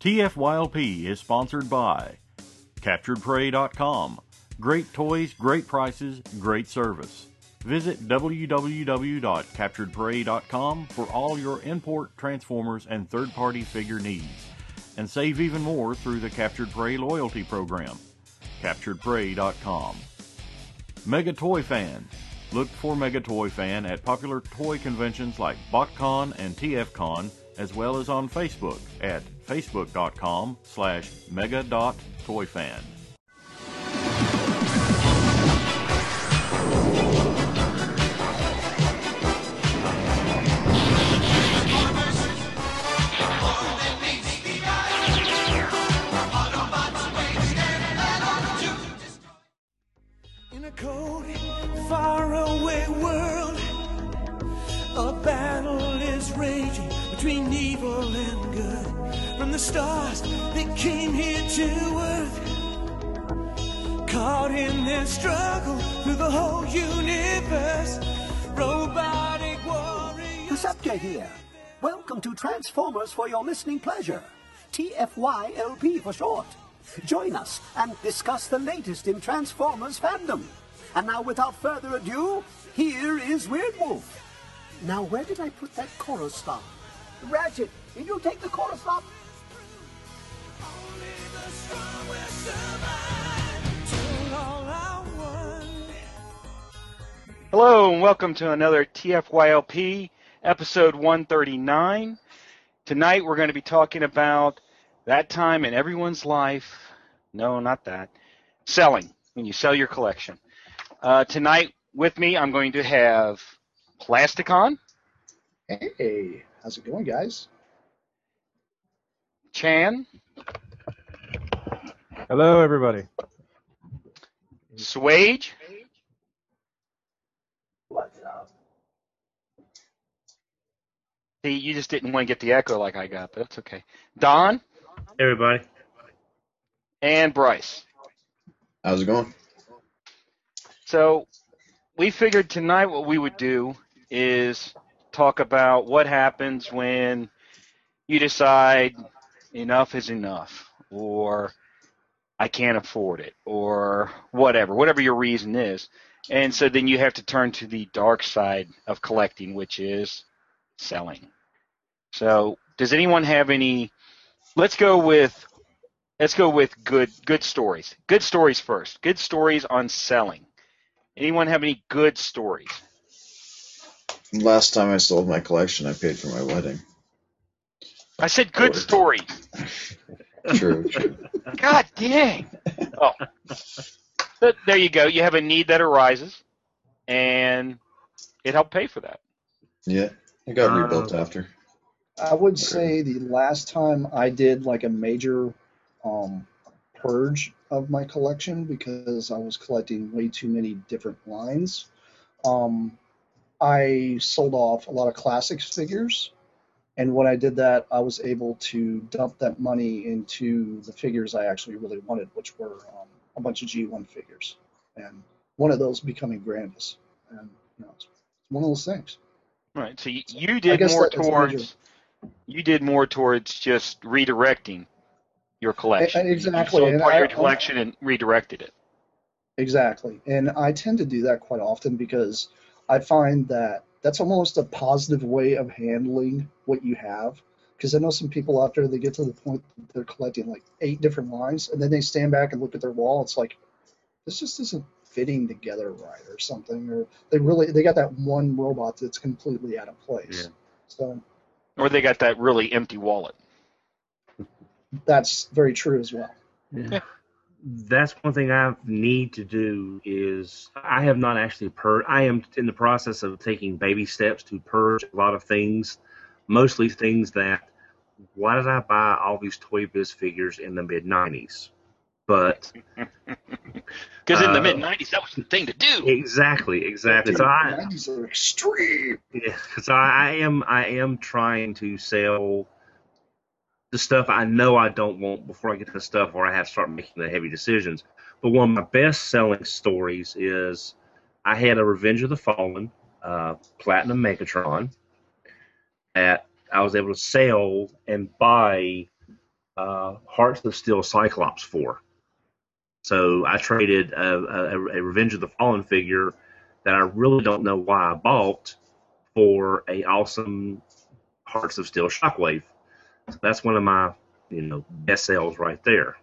TFYLP is sponsored by CapturedPrey.com. Great toys, great prices, great service. Visit www.capturedprey.com for all your import, transformers, and third party figure needs. And save even more through the Captured Prey loyalty program. CapturedPrey.com. Mega Toy Fan. Look for Mega Toy Fan at popular toy conventions like BotCon and TFCon, as well as on Facebook at facebook.com slash mega.toyfan. struggle through the whole universe, robotic. Perceptor here. Welcome to Transformers for your listening pleasure. TFYLP for short. Join us and discuss the latest in Transformers fandom. And now, without further ado, here is Weirdwolf. Now, where did I put that chorus stop? Ratchet, did you take the chorus stop? Only the strong will survive Hello and welcome to another TFYLP episode 139. Tonight we're going to be talking about that time in everyone's life. No, not that. Selling, when you sell your collection. Uh, tonight with me, I'm going to have Plasticon, Hey, how's it going, guys? Chan, Hello, everybody. Swage, What's up? See, you just didn't want to get the echo like I got, but that's okay. Don Everybody. and Bryce. How's it going? So we figured tonight what we would do is talk about what happens when you decide enough is enough or I can't afford it or whatever, whatever your reason is. And so then you have to turn to the dark side of collecting, which is selling. So does anyone have any let's go with let's go with good good stories. Good stories first. Good stories on selling. Anyone have any good stories? Last time I sold my collection, I paid for my wedding. I said good Or- stories. True, true. God dang. Oh. But there you go. You have a need that arises, and it helped pay for that. Yeah, it got Uh, rebuilt after. I would say the last time I did like a major um, purge of my collection because I was collecting way too many different lines. Um, I sold off a lot of classics figures, and when I did that, I was able to dump that money into the figures I actually really wanted, which were um, a bunch of G1 figures, and one of those becoming Grandus, and you know, it's one of those things. Right. So you, you did more that is major- towards you did more towards just redirecting your collection. Exactly, You sold and part of your collection and redirected it. Exactly. And I tend to do that quite often because I find that that's almost a positive way of handling what you have. Because I know some people out there, they get to the point that they're collecting like eight different lines, and then they stand back and look at their wall. It's like, this just isn't fitting together right or something. Or they really, they got that one robot that's completely out of place. Yeah. So Or they got that really empty wallet. that's very true as well. Yeah. That's one thing I need to do is I have not actually purged. I am in the process of taking baby steps to purge a lot of things, mostly things that. Why did I buy all these Toy Biz figures in the mid '90s? But Because in the Uh, mid '90s, that was the thing to do. exactly, exactly. Dude, So the I, 90s are extreme. Yeah, so I, I am I am trying to sell the stuff I know I don't want before I get to the stuff where I have to start making the heavy decisions. But one of my best selling stories is I had a Revenge of the Fallen uh, Platinum Megatron that I was able to sell and buy uh, Hearts of Steel Cyclops for. So I traded uh, a, a, a Revenge of the Fallen figure that I really don't know why I bought for a awesome Hearts of Steel Shockwave. So that's one of my you know best sales right there.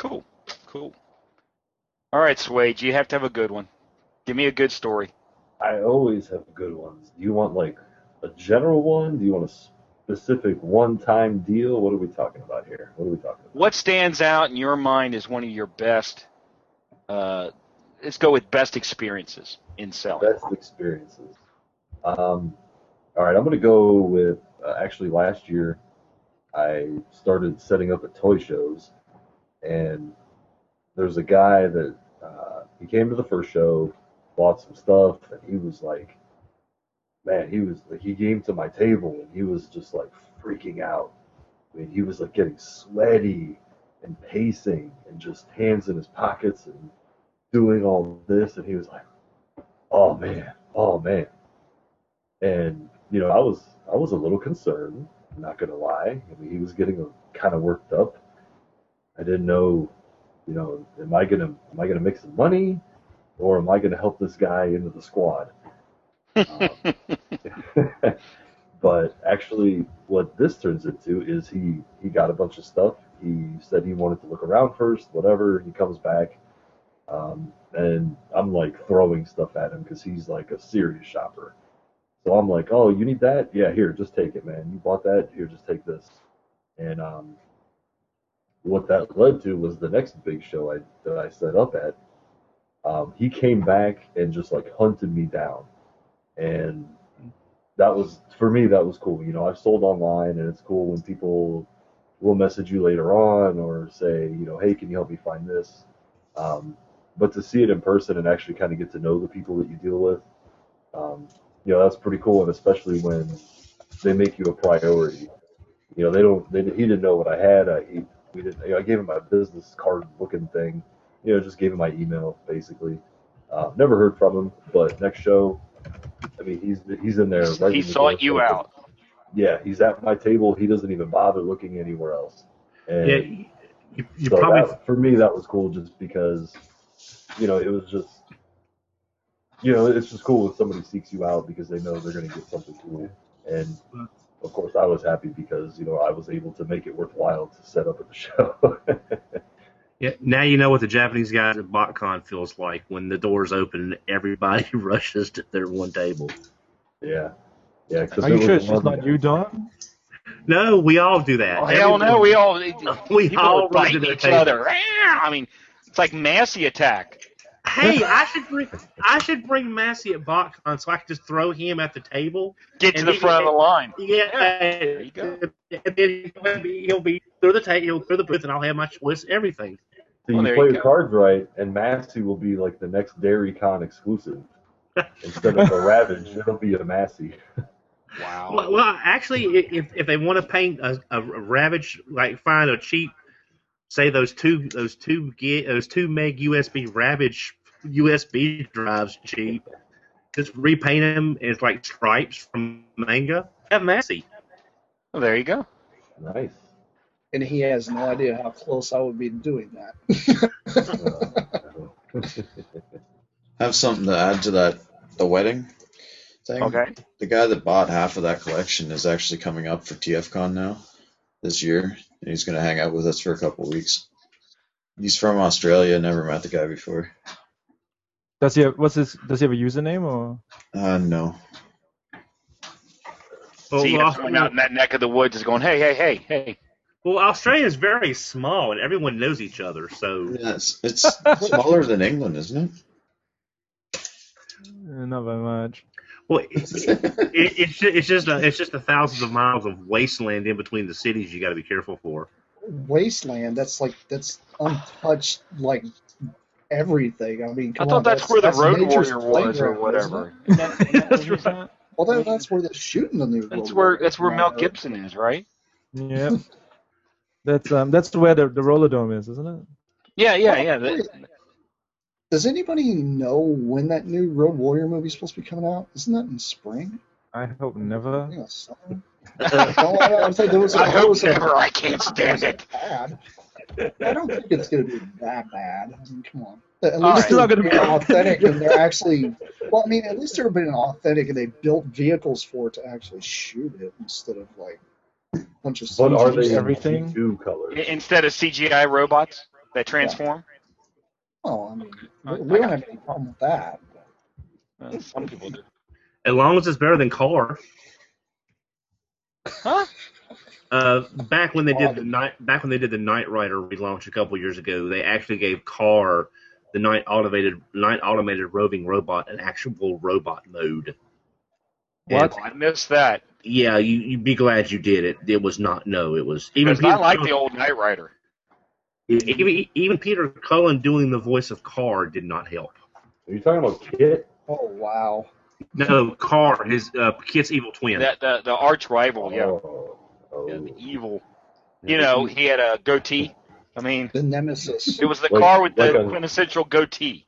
Cool. Cool. All right, Swage, you have to have a good one. Give me a good story. I always have good ones. Do you want like a general one? Do you want a specific one-time deal? What are we talking about here? What are we talking about? What stands out in your mind as one of your best? Uh, let's go with best experiences in selling. Best experiences. Um, all right, I'm going to go with uh, actually last year I started setting up at toy shows, and there's a guy that uh, he came to the first show, bought some stuff, and he was like, man, he was he came to my table and he was just like freaking out. I mean, he was like getting sweaty and pacing and just hands in his pockets and doing all this, and he was like, oh man, oh man, and you know, I was I was a little concerned. I'm not gonna lie. I mean, he was getting uh, kind of worked up. I didn't know, you know, am I gonna am I gonna make some money, or am I gonna help this guy into the squad? But actually, what this turns into is he he got a bunch of stuff. He said he wanted to look around first, whatever. He comes back, um, and I'm like throwing stuff at him because he's like a serious shopper. So I'm like, oh, you need that? Yeah, here, just take it, man. You bought that? Here, just take this. And um, what that led to was the next big show I that I set up at. Um, he came back and just like hunted me down, and that was for me that was cool. You know, I've sold online, and it's cool when people will message you later on or say, you know, hey, can you help me find this? Um, but to see it in person and actually kind of get to know the people that you deal with, um, you know, that's pretty cool, and especially when they make you a priority. You know, they don't. They, he didn't know what I had. I he, we didn't. You know, I gave him my business card looking thing. You know, just gave him my email basically. Uh, never heard from him, but next show, I mean, he's he's in there. Right he in the sought you so- out. Yeah, he's at my table. He doesn't even bother looking anywhere else. And Yeah, you, you so probably that, for me that was cool just because you know it was just you know it's just cool when somebody seeks you out because they know they're going to get something cool and of course i was happy because you know i was able to make it worthwhile to set up at the show Yeah, now you know what the Japanese guys at BotCon feels like when the doors open and everybody rushes to their one table. yeah yeah 'cause Are you sure it's just not you, Don? No, we all do that. Oh, hell no, we all We all are run to their each table. other. I mean, it's like Massey attack. Hey, I should bring I should bring Massey at BotCon so I can just throw him at the table. Get to the he- front of the line. Yeah, there you go. And then he'll be, he'll be through the table, he'll through the booth, and I'll have my choice, everything. So Well, you there play you your cards right and massey will be like the next dairy con exclusive instead of a ravage it'll be a massey Wow. Well, well, actually, if if they want to paint a, a ravage, like find a cheap, say those two those two gi- those two meg USB ravage USB drives cheap, just repaint them as like stripes from manga. Have Massey. Well, there you go. nice And he has no idea how close I would be to doing that. Uh, have something to add to that the wedding thing. Okay. The guy that bought half of that collection is actually coming up for TFCon now this year, and he's going to hang out with us for a couple weeks. He's from Australia. Never met the guy before. Does he have what's his does he have a username or Uh, no. Well, See, well, everyone out in that neck of the woods is going, hey, hey, hey, hey. Well, Australia is very small and everyone knows each other. So yes, it's, it's smaller than England, isn't it? Eh, not very much? well, it, it, it's just, it's just a, it's just a thousands of miles of wasteland in between the cities. You got to be careful for. Wasteland, that's like that's untouched like everything. I mean, I thought on, that's, where the Road Warrior was or isn't whatever. it? That's right. Well, that's where they're shooting the new. That's where that's where Mel. Gibson is, right? Yep. That's um that's where the the roller dome is, isn't it? Yeah, yeah, yeah. that- Does anybody know when that new Road Warrior movie is supposed to be coming out? Isn't that in spring? I hope never. Yeah, summer. No, I, I'm saying there was a, I there hope was never. I can't stand it. bad. I don't think it's going to be that bad. I mean, come on. At least right. they're It's not gonna be- authentic, and they're actually. Well, I mean, at least they're being authentic, and they built vehicles for it to actually shoot it instead of like a bunch of. But are they in Everything? two colors? Instead of CGI robots that transform. Oh, I mean, we, we don't have any problem with that. Uh, some people do. As long as it's better than KARR. Huh? Uh, back when they did the Knight, back when they did the Knight Rider relaunch a couple years ago, they actually gave KARR, the Knight automated Knight automated roving robot, an actual robot mode. What? Oh, I missed that. Yeah, you you'd be glad you did it. It was not no, it was even Because I like Cullen- the old Knight Rider. even even Peter Cullen doing the voice of KARR did not help. Are you talking about KITT? Oh wow. No, KARR, his uh, KITT's evil twin. That the the arch rival, yeah. Oh, oh. yeah the evil. You know, he had a goatee. I mean, The nemesis. it was the Like- car with like the a- quintessential goatee.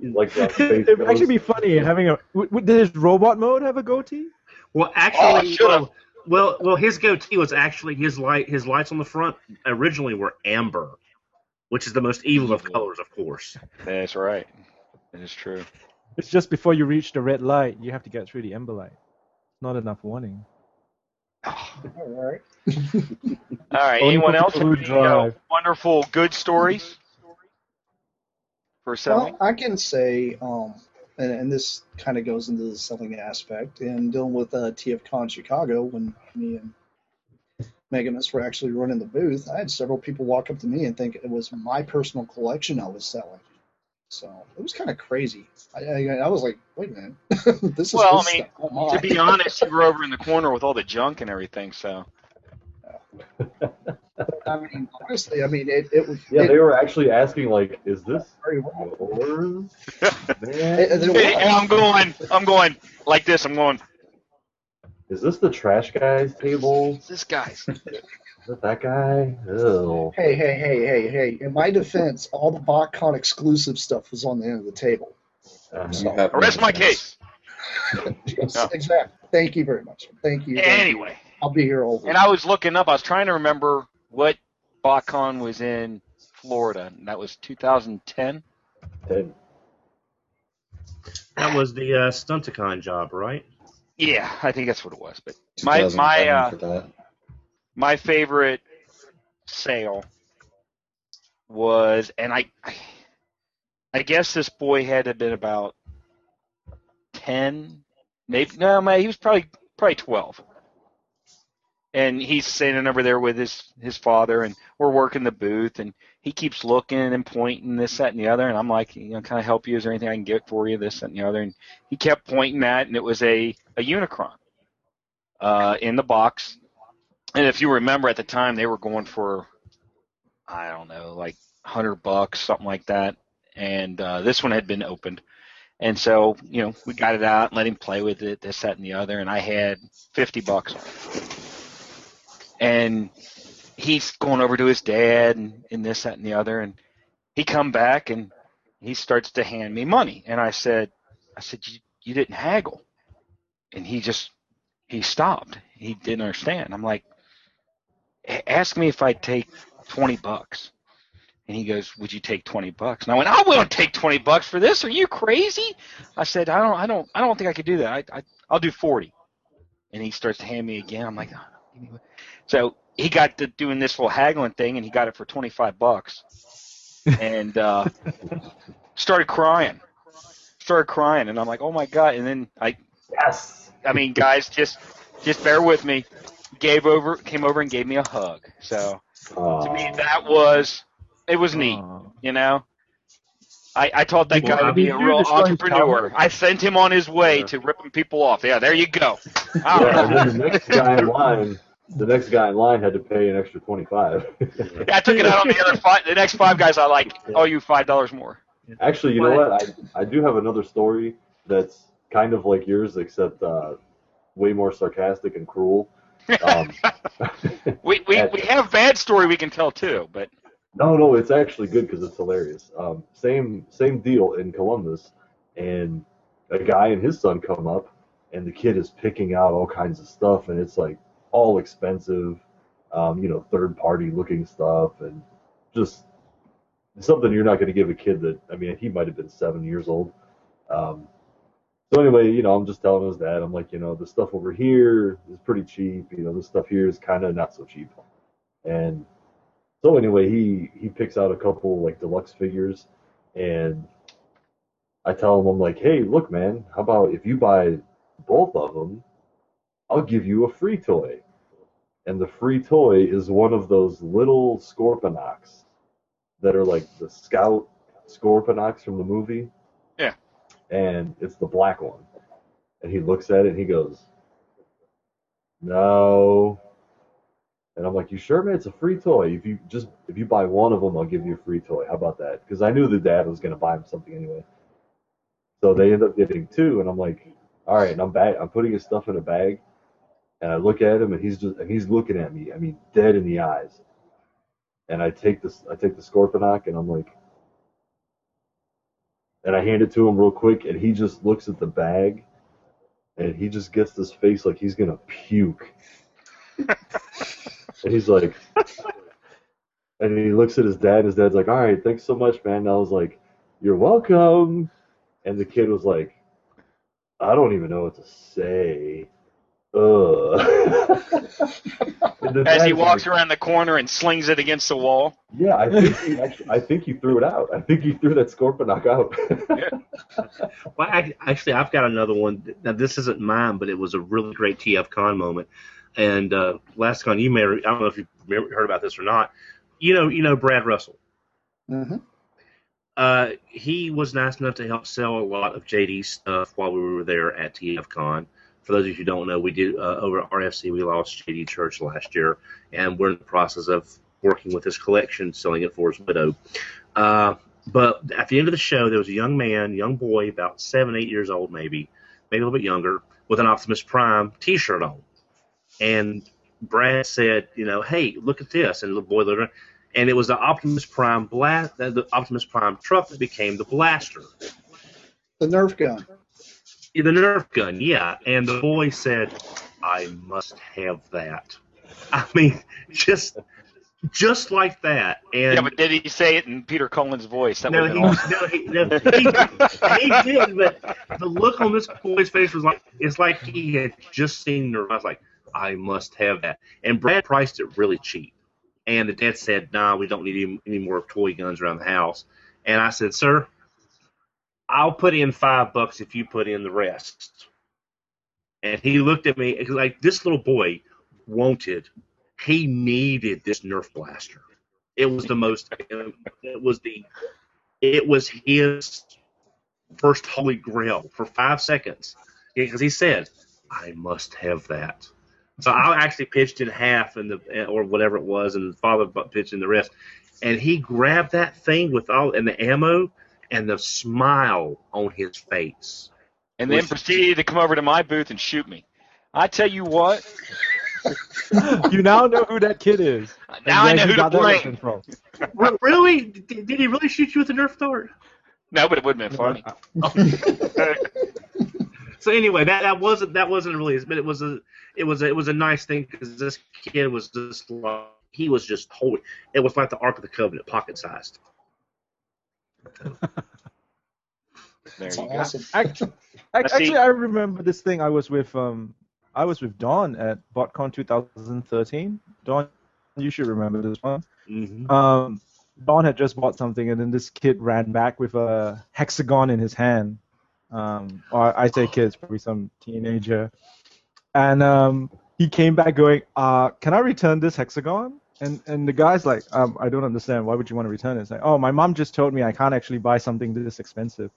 Like It'd actually be funny having a. w- w- Did his robot mode have a goatee? Well, Oh, actually, should've. well, well, well, his goatee was actually his light. His lights on the front originally were amber, which is the most evil of colors, of course. That's right. That is true. It's just before you reach the red light, you have to get through the amber light. Not enough warning. All right. All right. Anyone else have any uh, drive. wonderful good stories for selling? Well, I can say, um, and, and this kind of goes into the selling aspect, and dealing with uh, TFCon Chicago when me and Megamus were actually running the booth, I had several people walk up to me and think it was my personal collection I was selling. So it was kind of crazy. I, I, I was like, wait a minute, this is Well, his I mean, stuff, not to be honest, you were over in the corner with all the junk and everything. So I mean, honestly, I mean, it, it was. Yeah, it, they were actually asking like, "Is this very well. yours?" It- Man, it was. and I'm going, I'm going like this. I'm going. is this the trash guy's table? This guy's. Is that that guy? Oh, Hey, hey, hey, hey, hey! In my defense, all the BotCon exclusive stuff was on the end of the table. uh, You have Arrest my case. Yes, Yeah. exactly. Thank you very much. Thank you. Thank you. Anyway, I'll be here all week. and I was looking up. I was trying to remember what BotCon was in Florida. And that was 2010. ten. That was the uh, Stunticon job, right? Yeah, I think that's what it was. But my my uh, my favorite sale was, and I, I guess this boy had to have been about ten, maybe no, man, he was probably probably twelve, and he's standing over there with his his father, and we're working the booth, and he keeps looking and pointing this, that, and the other, and I'm like, you know, can I help you? Is there anything I can get for you? This, that, and the other, and he kept pointing at, and it was a a Unicron, uh, in the box, and if you remember at the time, they were going for, I don't know, like hundred bucks, something like that. And uh, this one had been opened, and so you know we got it out, and let him play with it, this, that, and the other. And I had fifty bucks on it. And he's going over to his dad, and, and this, that, and the other. And he come back, and he starts to hand me money. And I said, I said, you, you didn't haggle. And he just he stopped. He didn't understand. I'm like, ask me if I'd take 20 bucks. And he goes, would you take 20 bucks? And I went, I won't take 20 bucks for this. Are you crazy? I said, I don't, I don't, I don't think I could do that. I, I, I'll do 40. And he starts to hand me again. I'm like, "Oh, give me what-" so he got to doing this little haggling thing and he got it for 25 bucks and, uh, started crying, started crying. And I'm like, oh my God. And then I, Yes. I mean, guys, just, just bear with me. Gave over, came over and gave me a hug. So, to me that was it was neat Aw. you know i, I taught that Well, guy I to be a real entrepreneur i sent him on his way Yeah. to ripping people off yeah there you go All Yeah, right. the next guy in line, the next guy in line had to pay an extra twenty-five. Yeah, i took it out on the other five the next five guys i like owe you five dollars more Actually, you know what? I I do have another story that's kind of like yours, except uh, way more sarcastic and cruel. Um, we, we, we have bad story we can tell too but no, no, it's actually good because it's hilarious. Um, same same deal in Columbus, and a guy and his son come up, and the kid is picking out all kinds of stuff, and it's like all expensive, um, you know, third party looking stuff, and just something you're not going to give a kid that. I mean, he might have been seven years old. Um, so anyway, you know, I'm just telling his dad, I'm like, you know, the stuff over here is pretty cheap. You know, this stuff here is kind of not so cheap. And so anyway, he he picks out a couple like deluxe figures, and I tell him, I'm like, hey, look, man, how about if you buy both of them, I'll give you a free toy. And the free toy is one of those little Scorponocks that are like the Scout Scorponocks from the movie. Yeah. And it's the black one. And he looks at it and he goes, No. And I'm like, You sure, man? It's a free toy. If you just if you buy one of them, I'll give you a free toy. How about that? Because I knew the dad was gonna buy him something anyway. So they end up getting two, and I'm like, all right, and I'm back. I'm putting his stuff in a bag, and I look at him, and he's just and he's looking at me. I mean, dead in the eyes. And I take this, I take the Scorponok, and I'm like, and I hand it to him real quick, and he just looks at the bag, and he just gets this face like he's gonna puke. and he's like, and he looks at his dad, and his dad's like, all right, thanks so much, man. And I was like, you're welcome. And the kid was like, I don't even know what to say. Ugh. As he walks like, around the corner and slings it against the wall. Yeah, I think he actually, I think he threw it out. I think he threw that Scorponok out. Well, I, actually, I've got another one. Now, this isn't mine, but it was a really great TF Con moment. And uh, last con, you may I don't know if you remember, heard about this or not. You know, you know Brad Russell. Mm-hmm. Uh, he was nice enough to help sell a lot of JD stuff while we were there at TFCon. For those of you who don't know, we did uh, over at RFC. We lost JD Church last year, and we're in the process of working with his collection, selling it for his widow. Uh, but at the end of the show, there was a young man, young boy, about seven, eight years old, maybe, maybe a little bit younger, with an Optimus Prime T-shirt on. And Brad said, you know, hey, look at this, and the boy looked around, and it was the Optimus Prime blast, the Optimus Prime truck that became the blaster. The Nerf gun. The Nerf gun, yeah. And the boy said, "I must have that." I mean, just just like that. And yeah, but did he say it in Peter Cullen's voice? That no, he, awesome. no, he, no, he, he did, but the look on this boy's face was like it's like he had just seen Nerf. I was like, "I must have that." And Brad priced it really cheap. And the dad said, "Nah, we don't need any, any more toy guns around the house." And I said, "Sir, I'll put in five bucks if you put in the rest." And he looked at me like this little boy wanted, he needed this Nerf blaster. It was the most. It was the. It was his first holy grail for five seconds because he said, "I must have that." So I actually pitched in half, and the or whatever it was, and the father pitched in the rest. And he grabbed that thing with all and the ammo and the smile on his face. And then was- proceeded to come over to my booth and shoot me. I tell you what, you now know who that kid is. Now I know who to blame. From. Really? Did, did he really shoot you with a Nerf dart? no, but it would have been funny. So anyway, that, that wasn't that wasn't really, but it was a it was a, it was a nice thing because this kid was just like he was just holy. It was like the Ark of the Covenant, pocket sized. There That's you go. awesome. Actually, Let's actually, I remember this thing. I was with um, I was with Don at BotCon 2013. Don, you should remember this one. Mm-hmm. Um, Don had just bought something, and then this kid ran back with a hexagon in his hand. Um, or I say kids, probably some teenager. And um, he came back going, uh, "Can I return this hexagon?" And and the guy's like, um, "I don't understand. Why would you want to return it?" It's like, "Oh, my mom just told me I can't actually buy something this expensive."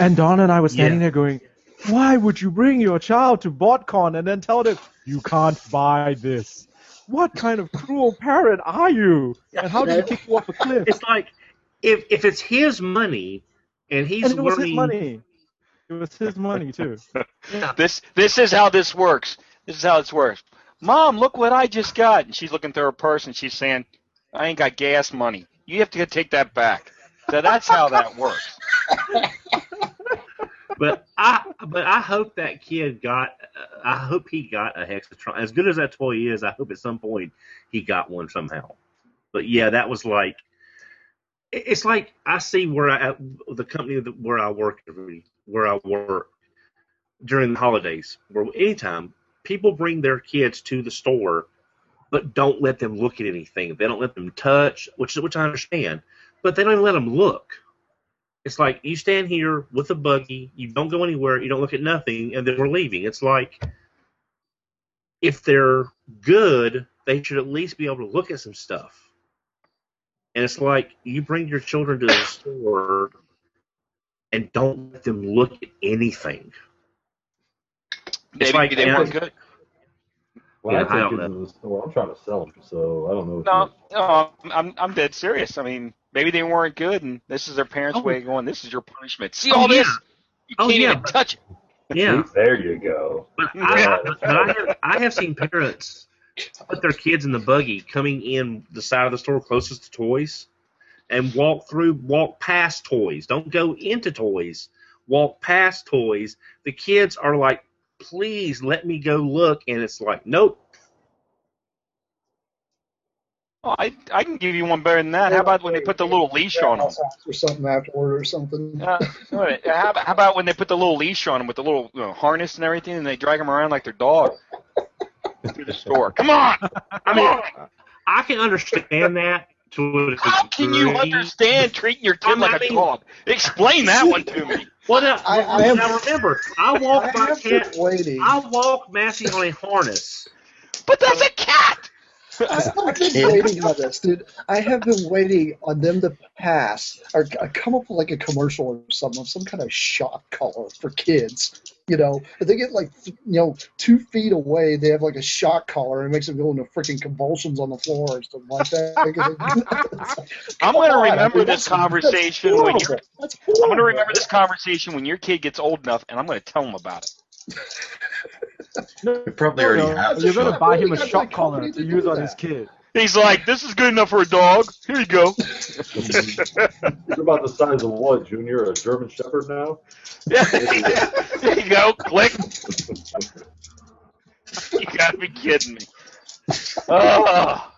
And Don and I were standing Yeah. there going, "Why would you bring your child to BotCon and then tell them you can't buy this?" What kind of cruel parent are you? And how do you kick you off a cliff? It's like if if it's his money and he's and it was learning, his money. It was his money too. Yeah. This this is how this works. This is how this works. Mom, look what I just got. And she's looking through her purse and she's saying, I ain't got gas money. You have to take that back. So that's how that works. but I but I hope that kid got. I hope he got a Hexatron. As good as that toy is, I hope at some point he got one somehow. But yeah, that was like. It's like I see where I the company where I work every where I work during the holidays. Where anytime people bring their kids to the store, but don't let them look at anything. They don't let them touch, which which I understand, but they don't even let them look. It's like you stand here with a buggy, you don't go anywhere, you don't look at nothing, and then we're leaving. It's like if they're good, they should at least be able to look at some stuff. And it's like you bring your children to the store and don't let them look at anything. Maybe like- they weren't good. Well, Yeah, I I take don't kids know. to the store, I'm trying to sell them, so I don't know. No, no, I'm I'm dead serious. I mean, maybe they weren't good, and this is their parents' Oh. way of going. This is your punishment. See Oh, all this? yeah. You Oh, can't yeah. even touch it. Yeah. There you go. But I, but I have I have seen parents put their kids in the buggy coming in the side of the store closest to toys and walk through walk past toys. Don't go into toys. Walk past toys. The kids are like, please let me go look and it's like, nope. Oh, I I can give you one better than that. How about when they put the little leash on them? or something afterward or something. Uh, how, about- how about when they put the little leash on them with the little you know, harness and everything, and they drag them around like their dog through the store? Come on! I mean, I can understand that to a How can you understand treating your kid I'm like a dog? Explain that one to me. Well, now, I- I am- now remember, I walk I my cat. waiting. I walk Massey on a harness. But that's a cat. I, I've been waiting on this, dude. I have been waiting on them to pass or come up with like a commercial or something of some kind of shock collar for kids. You know, if they get like you know two feet away, they have like a shock collar and it makes them go into freaking convulsions on the floor or something like that. I'm going to remember I this conversation when you're. I'm going to remember this conversation when your kid gets old enough, and I'm going to tell him about it. We probably already No, have You're gonna buy him a Really got shock collar to to use on his kid. He's like, "This is good enough for a dog. Here you go." You're about the size of what, Junior? A German Shepherd now? Yeah, there you go. Click. You gotta be kidding me. Oh.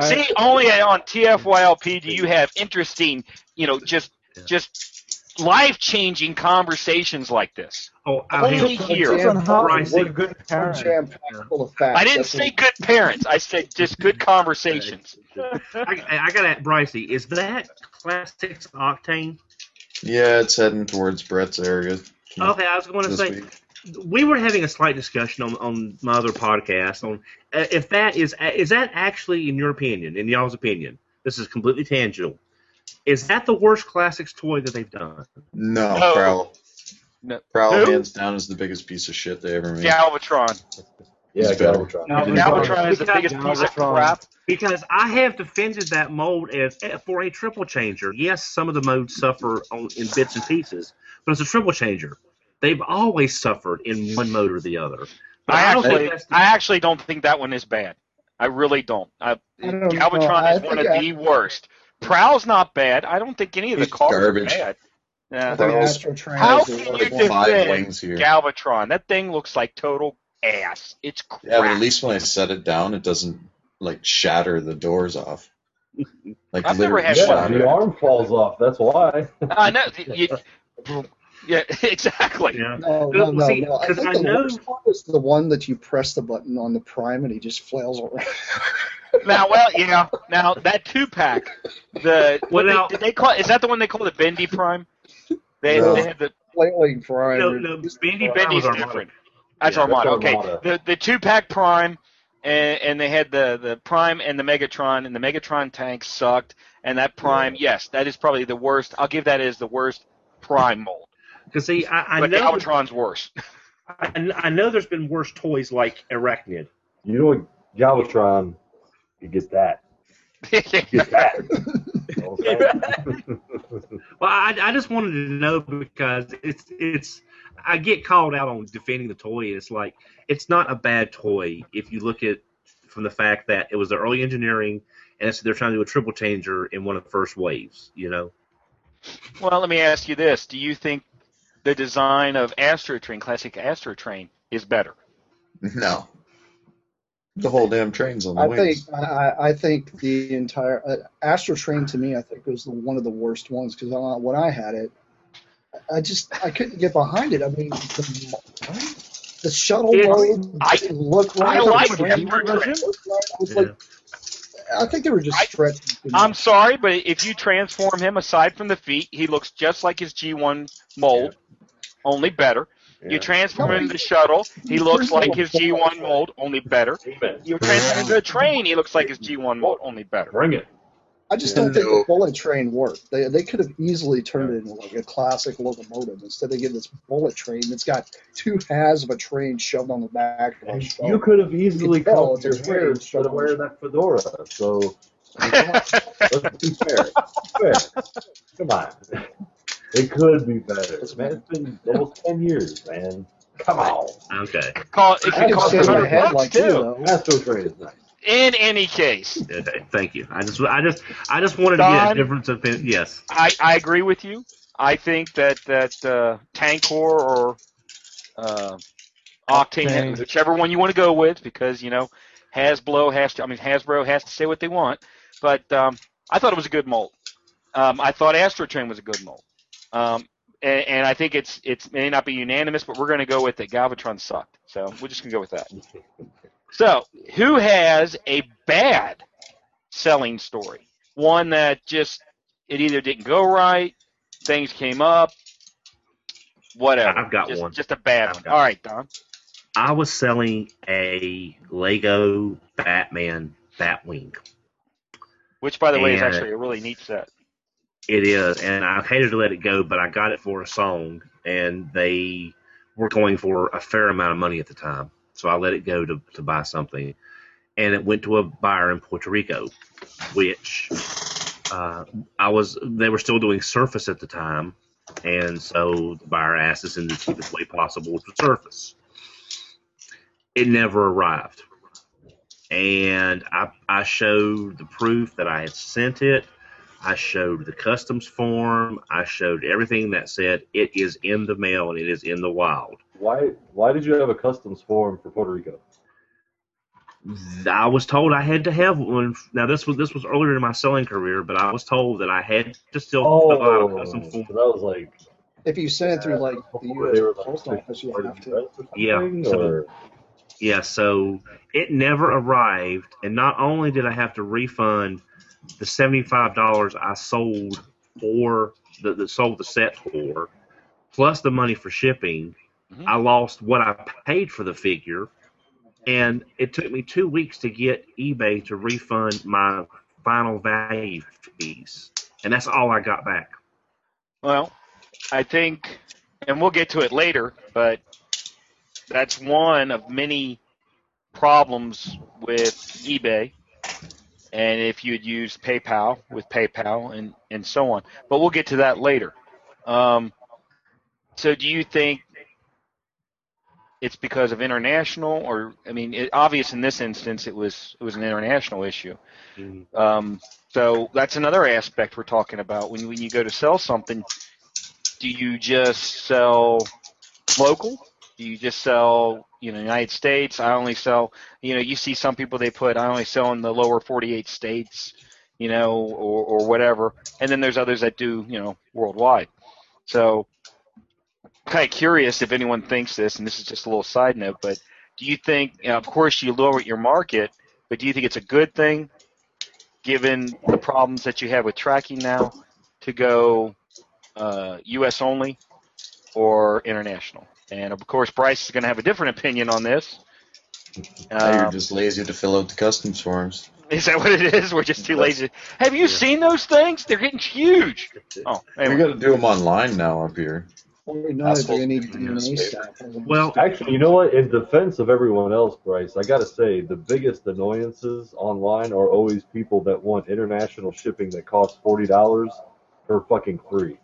See, only on TFYLP do you have interesting, you know, just just life changing conversations like this. Oh, I Only mean, here. Depends on how Bryce, what good parent. Jam packed full of facts. I didn't That's say what- good parents. I said just good conversations. I, I got to ask Brycey. Is that Classics Octane? Yeah, it's heading towards Brett's area. Okay, I was going to say week. we were having a slight discussion on, on my other podcast on uh, if that is is that actually in your opinion, in y'all's opinion, this is completely tangential. Is that the worst classics toy that they've done? No, No. Prowl. No. Prowl Who? hands down is the biggest piece of shit they ever made. Galvatron. Yeah, It's better. Galvatron. Galvatron is the biggest piece of crap. Because I have defended that mold as eh, for a triple changer. Yes, some of the modes suffer on, in bits and pieces, but it's a triple changer. They've always suffered in one mode or the other. But I don't actually, the- I actually don't think that one is bad. I really don't. I, I don't know. Galvatron I is one of I- the worst. Prowl's not bad. I don't think any of the It's cars garbage. are bad. Yeah. think Those- Astrotrain can you like five defend wings here. Galvatron? That thing looks like total ass. It's crap. Yeah, but at least when I set it down, it doesn't like shatter the doors off. Like I've never literally had Yeah, one. the arm falls off. That's why. I know. You, yeah, exactly. Yeah. No, no, no, See, no. I 'cause think I the know- worst one is the one that you press the button on the prime and he just flails around. Now, well, yeah. Now that two pack, the what Well, they, now- did they call? Is that the one they call the Bendy Prime? They, No. they had the Flailing prime. No, no, Bendy Prime Bendy's was Armada. different. That's Yeah, that's Armada. Okay, Armada. the the two pack Prime, and and they had the the Prime and the Megatron, and the Megatron tank sucked, and that Prime, yes, that is probably the worst. I'll give that as the worst Prime mold. Because see, I, I But know Galvatron's worse. I, I know there's been worse toys like Arachnid. You know what? Galvatron, you get that. You get that. You know what I'm saying? Well, I, I just wanted to know because it's it's I get called out on defending the toy. It's like it's not a bad toy if you look at from the fact that it was the early engineering and it's, they're trying to do a triple changer in one of the first waves. You know, well, let me ask you this: Do you think the design of Astrotrain, classic Astrotrain, is better. No. The whole damn train's on the I wings. think I, I think the entire uh, Astro Train to me, I think was the, one of the worst ones because when I had it, I just I couldn't get behind it. I mean, the, the shuttle It's- mode I- didn't look right. I like the it. camera didn't look right. I was like, I think they were just I- stretching. I'm sorry, but if you transform him aside from the feet, he looks just like his G1 mold, only better. You transform No, him he- into the shuttle, he looks like his. G1 mold, only better. You transform him into a train, he looks like his G1 mold, only better. Bring it. I just Yeah. don't think the bullet train worked. They they could have easily turned it into like a classic locomotive instead of getting this bullet train that's got two halves of a train shoved on the back. Of And you could have easily You can tell combed it's your hair instead of wearing that fedora. So I mean, come on. let's be fair. fair. Come on. It could be better. Man, it's been almost ten years, man. Come on. Okay. Call, it I could can cost shave my 100 head bucks like too. you though. Astro Train is nice. In any case, Okay. Thank you. I just, I just, I just wanted to get a difference of opinion. Yes. I, I agree with you. I think that that uh, Tankor or uh, Octane, Octane. whichever one you want to go with, because you know Hasbro has to. I mean Hasbro has to say what they want. But um, I thought it was a good mold. Um, I thought Astrotrain was a good mold. Um, and, and I think it's it's may not be unanimous, but we're going to go with that Galvatron sucked. So we're just going to go with that. So who has a bad selling story? One that just it either didn't go right, things came up, whatever. I've got just, one. Just a bad I've one. All right, Don. I was selling a Lego Batman Batwing. Which, by the way, is actually a really neat set. It is, and I hated to let it go, but I got it for a song, and they were going for a fair amount of money at the time, so I let it go to to buy something, and it went to a buyer in Puerto Rico, which uh, I was. They were still doing Surface at the time, and so the buyer asked us in the cheapest way possible to Surface. It never arrived, and I I showed the proof that I had sent it. I showed the customs form. I showed everything that said it is in the mail and it is in the wild. Why why did you have a customs form for Puerto Rico? I was told I had to have one. Now this was this was earlier in my selling career, but I was told that I had to still fill out a Oh, customs so form. that was like If you send it through like the before they were U.S. like Post Office, you have to. Yeah, so- Yeah, so it never arrived, and not only did I have to refund the seventy-five dollars I sold for the, the sold the set for, plus the money for shipping, Mhm. I lost what I paid for the figure, and it took me two weeks to get eBay to refund my final value fees, and that's all I got back. Well, I think, and we'll get to it later, but that's one of many problems with eBay. And if you'd use PayPal with PayPal and, and so on. But we'll get to that later. Um, so do you think it's because of international or I mean it, obvious in this instance it was it was an international issue. Um, so that's another aspect we're talking about. When when you go to sell something, do you just sell local? Do you just sell, you know, United States? I only sell, you know, you see some people they put, I only sell in the lower 48 states, you know, or, or whatever. And then there's others that do, you know, worldwide. So, kind of curious if anyone thinks this, and this is just a little side note, but do you think, you know, of course, you lower your market, but do you think it's a good thing, given the problems that you have with tracking now, to go uh, U.S. only or international? And of course, Bryce is going to have a different opinion on this. Now you're Um, just lazy to fill out the customs forms. is that what it is? We're just too lazy. Have you seen those things? They're getting huge. Oh, We anyway. got to do them online now up here. Or not if Assholes they need in the DNA newspaper. stuff. Well, Actually, you know what? In defense of everyone else, Bryce, I gotta say the biggest annoyances online are always people that want international shipping that costs forty dollars for fucking free.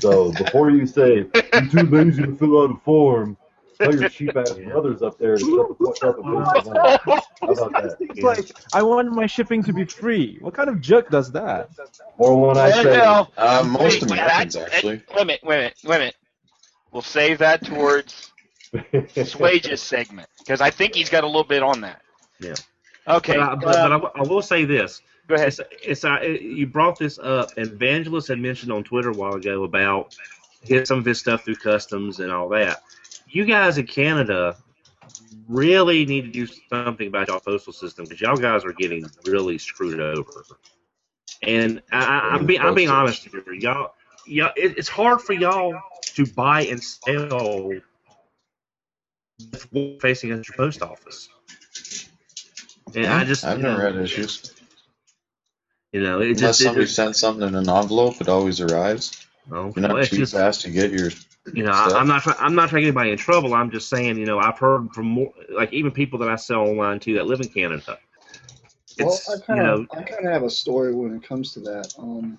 So before you say you're too lazy to fill out a form, tell your cheap ass brothers up there to shut the fuck up and pay some money. How about that? It's like I want my shipping to be free. What kind of jerk does that? Or when I say, Well, Uh, most wait, wait, Americans, I- actually. Wait a minute, wait a minute, wait a minute. we'll save that towards Swage's segment because I think he's got a little bit on that. Yeah. Okay. But, I, but, uh, but I, w- I will say this. Go ahead. It's, it's uh, it- you brought this up, and Vangelis had mentioned on Twitter a while ago about hit some of his stuff through customs and all that. You guys in Canada really need to do something about y'all postal system because y'all guys are getting really screwed over. And I, I, I'm being I'm being honest here, y'all. Y'all, it, it's hard for y'all to buy and sell facing against your post office. And I just I've never had issues. You know, it Unless just somebody it, sends something in an envelope, it always arrives. no, You're not well, too just fast to get your you know, I, stuff. I'm not trying. I'm not trying to get anybody in trouble. I'm just saying, you know, I've heard from more, like even people that I sell online to that live in Canada. Well, I kind of know, I kind of have a story when it comes to that. Um,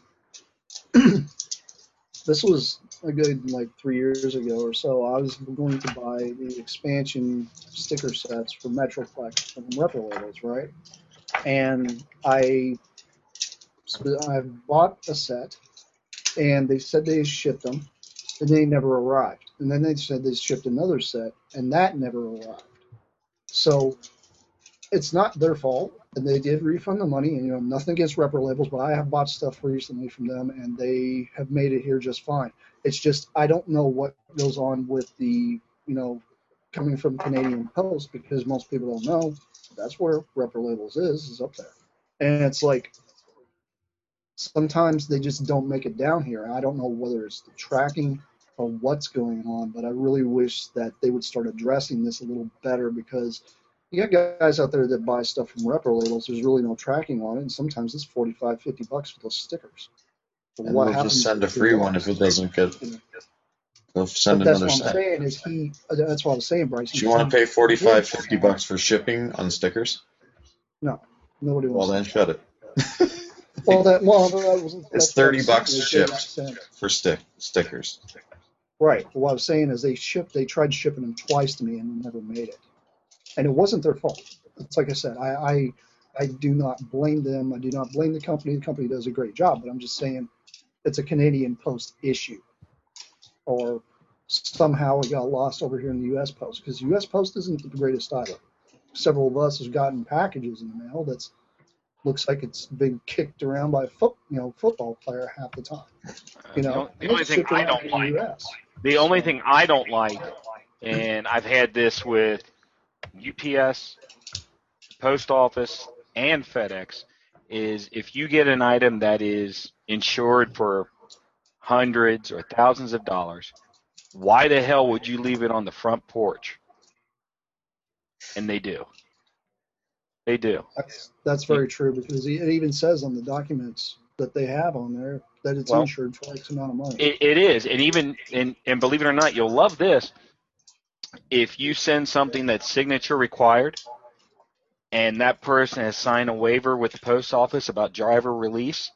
this was a good like three years ago or so. I was going to buy the expansion sticker sets for Metroplex from Repro Labels, right? And I I bought a set, and they said they shipped them, and they never arrived. And then they said they shipped another set, and that never arrived. So it's not their fault, and they did refund the money. And you know, nothing against Repro labels, but I have bought stuff recently from them, and they have made it here just fine. It's just I don't know what goes on with the you know coming from Canadian Post because most people don't know that's where Repro labels is is up there, and it's like sometimes they just don't make it down here. I don't know whether it's the tracking or what's going on, but I really wish that they would start addressing this a little better because you got guys out there that buy stuff from repro labels. There's really no tracking on it, and sometimes it's 45, 50 bucks for those stickers. But and what they'll just send a free one if it doesn't get. They'll But send that's another what I'm set. saying is he. That's what I'm saying, Bryce. Do you want to pay 45, 50 bucks for shipping on stickers? No, nobody Well, wants. then shut it. well, that well, that was, It's that's what I 30 was saying, bucks shipped for stick stickers. Right. What I was saying is they shipped. They tried shipping them twice to me and never made it, and it wasn't their fault. It's like I said. I, I I do not blame them. I do not blame the company. The company does a great job, but I'm just saying it's a Canadian Post issue, or somehow it got lost over here in the U.S. Post because U.S. Post isn't the greatest either. Several of us have gotten packages in the mail that's looks like it's been kicked around by a foot, you know, football player half the time. Uh, you the know, only- the only thing I don't the like- US. The only thing I don't like, and I've had this with UPS, Post Office, and FedEx, is if you get an item that is insured for hundreds or thousands of dollars, why the hell would you leave it on the front porch? And they do. They do. That's that's very true because it even says on the documents that they have on there that it's Well, insured for X amount of money. It, it is, and even and and believe it or not, you'll love this. If you send something that's signature required, and that person has signed a waiver with the post office about driver release,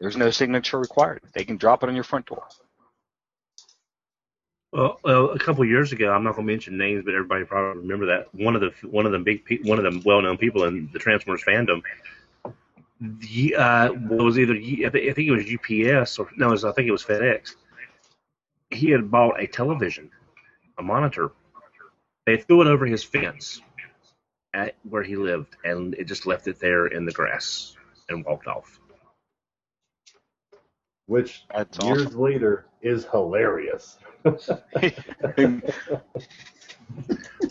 there's no signature required. They can drop it on your front door. Well, a couple years ago, I'm not going to mention names, but everybody probably remember that one of the one of the big one of the well-known people in the Transformers fandom. The, uh, was either I think it was UPS or no, was, I think it was FedEx. He had bought a television, a monitor. They threw it over his fence at where he lived, and it just left it there in the grass and walked off. Which That's years awesome. later is hilarious.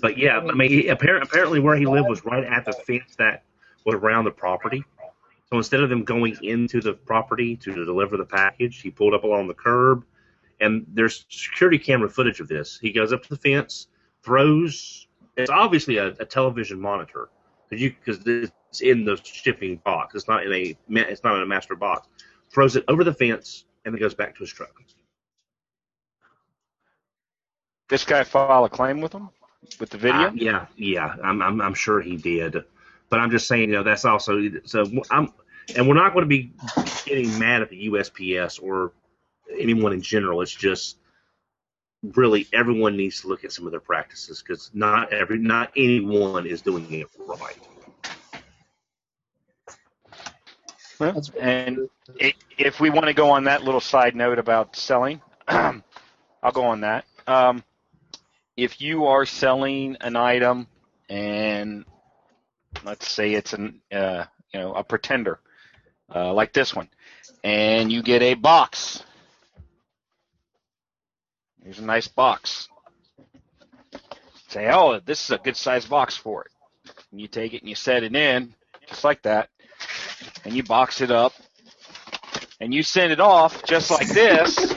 But yeah, I mean, he, appar- apparently where he lived was right at the fence that was around the property. So instead of them going into the property to deliver the package, he pulled up along the curb, and there's security camera footage of this. He goes up to the fence, throws. It's obviously a, a television monitor because you because it's in the shipping box. It's not in a it's not in a master box. Throws it over the fence and then goes back to his truck. This guy file a claim with them with the video. Uh, yeah, yeah, I'm, I'm, I'm sure he did, but I'm just saying, you know, that's also so. I'm, and we're not going to be getting mad at the USPS or anyone in general. It's just really everyone needs to look at some of their practices because not every, not anyone is doing it right. Well, and i if we want to go on that little side note about selling, I'll go on that. um, if you are selling an item and let's say it's an uh, you know a pretender uh, like this one, and you get a box. Here's a nice box. Say, oh, this is a good size box for it. And you take it and you set it in, just like that, and you box it up, and you send it off just like this.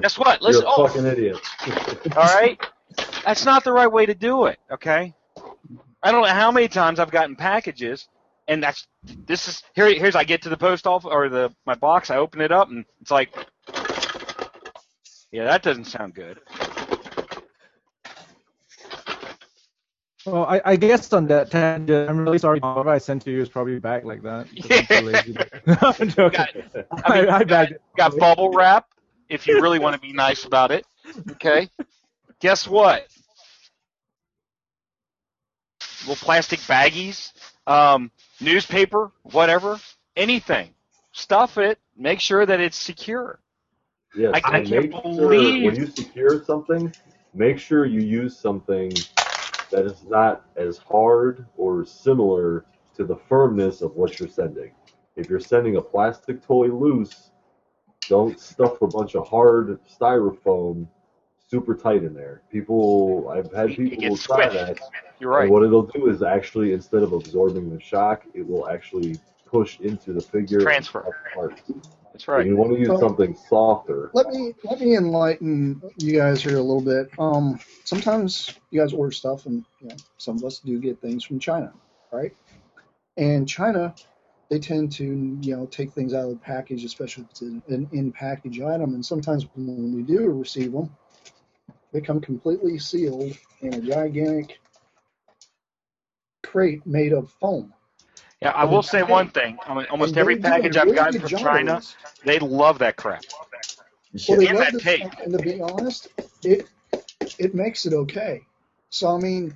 Guess what? Listen, You're a oh, fucking idiot. all right? That's not the right way to do it, okay? I don't know how many times I've gotten packages and that's this is here here's I get to the post office or the my box, I open it up and it's like Yeah, that doesn't sound good. Well, I, I guess on that tangent, I'm really sorry. What I sent to you is probably back like that. I'm lazy I'm joking. I mean, I, I bagged it. got bubble wrap if you really want to be nice about it. Okay? Guess what? Little plastic baggies, um, newspaper, whatever, anything. Stuff it. Make sure that it's secure. Yes, I- I can't make sure believe- when you secure something, make sure you use something that is not as hard or similar to the firmness of what you're sending. If you're sending a plastic toy loose, don't stuff a bunch of hard styrofoam super tight in there. People, I've had people try that. You're right. What it'll do is actually, instead of absorbing the shock, it will actually push into the figure Transfer. Cut parts. That's right. you want to use So- something softer. Let me let me enlighten you guys here a little bit. Um, sometimes you guys order stuff, and you know, some of us do get things from China, right? And China, they tend to you know take things out of the package, especially if it's an an in-package item. And sometimes when we do receive them, they come completely sealed in a gigantic crate made of foam. Yeah, I will say one thing. Um, almost every they do package I've really gotten from China, of they love that crap. Well, they In love that this tape. and to be honest, it it makes it okay. So I mean,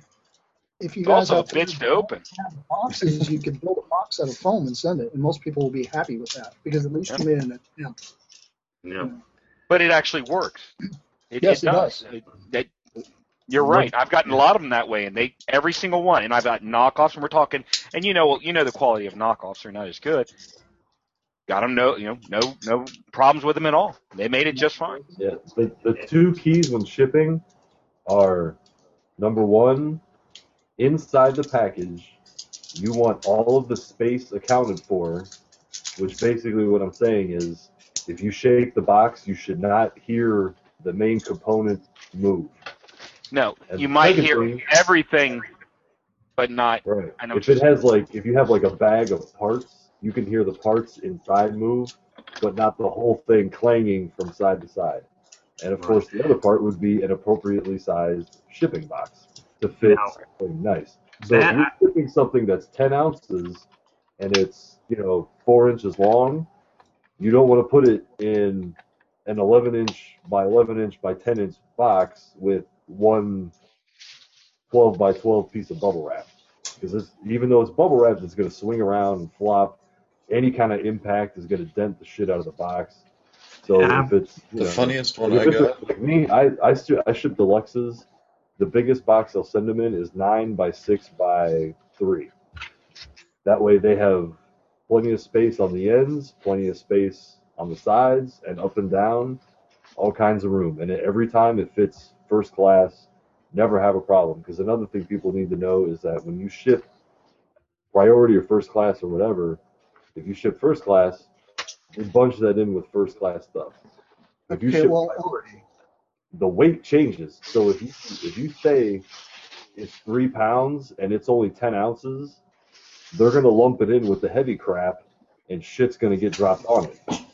if you It's guys also a out bitch to open. have boxes, you could build a box out of foam and send it, and most people will be happy with that because at least Yeah. you made an attempt. Yeah. But it actually works. It, Yes, it it does. does. It, that, you're right. I've gotten a lot of them that way, and they every single one. And I've got knockoffs, and we're talking. And you know, you know, the quality of knockoffs are not as good. Got them no, you know, no, no problems with them at all. They made it just fine. Yeah, the, the two keys when shipping are number one, inside the package, you want all of the space accounted for, which basically what I'm saying is if you shake the box, you should not hear the main component move. No, And you might hear secondly- everything, but not. Right. I know If it has like if you have like a bag of parts, you can hear the parts inside move, but not the whole thing clanging from side to side. And of course, the other part would be an appropriately sized shipping box to fit Now- something nice. So That- if you're shipping something that's 10 ounces and it's you know four inches long, you don't want to put it in an 11 inch by 11 inch by 10 inch box with one 12 by 12 piece of bubble wrap because even though it's bubble wrap, it's going to swing around and flop. Any kind of impact is going to dent the shit out of the box. So Yeah. if it's The know, funniest one I it's got. like me, I I, stu- I ship deluxes. The biggest box I'll send them in is nine by six by three. That way they have plenty of space on the ends, plenty of space on the sides, and up and down, all kinds of room. And every time it fits first class, never have a problem. Because another thing people need to know is that when you ship priority or first class or whatever, if you ship first class, you bunch that in with first class stuff. If you Okay, ship well, priority, the weight changes. So if you if you say it's three pounds and it's only ten ounces, they're gonna lump it in with the heavy crap, and shit's gonna get dropped on it,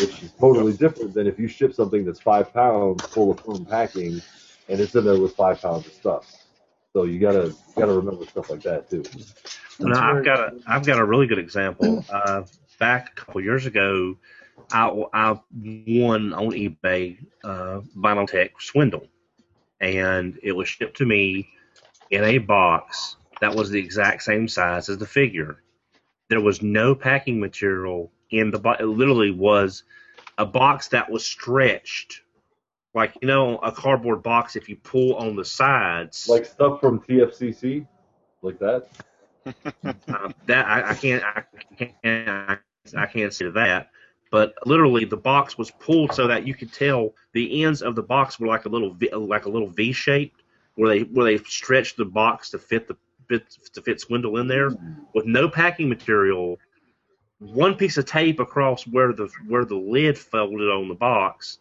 which is totally different than if you ship something that's five pounds full of foam packing, and it's in there with five pounds of stuff. So you gotta you gotta remember stuff like that too. No, I've got a I've got a really good example. Uh, back a couple years ago, I, I won on eBay uh, Vinyltech Swindle, and it was shipped to me in a box that was the exact same size as the figure. There was no packing material in the box. It literally was a box that was stretched like you know a cardboard box. If you pull on the sides, Like stuff from TFCC, like that. uh, that I, I can't I can't I, I can't say that. But literally, the box was pulled so that you could tell the ends of the box were like a little v, like a little V shaped, where they where they stretched the box to fit the bit to fit Swindle in there with no packing material. One piece of tape across where the where the lid folded on the box.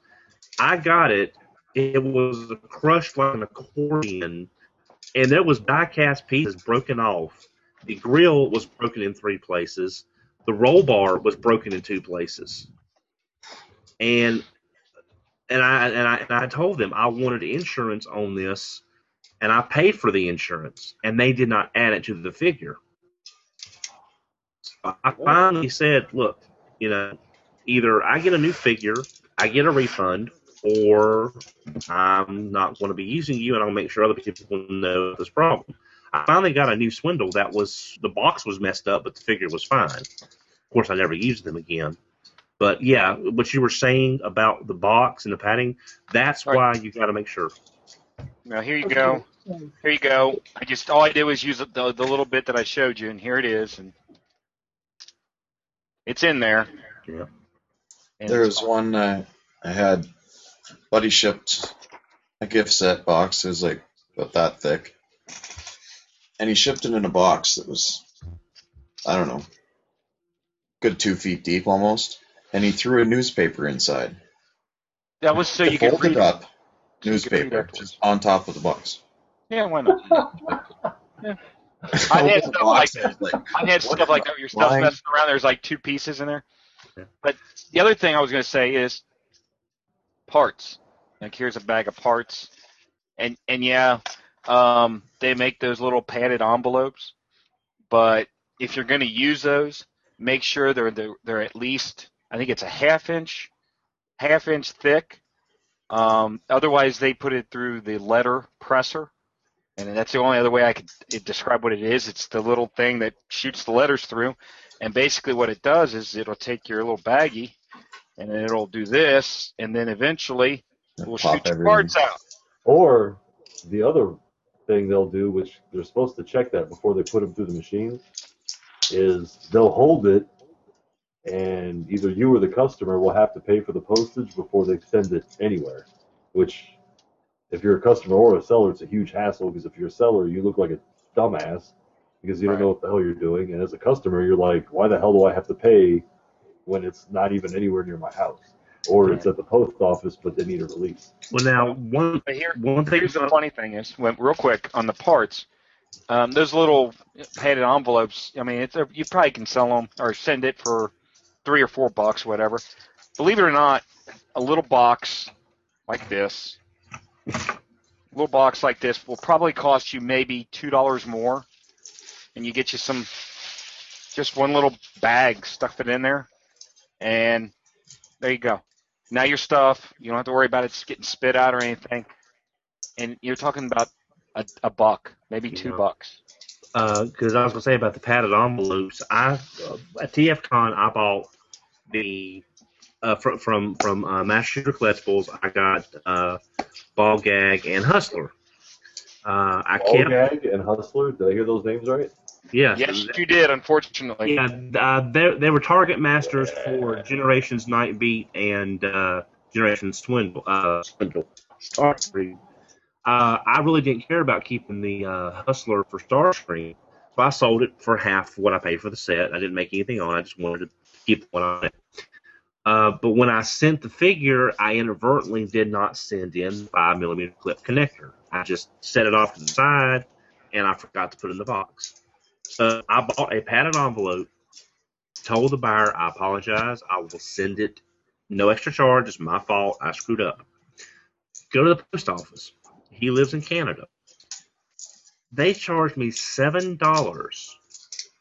I got it. It was crushed like an accordion, and there was die-cast pieces broken off. The grill was broken in three places. The roll bar was broken in two places. And and I and I and I told them I wanted insurance on this, and I paid for the insurance, and they did not add it to the figure. So I finally said, "Look, you know, either I get a new figure, I get a refund, or I'm not going to be using you, and I'll make sure other people know this problem." I finally got a new swindle that was the box was messed up, but the figure was fine. Of course, I never used them again. But yeah, what you were saying about the box and the padding, that's why you got to make sure. Now here you go. Here you go. I just all I did was use the, the little bit that I showed you, and here it is, and it's in there. Yeah. And There was one uh, I had. Buddy shipped a gift set box. It was like about that thick, and he shipped it in a box that was, I don't know, good two feet deep almost. And he threw a newspaper inside. That was so you could folded read. up so you could read newspaper just on top of the box. Yeah, why not? Yeah. I had stuff like. I had stuff like that. Your Lying. messing around. There's like two pieces in there. Yeah. But the other thing I was going to say is parts. Like here's a bag of parts, and and yeah, um, they make those little padded envelopes. But if you're going to use those, make sure they're they're, they're at least I think it's a half inch, half inch thick. Um, otherwise, they put it through the letter presser, and that's the only other way I could eh, describe what it is. It's the little thing that shoots the letters through, and basically what it does is it'll take your little baggie, and it'll do this, and then eventually it will shoot your parts out. Or the other thing they'll do, which they're supposed to check that before they put them through the machine, is they'll hold it, and either you or the customer will have to pay for the postage before they send it anywhere. Which, if you're a customer or a seller, it's a huge hassle because if you're a seller, you look like a dumbass because you don't know what the hell you're doing, and as a customer, you're like, why the hell do I have to pay when it's not even anywhere near my house? Or it's at the post office, but they need a release. Well, now one here, one thing here's the funny thing is, when, real quick on the parts, um, those little padded envelopes. I mean, it's a, you probably can sell them or send it for three or four bucks, whatever. Believe it or not, a little box like this, a little box like this will probably cost you maybe two dollars more, and you get you some, just one little bag, stuff it in there, and there you go. Now your stuff, you don't have to worry about it getting spit out or anything. And you're talking about a, a buck, maybe two Yeah. bucks. because I was gonna say about the padded envelopes. I uh, at TFCon I bought the uh, from from from uh, Master Shooter Collectibles. I got uh, Ball Gag and Hustler. Uh, I All kept Gag and Hustler, did I hear those names right? yeah. Yes, you did, unfortunately. Yeah, uh, they they were target masters for Generations Nightbeat and uh, Generations Swindle. Uh, Swindle. Starscream. Uh, I really didn't care about keeping the uh, Hustler for Starscream, so I sold it for half what I paid for the set. I didn't make anything on. it. I just wanted to keep the one on it. Uh, but when I sent the figure, I inadvertently did not send in five millimeter clip connector. I just set it off to the side, and I forgot to put it in the box. So I bought a padded envelope, told the buyer I apologize, I will send it, no extra charge, it's my fault, I screwed up. Go to the post office. He lives in Canada. They charged me seven dollars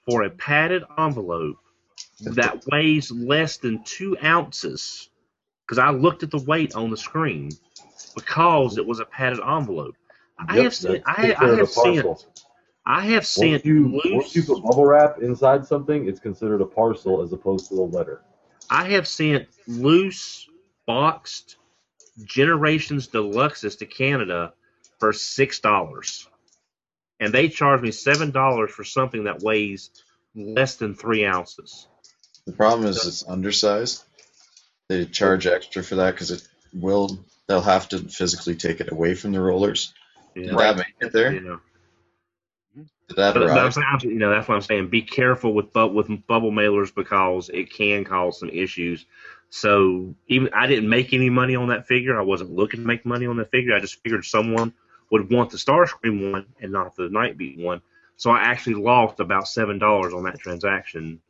for a padded envelope that weighs less than two ounces. Because I looked at the weight on the screen because it was a padded envelope. I have seen, I, I have seen, parcel. I have Once sent you, loose. once you put bubble wrap inside something, it's considered a parcel as opposed to a letter. I have sent loose, boxed Generations Deluxes to Canada for six dollars, and they charged me seven dollars for something that weighs less than three ounces. The problem is it's undersized. They charge extra for that because it will. They'll have to physically take it away from the rollers. Yeah. Did that make it there? Yeah. Did that But, but I'm arrive? saying, you know, that's what I'm saying. Be careful with bu- with bubble mailers because it can cause some issues. So even I didn't make any money on that figure. I wasn't looking to make money on that figure. I just figured someone would want the Starscream one and not the Nightbeat one. So I actually lost about seven dollars on that transaction,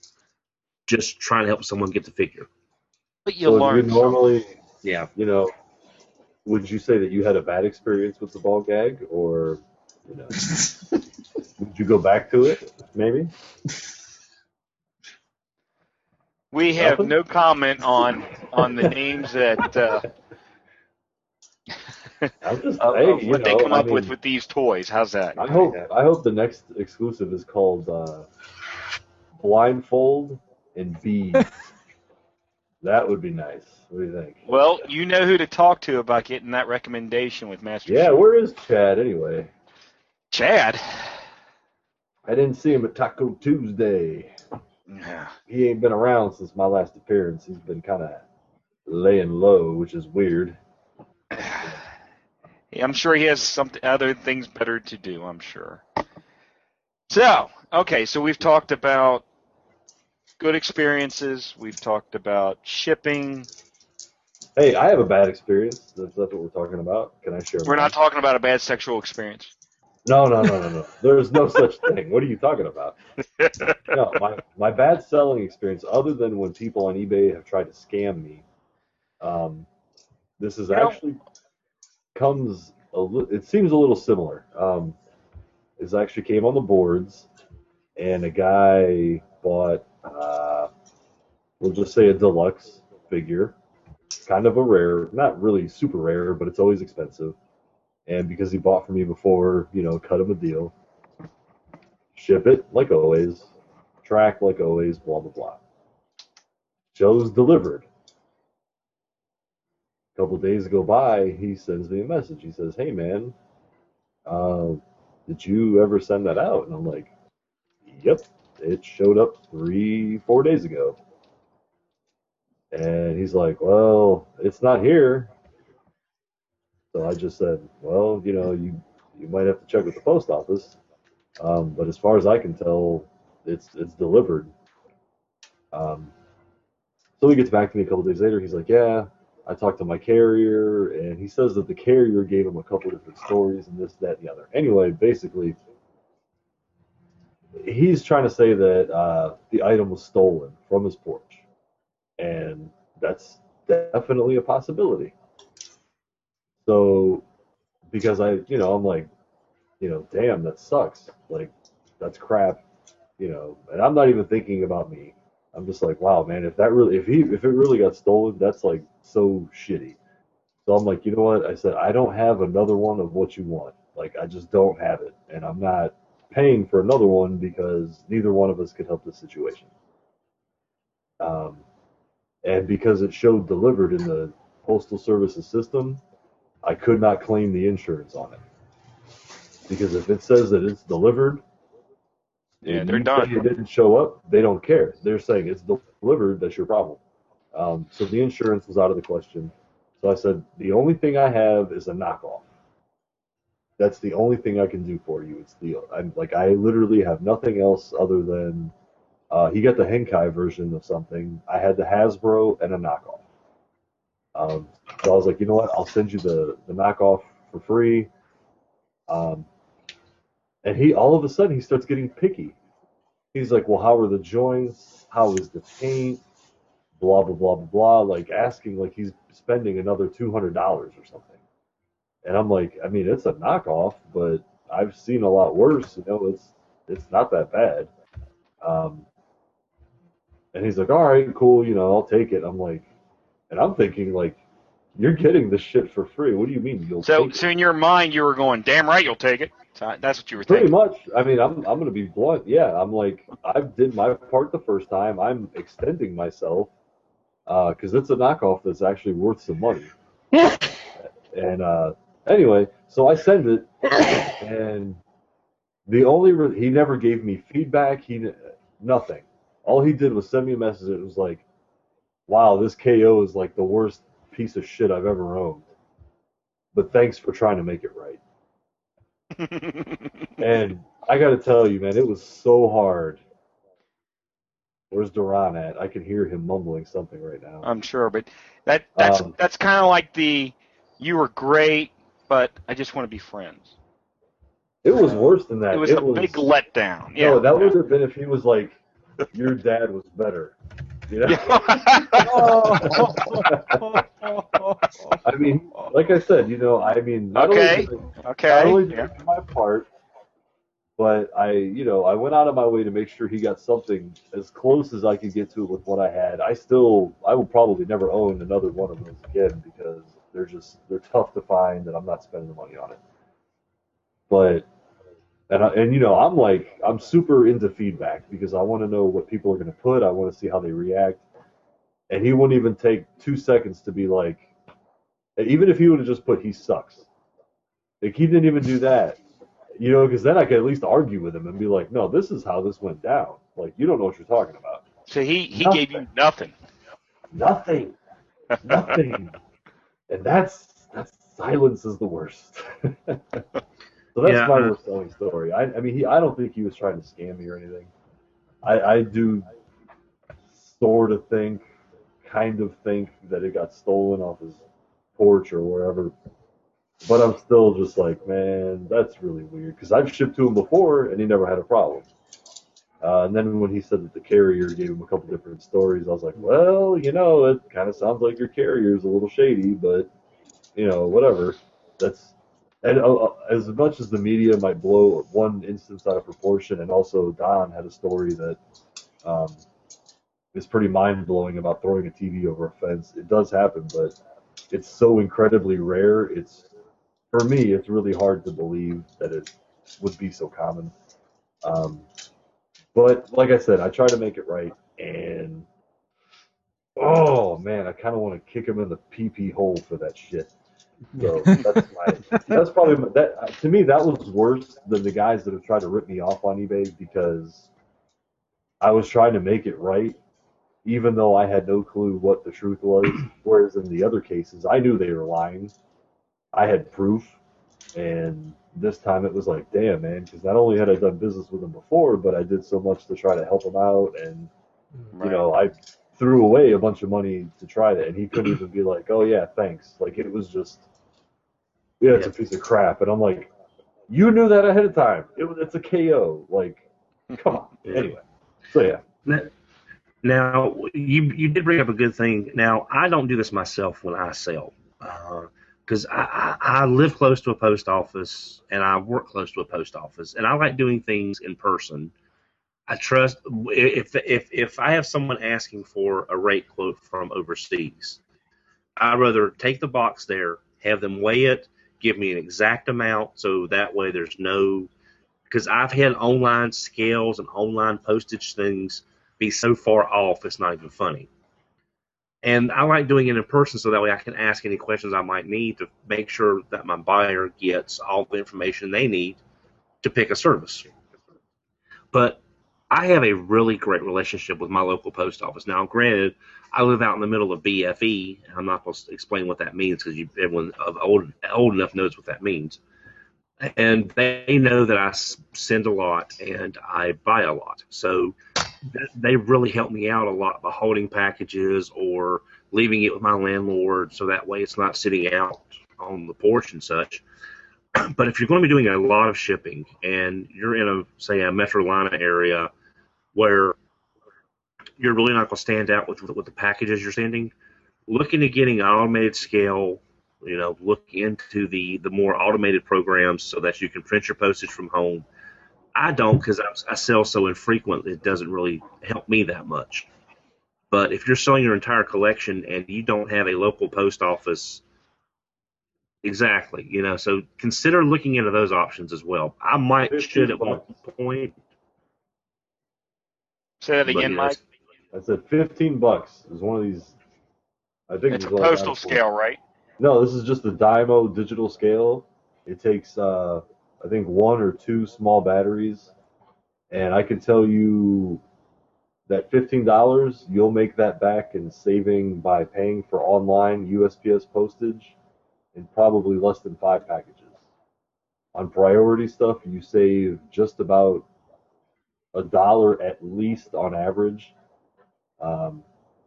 just trying to help someone get the figure. But you'll so you learn. normally, Yeah. you know, would you say that you had a bad experience with the ball gag, or you know, would you go back to it? Maybe. We have no comment on on the names that uh, I'm just of, hey, what they know, come I up with with these toys. How's that? I hope I hope the next exclusive is called uh, Blindfold and Beads. that would be nice. What do you think? Well, you know who to talk to about getting that recommendation with Master Yeah, Chief. where is Chad anyway? Chad. I didn't see him at Taco Tuesday. Yeah. He ain't been around since my last appearance. He's been kind of laying low, which is weird. I'm sure he has something other things better to do. I'm sure. So, okay, so we've talked about good experiences. We've talked about shipping. Hey, I have a bad experience. That's, that's what we're talking about. Can I share? We're mine? not talking about a bad sexual experience. No, no, no, no, no. There's no such thing. What are you talking about? No, my my bad selling experience, other than when people on eBay have tried to scam me, um, this is You know- actually comes a li- it seems a little similar. Um, this actually came on the boards, and a guy bought, uh, we'll just say a deluxe figure, kind of a rare, not really super rare, but it's always expensive. And because he bought from me before, you know, cut him a deal. Ship it like always, track like always, blah blah blah. Joe's delivered. A couple days go by, he sends me a message. He says, "Hey man, uh, did you ever send that out?" And I'm like, "Yep, it showed up three, four days ago." And he's like, "Well, it's not here." So I just said, "Well, you know, you you might have to check with the post office." Um, but as far as I can tell, it's it's delivered. Um, so he gets back to me a couple days later. He's like, "Yeah, I talked to my carrier, and he says that the carrier gave him a couple different stories and this, that, and the other." Anyway, basically, he's trying to say that uh, the item was stolen from his porch, and that's definitely a possibility. So, because I, you know, I'm like, you know, damn, that sucks. Like, that's crap, you know. And I'm not even thinking about me. I'm just like, wow, man, if that really, if he, if it really got stolen, that's like so shitty. So I'm like, you know what? I said, I don't have another one of what you want. Like, I just don't have it, and I'm not paying for another one because neither one of us could help the situation. Um, and because it showed delivered in the postal services system, I could not claim the insurance on it because if it says that it's delivered, Yeah, and they're done. It didn't show up. They don't care. They're saying it's delivered. That's your problem. Um, so the insurance was out of the question. So I said the only thing I have is a knockoff. That's the only thing I can do for you. It's the I'm like I literally have nothing else other than uh, he got the Henkei version of something. I had the Hasbro and a knockoff. Um, so I was like, you know what? I'll send you the the knockoff for free. Um, and he all of a sudden he starts getting picky. He's like, well, how are the joints? How is the paint? Blah blah blah blah blah. Like asking like he's spending another two hundred dollars or something. And I'm like, I mean, it's a knockoff, but I've seen a lot worse. You know, it's it's not that bad. Um, and he's like, all right, cool. You know, I'll take it. I'm like, and I'm thinking like, you're getting this shit for free. What do you mean you'll So, take it? so in your mind, you were going, "Damn right, you'll take it." So that's what you were Pretty thinking. much. I mean, I'm I'm gonna be blunt. Yeah, I'm like I did my part the first time. I'm extending myself because it's a knockoff that's actually worth some money. And uh, anyway, so I send it, and the only re- he never gave me feedback. He n- nothing. All he did was send me a message. It was like, "Wow, this KO is like the worst piece of shit I've ever owned." But thanks for trying to make it right. And I got to tell you, man, it was so hard. Where's Duran at? I can hear him mumbling something right now. I'm sure, but that that's Um, that's kind of like the you were great, but I just want to be friends. It was worse than that. It was a big letdown. Yeah. No, that would have been if he was like, "Your dad was better." You know. I mean, like I said, you know, I mean, not Okay. Only I, Okay, Not only did yeah. I do my part, but I, you know, I went out of my way to make sure he got something as close as I could get to it with what I had. I still, I will probably never own another one of those again because they're just they're tough to find, and I'm not spending the money on it. But and I, and you know, I'm like I'm super into feedback because I want to know what people are going to put. I want to see how they react. And he wouldn't even take two seconds to be like, even if he would have just put he sucks. Like he didn't even do that, you know, because then I could at least argue with him and be like, no, this is how this went down. Like you don't know what you're talking about. So he he gave you nothing. Nothing, nothing, and that's that's silence is the worst. so that's Yeah. my worst selling story. I, I mean, he, I don't think he was trying to scam me or anything. I, I do sort of think, kind of think that it got stolen off his porch or wherever. But I'm still just like, man, that's really weird because I've shipped to him before and he never had a problem. Uh, and then when he said that the carrier gave him a couple different stories, I was like, well, you know, it kind of sounds like your carrier's a little shady, but you know, whatever. That's and uh, uh, as much as the media might blow one instance out of proportion, and also Don had a story that um, is pretty mind blowing about throwing a TV over a fence. It does happen, but it's so incredibly rare. It's for me, it's really hard to believe that it would be so common. Um, but like I said, I try to make it right, and oh man, I kind of want to kick him in the PP hole for that shit. So that's my that's probably my, that to me that was worse than the guys that have tried to rip me off on eBay because I was trying to make it right, even though I had no clue what the truth was. Whereas in the other cases, I knew they were lying. I had proof, and this time it was like, damn, man, because not only had I done business with him before, but I did so much to try to help him out, and mm. you know, I threw away a bunch of money to try that, and he couldn't even be like, oh yeah, thanks. Like it was just, yeah, it's a piece of crap, and I'm like, you knew that ahead of time. It was, it's a KO. Like, come on. Anyway, so yeah. Now- Now, you you did bring up a good thing. Now, I don't do this myself when I sell, uh, because I, I, I live close to a post office and I work close to a post office, and I like doing things in person. I trust if if if I have someone asking for a rate quote from overseas, I'd rather take the box there, have them weigh it, give me an exact amount, so that way there's no because I've had online scales and online postage things be so far off it's not even funny. And I like doing it in person so that way I can ask any questions I might need to make sure that my buyer gets all the information they need to pick a service. But I have a really great relationship with my local post office. Now, granted, I live out in the middle of BFE. I'm not supposed to explain what that means because everyone old old enough knows what that means. And they know that I send a lot and I buy a lot. So they really help me out a lot by holding packages or leaving it with my landlord so that way it's not sitting out on the porch and such. But if you're going to be doing a lot of shipping and you're in a say a Metrolina area where you're really not going to stand out with with the packages you're sending, look into getting an automated scale. You know, look into the the more automated programs so that you can print your postage from home. I don't because I, I sell so infrequent. It doesn't really help me that much. But if you're selling your entire collection and you don't have a local post office, exactly, you know, so consider looking into those options as well. I might should at one point. Say that again, you Mike. I said 15 bucks is one of these. I think It's a it was all postal scale, right? No, this is just the Dymo digital scale. It takes, uh, I think, one or two small batteries, and I can tell you that fifteen dollars you'll make that back in saving by paying for online USPS postage in probably less than five packages. On priority stuff, you save just about a dollar at least on average. Um,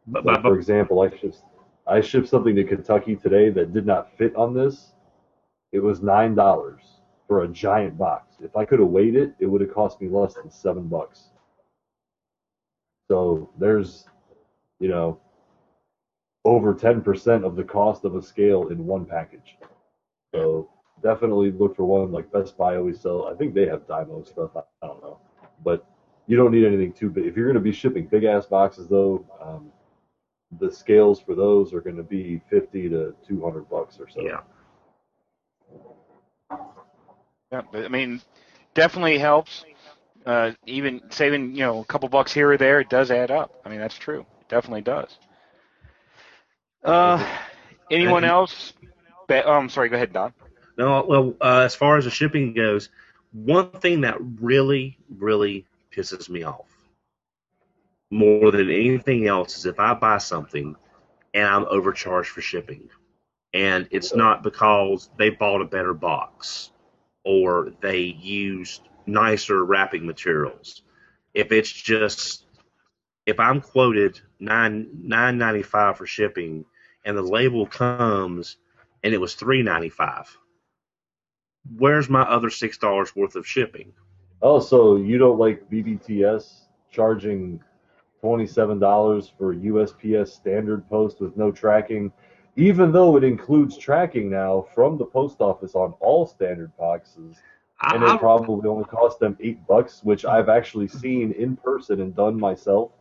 But, like for example, I shipped I shipped something to Kentucky today that did not fit on this. It was nine dollars for a giant box. If I could have weighed it, it would have cost me less than seven bucks. So there's, you know, over ten percent of the cost of a scale in one package. So definitely look for one like Best Buy always sell. I think they have Dymo stuff. I, I don't know, but you don't need anything too big. If you're going to be shipping big ass boxes though, um, the scales for those are going to be 50 to 200 bucks or so. yeah. Yeah, but I mean, definitely helps. Uh, even saving you know a couple bucks here or there, it does add up. I mean, that's true. It definitely does. Uh, anyone And- else? Be- oh, I'm sorry. Go ahead, Don. No, well, uh, as far as the shipping goes, one thing that really, really pisses me off more than anything else is if I buy something and I'm overcharged for shipping. And it's not because they bought a better box or they used nicer wrapping materials. If it's just if I'm quoted nine nine ninety five for shipping and the label comes and it was three ninety five, where's my other six dollars worth of shipping? Oh, so you don't like BBTS charging $27 for USPS standard post with no tracking, even though it includes tracking now from the post office on all standard boxes, I, and it probably only cost them eight bucks, which I've actually seen in person and done myself.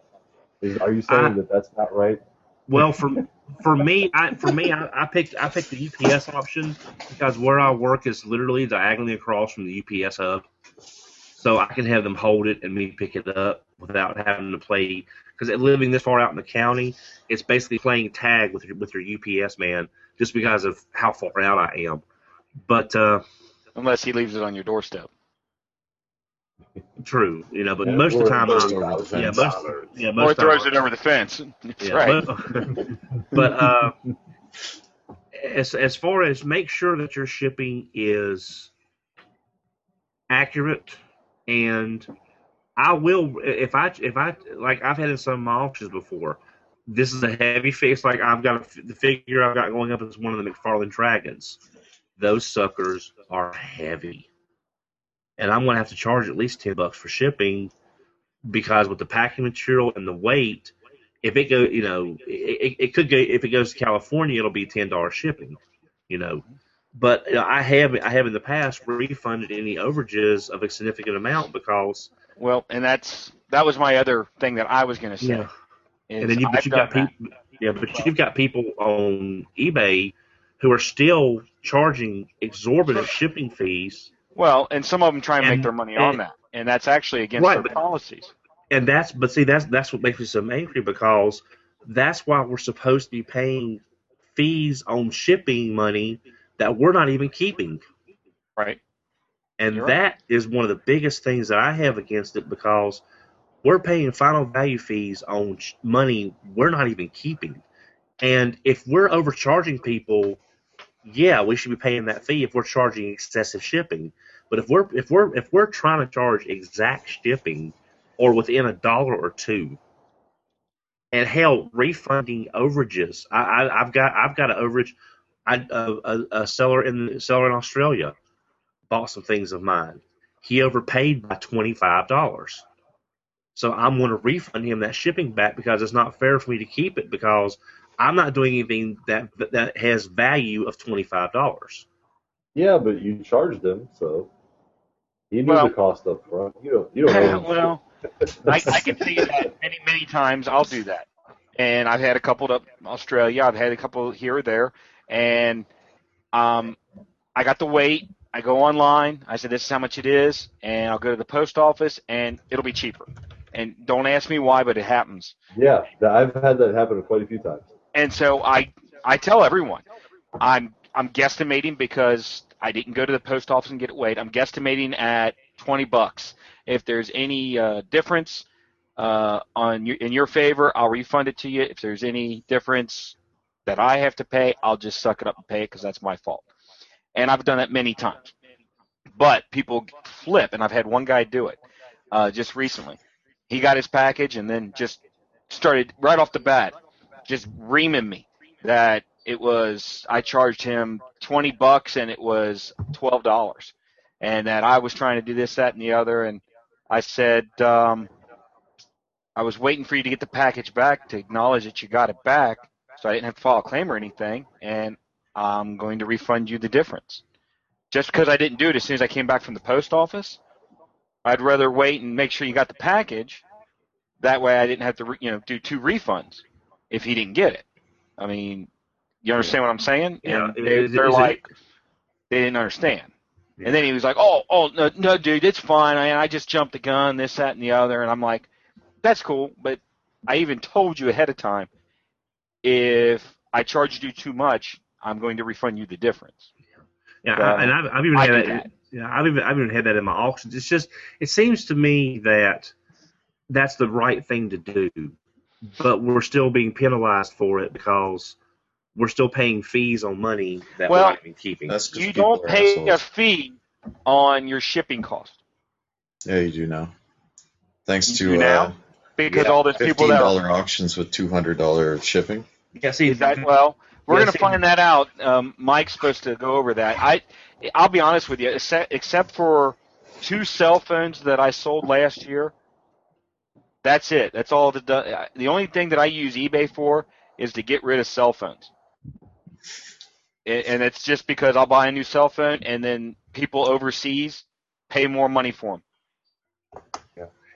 Is are you saying I- that that's not right? Well, for for me, I for me, I, I picked I picked the UPS option because where I work is literally diagonally across from the UPS hub, so I can have them hold it and me pick it up without having to play. Because living this far out in the county, it's basically playing tag with your with your UPS man just because of how far out I am. But uh, Unless he leaves it on your doorstep. true, you know. But Yeah, most of the or time, most I'm, of the yeah, time. most yeah Or most throws times- it over the fence. Yeah, right. But, but uh, as as far as make sure that your shipping is accurate, and I will if I if I like I've had in some of my auctions before. This is a heavy face. Like I've got a, the figure I've got going up is one of the McFarlane Dragons. Those suckers are heavy, and I'm going to have to charge at least ten bucks for shipping because with the packing material and the weight, if it go, you know, it, it could go if it goes to California, it'll be ten dollars shipping, you know. But you know, I have I have in the past refunded any overages of a significant amount because Well, and that's that was my other thing that I was going to say. Yeah. and then you but you've got that. people yeah, but you've got people on eBay who are still charging exorbitant shipping fees, Well, and some of them try and, make their money on that, and that's actually against Right, their but- policies. and that's but see that's that's what makes me so angry because that's why we're supposed to be paying fees on shipping money that we're not even keeping. Right. And right. that is one of the biggest things that I have against it because we're paying final value fees on money we're not even keeping. And if we're overcharging people, yeah, we should be paying that fee if we're charging excessive shipping. But if we're if we're if we're trying to charge exact shipping or within a dollar or two, and hell, refunding overages. I, I I've got I've got an overage. I a, a, a seller in seller in Australia bought some things of mine. He overpaid by twenty five dollars. So I'm going to refund him that shipping back because it's not fair for me to keep it because I'm not doing anything that that has value of twenty five dollars. Yeah, but you charged him, so he knew Well- the cost up front. You don't. You don't know. well, I, I can see that many, many times. I'll do that, and I've had a couple to Australia. I've had a couple here or there, and um, I got the weight. I go online. I say "This is how much it is," and I'll go to the post office, and it'll be cheaper. And don't ask me why, but it happens. Yeah, I've had that happen quite a few times. And so I I tell everyone, I'm I'm guesstimating because I didn't go to the post office and get it weighed. I'm guesstimating at 20 bucks. If there's any uh, difference uh, on your, in your favor, I'll refund it to you. If there's any difference that I have to pay, I'll just suck it up and pay it because that's my fault. And I've done that many times. But people flip, and I've had one guy do it uh, just recently. He got his package and then just started right off the bat, just reaming me that it was I charged him twenty bucks and it was twelve dollars, and that I was trying to do this, that, and the other, and I said um, I was waiting for you to get the package back to acknowledge that you got it back, so I didn't have to file a claim or anything, and I'm going to refund you the difference. Just because I didn't do it as soon as I came back from the post office, I'd rather wait and make sure you got the package. That way, I didn't have to, re- you know, do two refunds if he didn't get it. I mean, you understand what I'm saying? Yeah, And they, they're is it- like, they didn't understand. And then he was like, "Oh, oh, no, no, dude, it's fine. I, I just jumped the gun, this, that, and the other." And I'm like, "That's cool, but I even told you ahead of time. If I charged you too much, I'm going to refund you the difference." Yeah, So, I, and I've, I've even I had that. that. Yeah, I've even I've even had that in my auctions. It's just it seems to me that that's the right thing to do, but we're still being penalized for it because we're still paying fees on money that Well, we're not even keeping. That's just You don't are pay a fee on your shipping cost Yeah, you do now. Thanks You to do now? uh, because yeah, all those people fifteen that are dollar auctions with two hundred dollar shipping. yeah, see, Is that well? We're Yeah, going to find that out. Um, Mike's supposed to go over that. I, I'll be honest with you. Except, except for two cell phones that I sold last year, that's it. That's all the the only thing that I use eBay for is to get rid of cell phones. And it's just because I'll buy a new cell phone and then people overseas pay more money for them.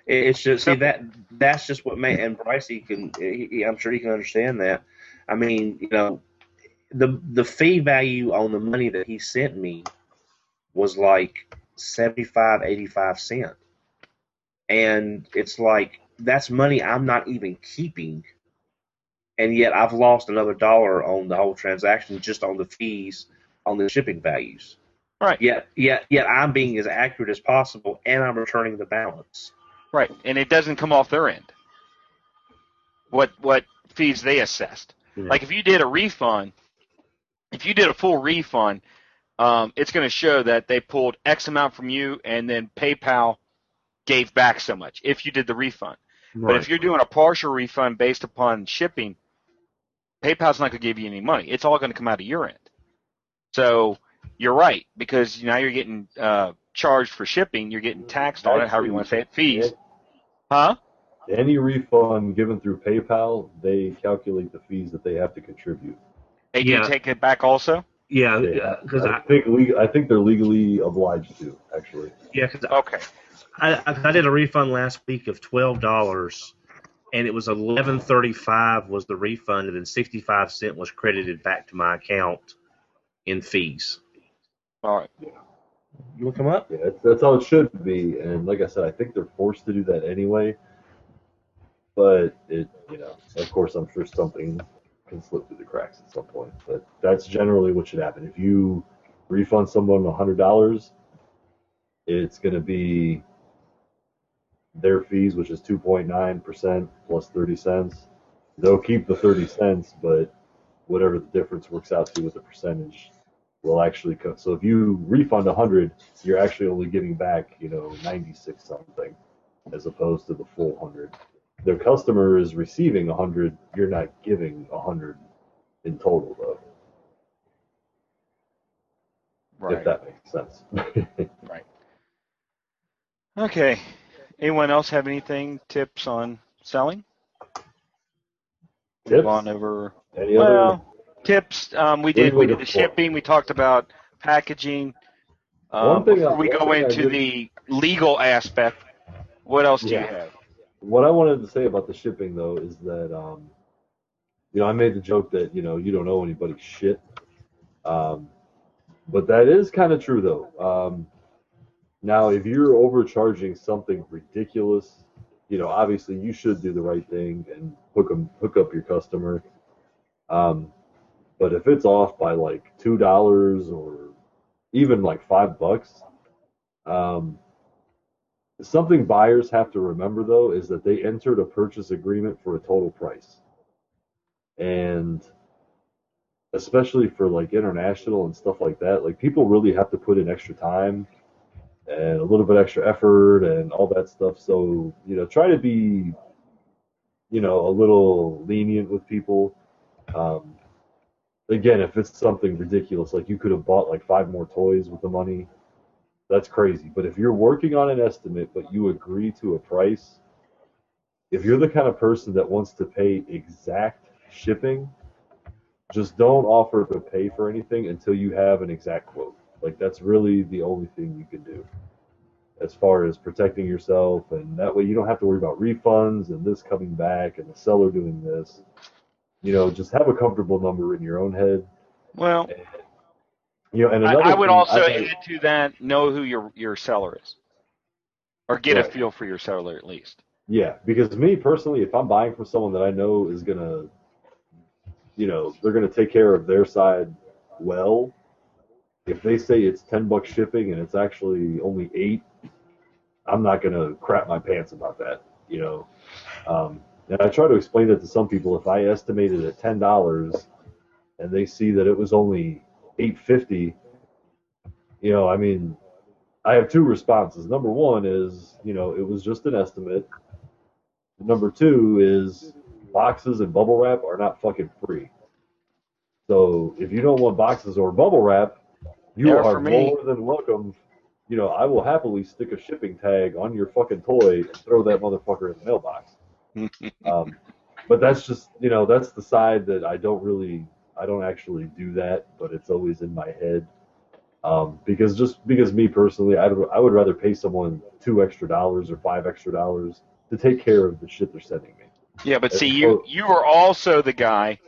It's just see that that's just what made and Bryce he can he- I'm sure he can understand that. I mean, you know, the the fee value on the money that he sent me was like 75 85 cent. And it's like that's money I'm not even keeping. And yet I've lost another dollar on the whole transaction just on the fees on the shipping values. Right. Yet yet yet I'm being as accurate as possible and I'm returning the balance. Right, and it doesn't come off their end. What what fees they assessed? Yeah. Like if you did a refund, if you did a full refund, um, it's going to show that they pulled X amount from you, and then PayPal gave back so much. If you did the refund, but if you're doing a partial refund based upon shipping, PayPal's not going to give you any money. It's all going to come out of your end. So you're right because now you're getting uh, charged for shipping. You're getting taxed on it, however you want to say it, fees. Huh? Any refund given through PayPal, they calculate the fees that they have to contribute. They do Yeah. take it back also. Yeah, They- because I I, think le- I think they're legally obliged to actually. yeah, 'cause Okay. I, I I did a refund last week of twelve dollars, and it was eleven thirty five was the refund, and then sixty five cent was credited back to my account in fees. All right. Yeah. You look to come up? Yeah, that's, that's how it should be. And like I said, I think they're forced to do that anyway. But it, you know, of course, I'm sure something can slip through the cracks at some point. But that's generally what should happen. If you refund someone hundred dollars, it's going to be their fees, which is 2.9 percent plus 30 cents. They'll keep the 30 cents, but whatever the difference works out to with the percentage will actually come. So if you refund 100, you're actually only giving back, you know, 96 something, as opposed to the full 100. The customer is receiving a 100, you're not giving a 100 in total, though, right. if that makes sense. Right. Okay. Anyone else have anything tips on selling? Tips? Move on over. Any other? Well, tips. Um, we did. We did the shipping. We talked about packaging. Um, One thing I- before we go into the legal aspect, what else do Yeah. you have? What I wanted to say about the shipping though is that um, you know I made the joke that you know you don't owe anybody shit, um, but that is kind of true though. Um, now if you're overcharging something ridiculous, you know obviously you should do the right thing and hook 'em- hook up your customer. Um, But if it's off by like two dollars or even like five bucks, um, something buyers have to remember though is that they entered a purchase agreement for a total price, and especially for like international and stuff like that, like people really have to put in extra time and a little bit extra effort and all that stuff. So, you know, try to be, you know, a little lenient with people. Um, again, if it's something ridiculous, like you could have bought like five more toys with the money, that's crazy. But if you're working on an estimate, but you agree to a price, if you're the kind of person that wants to pay exact shipping, just don't offer to pay for anything until you have an exact quote. Like that's really the only thing you can do as far as protecting yourself and that way you don't have to worry about refunds and this coming back and the seller doing this. You know, just have a comfortable number in your own head. Well, You know, and I, I would thing also I- add to that know who your your seller is, or get a feel for your seller at least. Yeah, because me personally, if I'm buying from someone that I know is gonna, you know, they're gonna take care of their side well. If they say it's ten bucks shipping and it's actually only eight, I'm not gonna crap my pants about that. You know, um, and I try to explain that to some people. If I estimate it at ten dollars, and they see that it was only eight fifty, you know, I mean, I have two responses. Number one is, you know, it was just an estimate. Number two is boxes and bubble wrap are not fucking free. So if you don't want boxes or bubble wrap, you Never are more than welcome. You know, I will happily stick a shipping tag on your fucking toy and throw that motherfucker in the mailbox. Um, but that's just, you know, that's the side that I don't really, I don't actually do that, but it's always in my head. Um, because just because me personally, I would, I would rather pay someone two extra dollars or five extra dollars to take care of the shit they're sending me. Yeah, but As see, you you are also the guy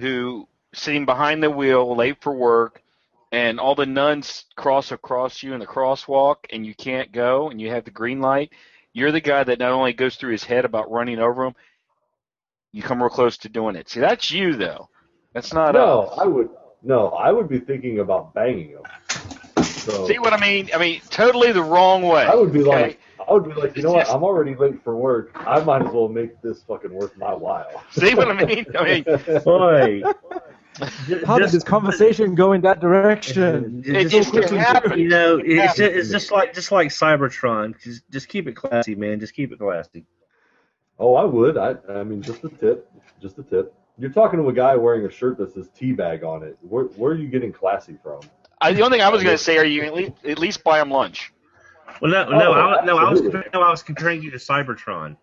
who sitting behind the wheel, late for work, and all the nuns cross across you in the crosswalk, and you can't go, and you have the green light. You're the guy that not only goes through his head about running over them, you come real close to doing it. See, that's you though. That's not No, us. I would no, I would be thinking about banging them. So See what I mean? I mean, totally the wrong way. I would be okay? like, I would be like, you know what? I'm already late for work. I might as well make this fucking worth my while. See what I mean? I mean, Boy. Ju- How did this conversation go in that direction? It just- just can happen. You know, it's just, it's just like just like Cybertron. Just just keep it classy, man. Just keep it classy. oh, I would. I, I mean, just a tip, just a tip. You're talking to a guy wearing a shirt that says teabag on it. Where, where are you getting classy from? I, the only thing I was going to say are you at least, at least buy him lunch. Well, no, no, Oh, I, no, I was no, I was comparing you to Cybertron.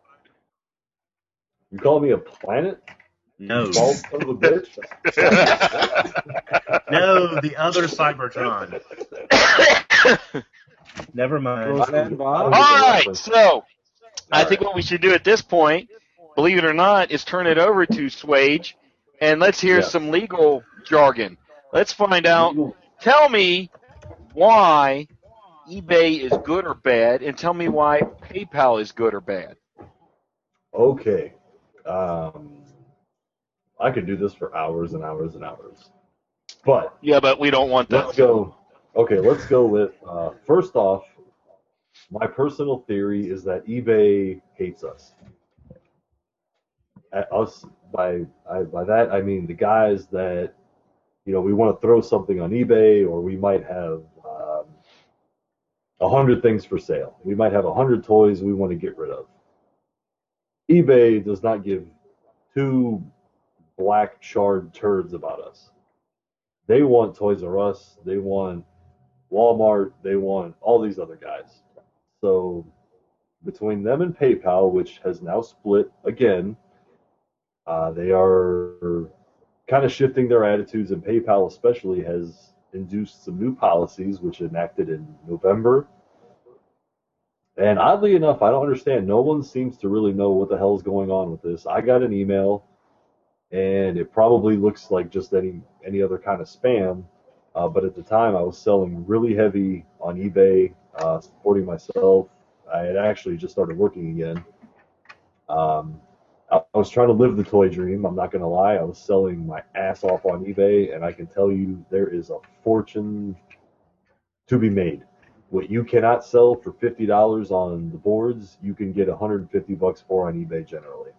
You call me a planet? No, Bald son of a bitch? no, the other Cybertron. Never mind. Roseanne Barr? I All don't get the right, reference. so I think what we should do at this point, believe it or not, is turn it over to Swage, and let's hear Yeah. some legal jargon. Let's find out. Tell me why eBay is good or bad, and tell me why PayPal is good or bad. Okay. Um, I could do this for hours and hours and hours. But Yeah, but we don't want that. let's go. Okay, let's go with uh, first off. My personal theory is that eBay hates us. Us by I, by that I mean the guys that you know we want to throw something on eBay or we might have um, a hundred things for sale. We might have a hundred toys we want to get rid of. eBay does not give two black charred turds about us. They want Toys R Us, they want Walmart, they want all these other guys. So between them and PayPal, which has now split again, uh, they are kind of shifting their attitudes, and PayPal especially has induced some new policies, which enacted in November. And oddly enough, I don't understand. No one seems to really know what the hell is going on with this. I got an email, and it probably looks like just any any other kind of spam. Uh, but at the time, I was selling really heavy on eBay, uh, supporting myself. I had actually just started working again. Um, I was trying to live the toy dream. I'm not gonna lie. I was selling my ass off on eBay, and I can tell you there is a fortune to be made. What you cannot sell for fifty dollars on the boards, you can get 150 bucks for on eBay generally.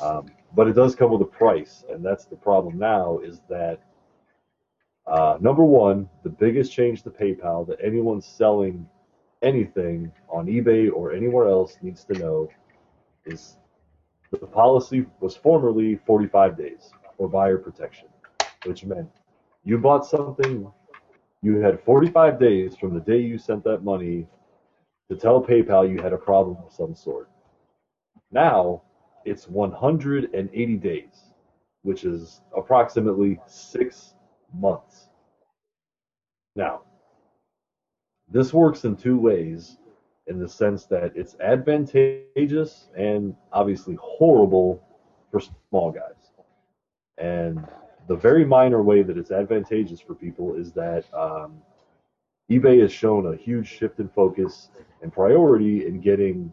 Um, but it does come with a price, and that's the problem now. Is that uh, number one, the biggest change to PayPal that anyone selling anything on eBay or anywhere else needs to know is the policy was formerly 45 days for buyer protection, which meant you bought something, you had 45 days from the day you sent that money to tell PayPal you had a problem of some sort. Now it's 180 days, which is approximately six months. Now, this works in two ways in the sense that it's advantageous and obviously horrible for small guys. And the very minor way that it's advantageous for people is that um, eBay has shown a huge shift in focus and priority in getting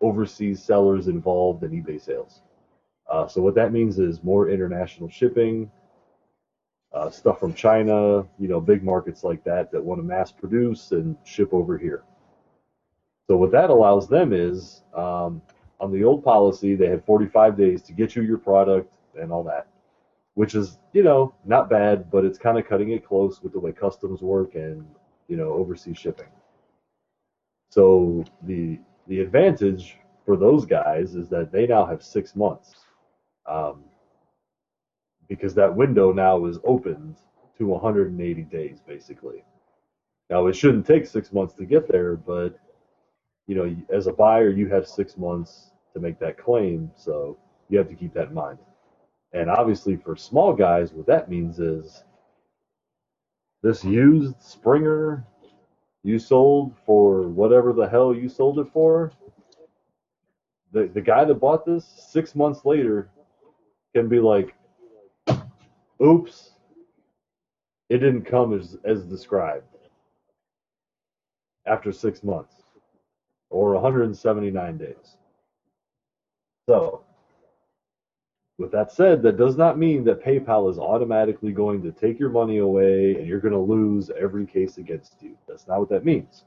overseas sellers involved in eBay sales. Uh, so what that means is more international shipping, uh, stuff from China, you know, big markets like that that want to mass produce and ship over here. So what that allows them is, um, on the old policy, they had 45 days to get you your product and all that, which is, you know, not bad, but it's kind of cutting it close with the way customs work and, you know, overseas shipping. So the the advantage for those guys is that they now have six months, um, because that window now is opened to 180 days basically. Now it shouldn't take six months to get there, but you know, as a buyer, you have six months to make that claim, so you have to keep that in mind. And obviously, for small guys, what that means is this used Springer you sold for whatever the hell you sold it for. The the guy that bought this six months later can be like, "Oops, it didn't come as as described." After six months or 179 days. So, with that said, that does not mean that PayPal is automatically going to take your money away and you're going to lose every case against you. That's not what that means.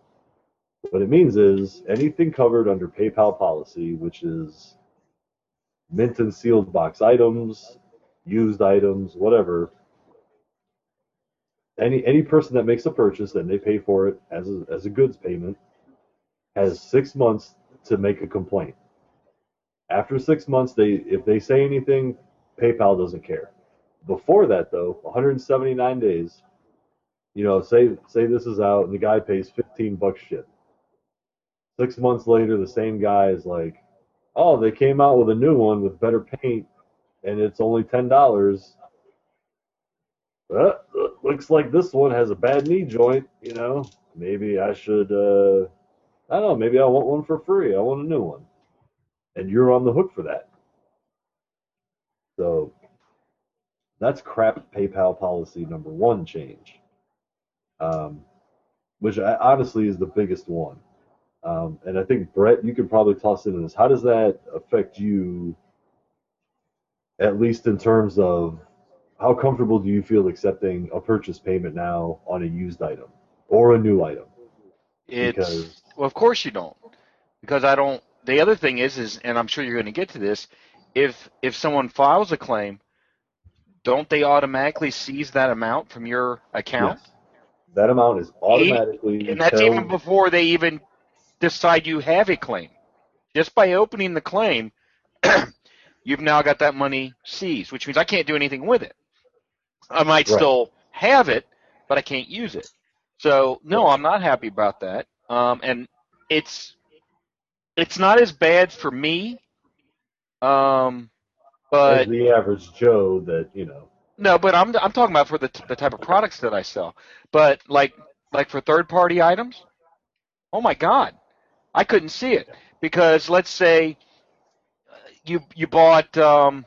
What it means is anything covered under PayPal policy, which is mint and sealed box items, used items, whatever. Any any person that makes a purchase and they pay for it as a, as a goods payment has six months to make a complaint. After six months, they if they say anything, PayPal doesn't care. Before that, though, 179 days. You know, say say this is out and the guy pays 15 bucks shit. Six months later, the same guy is like, "Oh, they came out with a new one with better paint, and it's only ten dollars." Uh, looks like this one has a bad knee joint. You know, maybe I should. Uh, I don't know. Maybe I want one for free. I want a new one, and you're on the hook for that. So that's crap PayPal policy number one change, um, which I, honestly is the biggest one. Um, and I think Brett, you could probably toss into this. How does that affect you, at least in terms of how comfortable do you feel accepting a purchase payment now on a used item or a new item? It's Because- well, of course you don't, because I don't. The other thing is, is and I'm sure you're going to get to this. If if someone files a claim, don't they automatically seize that amount from your account? Yes. That amount is automatically And that's even before they even decide you have a claim. Just by opening the claim, you've now got that money seized, which means I can't do anything with it. I might Right. still have it, but I can't use it. So no, I'm not happy about that. Um, and it's it's not as bad for me. Um, but as the average Joe that you know. no, but I'm I'm talking about for the the type of products that I sell. But like like for third party items, oh my God, I couldn't see it because let's say uh, you you bought um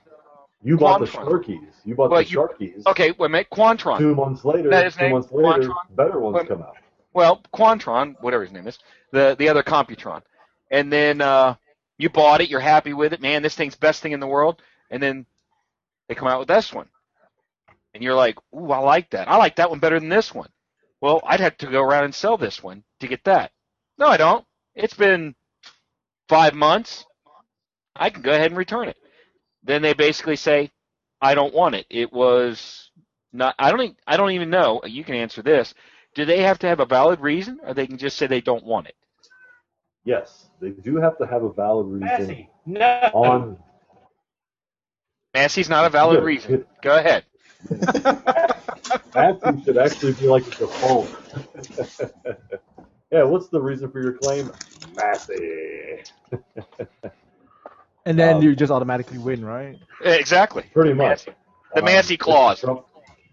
You bought the Sharkies. You bought Well, the you- Sharkies. okay wait a minute Quantron. Two months later, That two name? months later, Quantron? better ones Wait- come out. Well, Quantron, whatever his name is, the the other Computron, and then uh, you bought it, you're happy with it, man, this thing's best thing in the world, and then they come out with this one. And you're like, ooh, I like that. I like that one better than this one. Well, I'd have to go around and sell this one to get that. No, I don't. It's been five months. I can go ahead and return it. Then they basically say, I don't want it. It was not. I don't. e- I don't even know. You can answer this. Do they have to have a valid reason, or they can just say they don't want it? Yes, they do have to have a valid reason Massey, no. on. Massey's not a valid Good. reason. Go ahead. Matthew should actually be like a default. yeah, what's the reason for your claim? Massey. And then Um, you just automatically win, right? Exactly. Pretty much. The Um, Massey it's clause. Trump-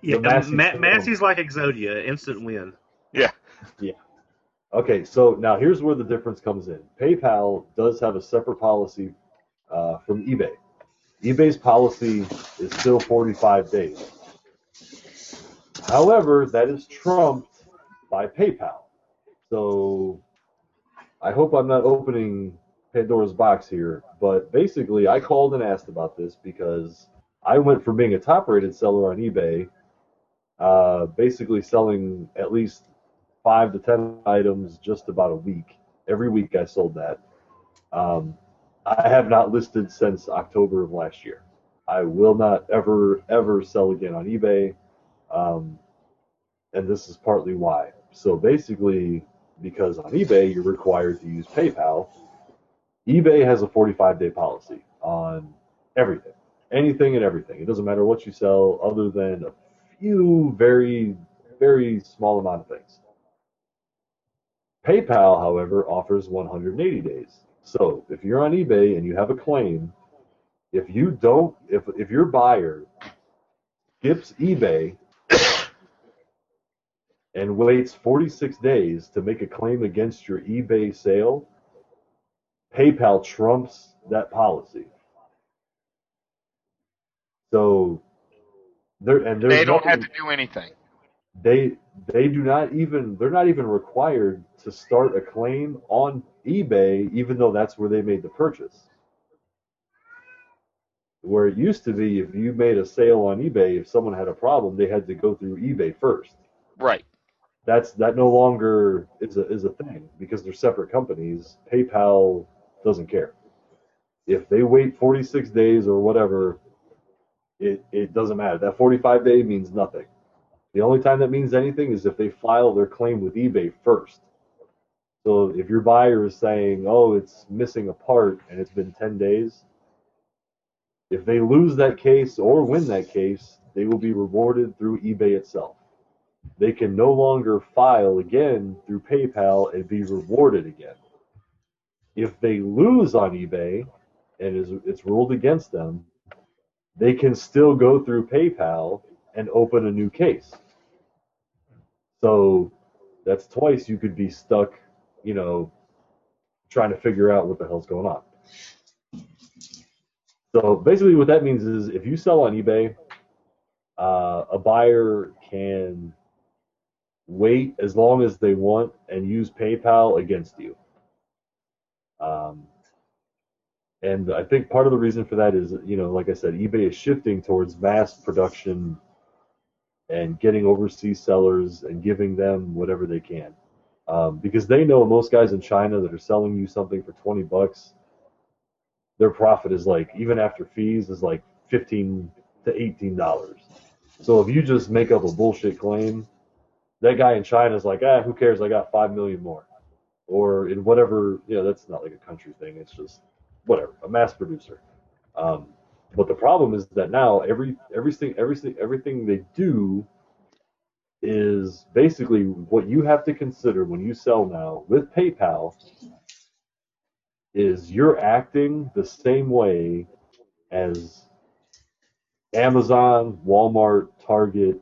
Yeah, The Massey Ma- Massey's like Exodia, instant win. Yeah. Yeah. Okay, so now here's where the difference comes in. PayPal does have a separate policy uh, from eBay. eBay's policy is still 45 days. However, that is trumped by PayPal. So I hope I'm not opening Pandora's box here, but basically, I called and asked about this because I went from being a top rated seller on eBay, uh, basically selling at least five to ten items just about a week. Every week I sold that. Um, I have not listed since October of last year. I will not ever ever sell again on eBay, um, and this is partly why. So basically, because on eBay you're required to use PayPal, eBay has a 45 day policy on everything, anything and everything. It doesn't matter what you sell, other than a few very very small amount of things. PayPal, however, offers 180 days. So if you're on eBay and you have a claim, if you don't, if if your buyer skips eBay and waits 46 days to make a claim against your eBay sale, PayPal trumps that policy. So there and They don't have to do anything. they they do not even they're not even required to start a claim on eBay even though that's where they made the purchase. Where it used to be if you made a sale on eBay if someone had a problem they had to go through eBay first. Right. That's that no longer is a is a thing because they're separate companies. PayPal doesn't care. If they wait 46 days or whatever it it doesn't matter. That 45 day means nothing. The only time that means anything is if they file their claim with eBay first. So if your buyer is saying, "Oh, it's missing a part and it's been 10 days," if they lose that case or win that case, they will be rewarded through eBay itself. They can no longer file again through PayPal and be rewarded again. If they lose on eBay and is it's ruled against them, they can still go through PayPal and open a new case. So that's twice you could be stuck, you know, trying to figure out what the hell's going on. So basically, what that means is if you sell on eBay, uh, a buyer can wait as long as they want and use PayPal against you. Um, and I think part of the reason for that is, you know, like I said, eBay is shifting towards mass production and getting overseas sellers and giving them whatever they can. Um, because they know most guys in China that are selling you something for 20 bucks, their profit is like, even after fees, is like 15 to $18. So if you just make up a bullshit claim, that guy in China is like, ah, who cares? I got 5 million more. Or in whatever, you know, that's not like a country thing. It's just whatever, a mass producer. Um, but the problem is that now every everything everything everything they do is basically what you have to consider when you sell now with PayPal is you're acting the same way as Amazon, Walmart, Target,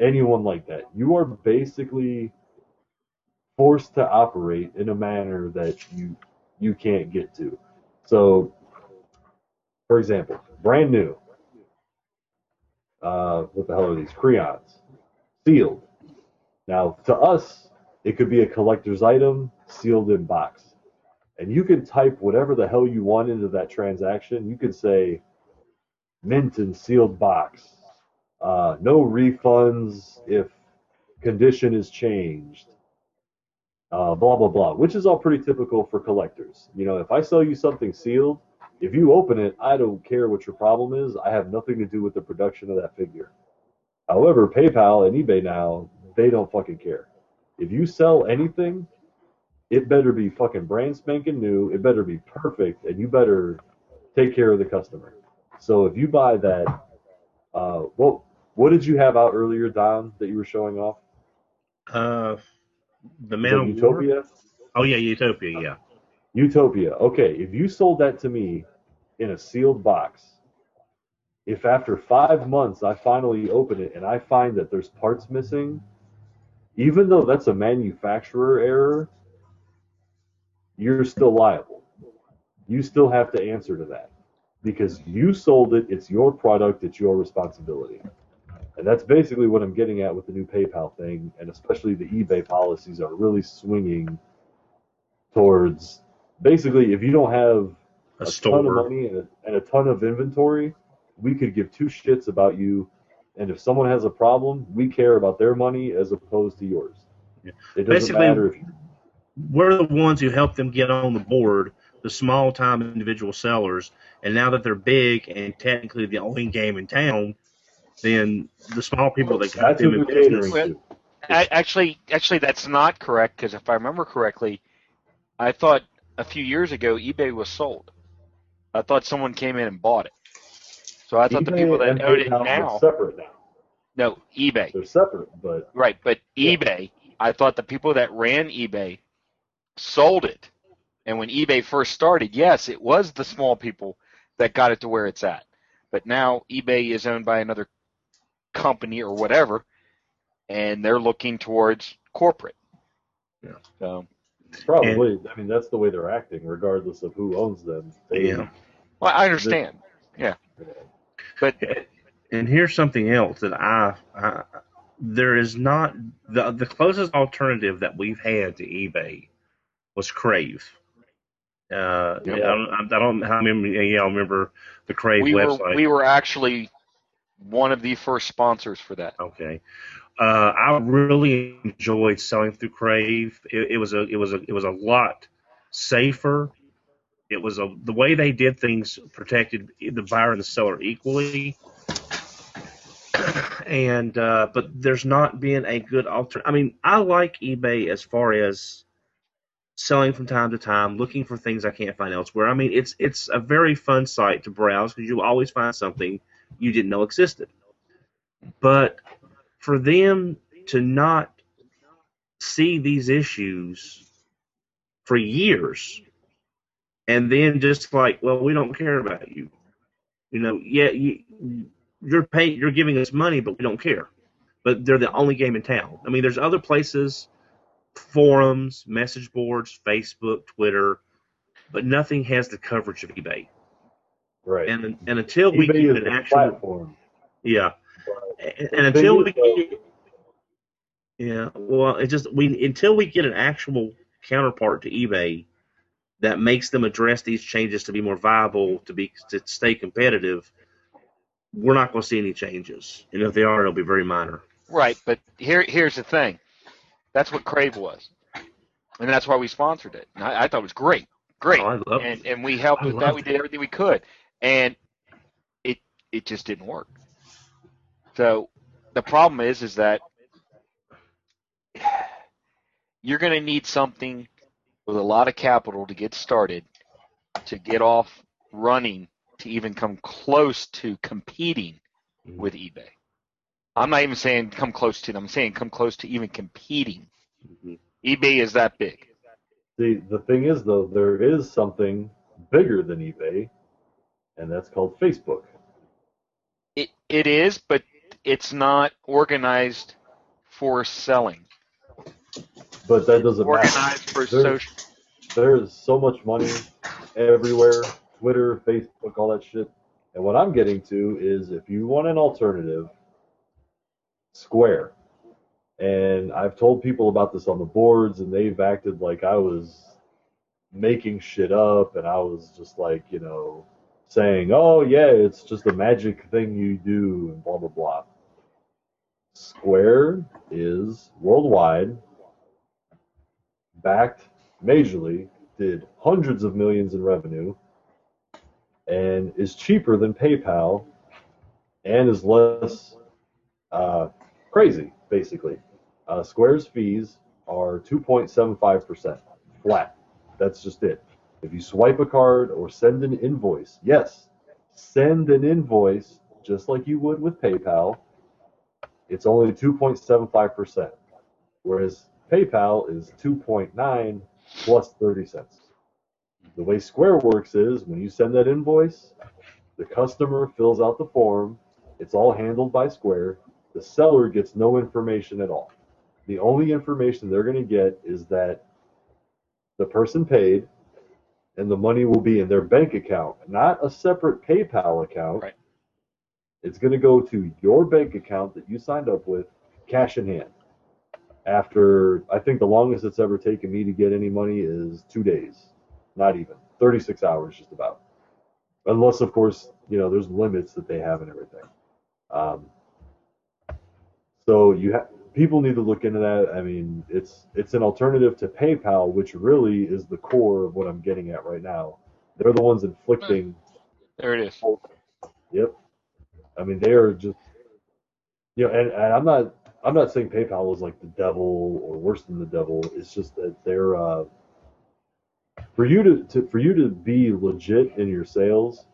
anyone like that. You are basically forced to operate in a manner that you you can't get to. So, for example, brand new. Uh, what the hell are these crayons? Sealed. Now, to us, it could be a collector's item sealed in box, and you can type whatever the hell you want into that transaction. You can say mint and sealed box, uh, no refunds if condition is changed, uh, blah blah blah, which is all pretty typical for collectors. You know, if I sell you something sealed, if you open it, I don't care what your problem is. I have nothing to do with the production of that figure. However, PayPal and eBay now, they don't fucking care. If you sell anything, it better be fucking brand spanking new. It better be perfect, and you better take care of the customer. So if you buy that, uh, what what did you have out earlier, Don, that you were showing off? Uh, the Man that of War? Utopia. Oh yeah, Utopia. Yeah. Utopia. Okay, if you sold that to me in a sealed box, if after five months I finally open it and I find that there's parts missing, even though that's a manufacturer error, you're still liable. You still have to answer to that because you sold it, it's your product, it's your responsibility. And that's basically what I'm getting at with the new PayPal thing, and especially the eBay policies are really swinging towards basically if you don't have A a ton of money and a, and a ton of inventory, we could give two shits about you. And if someone has a problem, we care about their money as opposed to yours. Yeah. It doesn't Basically- matter if you We're the ones who help them get on the board, the small time individual sellers. And now that they're big and technically the only game in town, then the small people that got that's them in business. catering to. A- Actually, actually, that's not correct because if I remember correctly, I thought a few years ago eBay was sold. I thought someone came in and bought it. So I thought the people that and own it now, separate now. no eBay, They're separate, but right? But Yeah. eBay, I thought the people that ran eBay sold it. And when eBay first started, yes, it was the small people that got it to where it's at. But now eBay is owned by another company or whatever, and they're looking towards corporate. Yeah. So, probably I mean that's the way they're acting, regardless of who owns them. They, Yeah. well, I understand. Yeah. But And here's something else that I, I there is not the the closest alternative that we've had to eBay was Crave. Uh, Yep. I don't, I don't how many yeah, I remember the Crave we were website. we were actually one of the first sponsors for that. Okay. Uh, I really enjoyed selling through Crave. It, it was a it was a it was a lot safer. It was a the way they did things protected the buyer and the seller equally. And uh, but there's not been a good alter. I mean, I like eBay as far as selling from time to time, looking for things I can't find elsewhere. I mean, it's it's a very fun site to browse because you always find something you didn't know existed. But for them to not see these issues for years and then just like, well, we don't care about you. You know, yeah, you, you're paying, you're giving us money, but we don't care. But they're the only game in town. I mean, there's other places, forums, message boards, Facebook, Twitter, but nothing has the coverage of eBay. Right. And and until we eBay get an actual, platform. yeah, but and, and until we get, yeah, well, it just we until we get an actual counterpart to eBay that makes them address these changes to be more viable, to be to stay competitive, we're not going to see any changes. And if they are, it'll be very minor. Right, but here here's the thing. That's what Crave was, and that's why we sponsored it. I, I thought it was great, great, Oh, I love and and we helped I with that. loved We did everything we could, and it it just didn't work. So the problem is is that you're going to need something with a lot of capital to get started, to get off running, to even come close to competing Mhm. with eBay. I'm not even saying come close to them. I'm saying come close to even competing. Mhm. eBay is that big. The the thing is though, there is something bigger than eBay, and that's called Facebook. It it is, but it's not organized for selling. But that doesn't matter. Organized for There's- social. There's so much money everywhere, Twitter, Facebook, all that shit. And what I'm getting to is if you want an alternative, Square. And I've told people about this on the boards, and they've acted like I was making shit up, and I was just like, you know, saying, "Oh yeah, it's just a magic thing you do," and blah blah blah. Square is worldwide, backed majorly, did hundreds of millions in revenue, and is cheaper than PayPal, and is less uh, crazy, basically. Uh, Square's fees are 2.75% flat. That's just it. If you swipe a card or send an invoice, yes, send an invoice just like you would with PayPal. It's only 2.75%, whereas PayPal is 2.9 plus 30 cents. The way Square works is when you send that invoice, the customer fills out the form. It's all handled by Square. The seller gets no information at all. The only information they're going to get is that the person paid and the money will be in their bank account, not a separate PayPal account. Right. It's going to go to your bank account that you signed up with, cash in hand. After, I think the longest it's ever taken me to get any money is two days, not even 36 hours, just about. Unless, of course, you know, there's limits that they have and everything. Um, so you have people need to look into that. I mean, it's it's an alternative to PayPal, which really is the core of what I'm getting at right now. They're the ones inflicting. There it is. Yep. I mean, they are just, you know, and, and I'm not I'm not saying PayPal is like the devil or worse than the devil. It's just that they're uh, for you to, to for you to be legit in your sales.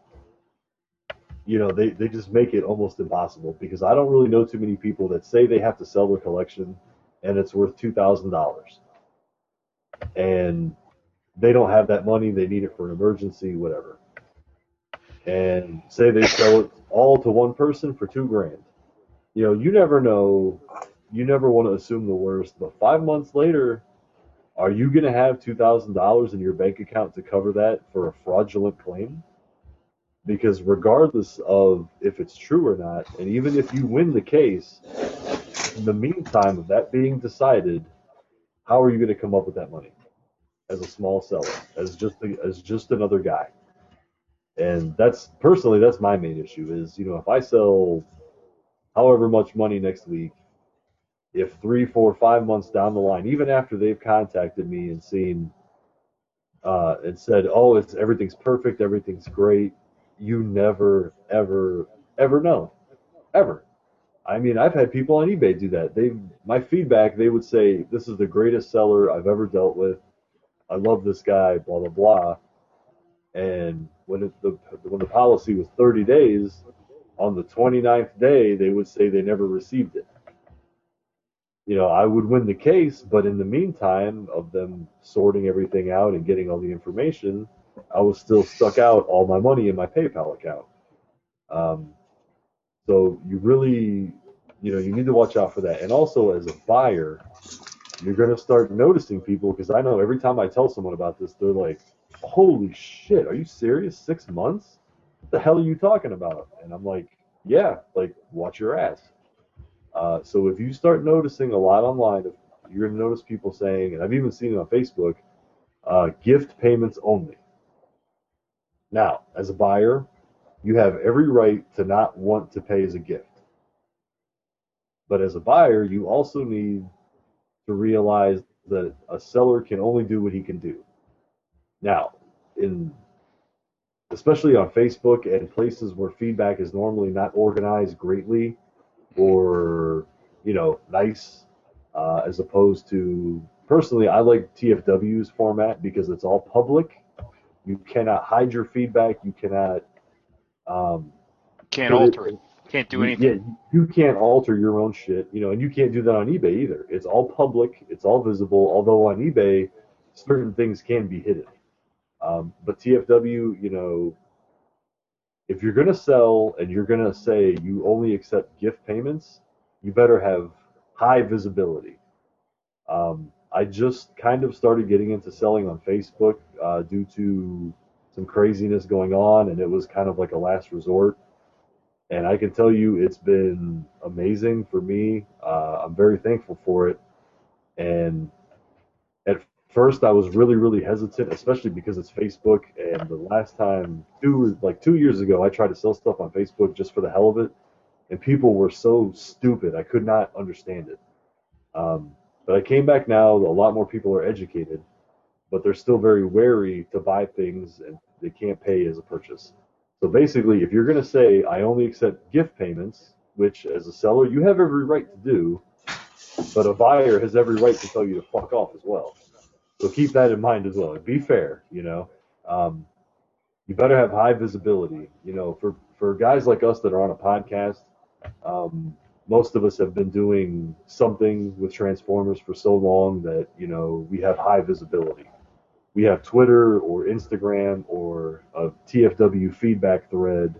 You know, they, they just make it almost impossible because I don't really know too many people that say they have to sell their collection and it's worth two thousand dollars, and they don't have that money. They need it for an emergency, whatever. And say they sell it all to one person for two grand you know, you never know. You never want to assume the worst. But five months later, are you going to have two thousand dollars in your bank account to cover that for a fraudulent claim? Because regardless of if it's true or not, and even if you win the case, in the meantime of that being decided, how are you going to come up with that money as a small seller, as just a, as just another guy? And that's personally that's my main issue is you know if I sell however much money next week, if three, four, five months down the line, even after they've contacted me and seen uh, and said, "Oh, it's everything's perfect, everything's great," you never, ever, ever know, ever. I mean, I've had people on eBay do that. They, my feedback, they would say, "This is the greatest seller I've ever dealt with. I love this guy." Blah blah blah. And when it, the when the policy was 30 days, on the 29th day, they would say they never received it. You know, I would win the case, but in the meantime of them sorting everything out and getting all the information, I was still stuck out all my money in my PayPal account. Um, so you really, you know, you need to watch out for that. And also as a buyer, you're going to start noticing people because I know every time I tell someone about this, they're like, holy shit, are you serious? Six months? what the hell are you talking about? And I'm like, yeah, like watch your ass. Uh, so if you start noticing a lot online, you're going to notice people saying, and I've even seen it on Facebook, uh, gift payments only. Now, as a buyer, you have every right to not want to pay as a gift. But as a buyer, you also need to realize that a seller can only do what he can do. Now, in especially on Facebook and places where feedback is normally not organized greatly or you know nice, uh, as opposed to personally, I like TFW's format because it's all public. You cannot hide your feedback. You cannot. Um, Can't alter it. Can't do anything. Yeah, you can't alter your own shit, you know, and you can't do that on eBay either. It's all public. It's all visible. Although on eBay, certain things can be hidden. Um, but TFW, you know, if you're going to sell and you're going to say you only accept gift payments, you better have high visibility. Um, I just kind of started getting into selling on Facebook uh, due to some craziness going on, and it was kind of like a last resort. And I can tell you, it's been amazing for me. Uh, I'm very thankful for it. And at first I was really really hesitant, especially because it's Facebook. And the last time, two like two years ago, I tried to sell stuff on Facebook just for the hell of it, and people were so stupid. I could not understand it. Um, but I came back now. A lot more people are educated, but they're still very wary to buy things and they can't pay as a purchase. So basically, if you're going to say I only accept gift payments, which as a seller you have every right to do, but a buyer has every right to tell you to fuck off as well. So keep that in mind as well. Be fair, you know. Um, you better have high visibility. You know, for for guys like us that are on a podcast, um, most of us have been doing something with Transformers for so long that you know we have high visibility. We have Twitter or Instagram or a TFW feedback thread.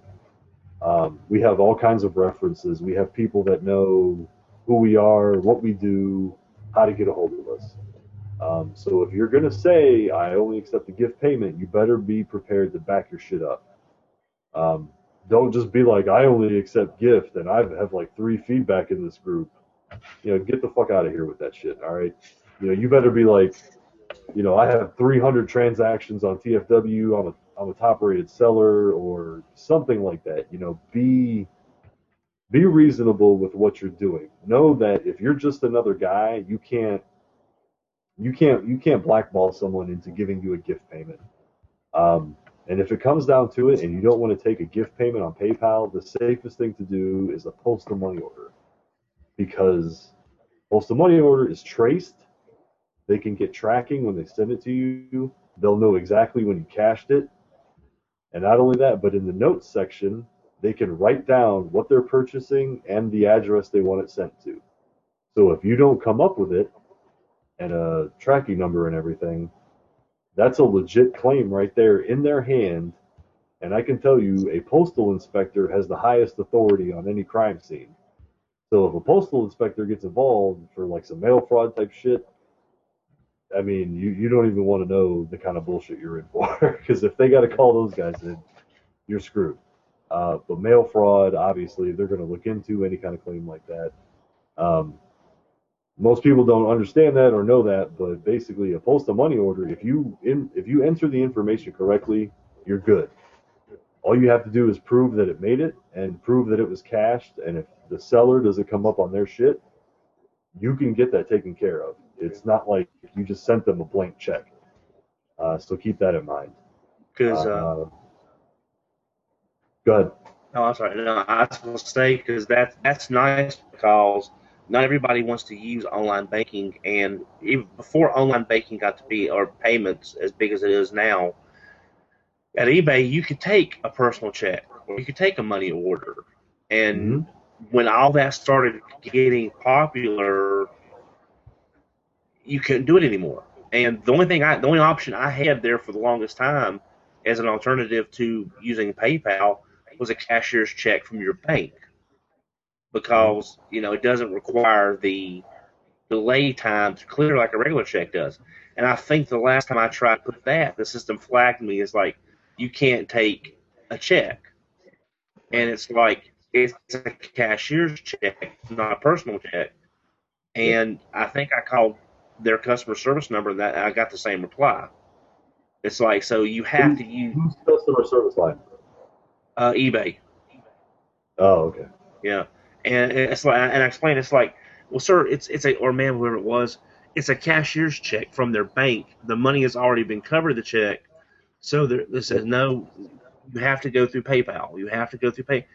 Um, we have all kinds of references. We have people that know who we are, what we do, how to get a hold of us. Um, so if you're going to say, I only accept a gift payment, you better be prepared to back your shit up. Um, don't just be like, I only accept gift and I have like three feedback in this group. You know, get the fuck out of here with that shit, all right? You know, you better be like, you know, I have 300 transactions on TFW. I'm a I'm a top rated seller or something like that. You know, be be reasonable with what you're doing. Know that if you're just another guy, you can't you can't you can't blackball someone into giving you a gift payment. Um, and if it comes down to it, and you don't want to take a gift payment on PayPal, the safest thing to do is a postal money order, because postal money order is traced. They can get tracking when they send it to you. They'll know exactly when you cashed it. And not only that, but in the notes section, they can write down what they're purchasing and the address they want it sent to. So if you don't come up with it and a tracking number and everything, that's a legit claim right there in their hand. And I can tell you, a postal inspector has the highest authority on any crime scene. So if a postal inspector gets involved for like some mail fraud type shit, I mean, you, you don't even want to know the kind of bullshit you're in for. Because if they got to call those guys in, you're screwed. Uh, but mail fraud, obviously, they're going to look into any kind of claim like that. Um, most people don't understand that or know that, but basically, a postal money order, if you in, if you enter the information correctly, you're good. All you have to do is prove that it made it and prove that it was cashed. And if the seller doesn't come up on their shit, you can get that taken care of. It's not like you just sent them a blank check. Uh, so keep that in mind. Because uh, Uh, go ahead. No, I'm sorry. No, I was to say because that that's nice because not everybody wants to use online banking, and even before online banking got to be or payments as big as it is now, at eBay you could take a personal check or you could take a money order, and mm-hmm. when all that started getting popular, you couldn't do it anymore. And the only thing I, the only option I had there for the longest time, as an alternative to using PayPal, was a cashier's check from your bank, because you know it doesn't require the delay time to clear like a regular check does. And I think the last time I tried to put that, the system flagged me as like you can't take a check, and it's like it's a cashier's check, not a personal check. And I think I called their customer service number, and that I got the same reply. It's like so you have to use Who's customer service line? uh, eBay. Oh, okay. Yeah, and it's like, and I explained, it's like, well, sir, it's it's a or man, whoever it was, it's a cashier's check from their bank. The money has already been covered the check, so there, this says no, you have to go through PayPal. You have to go through Pay,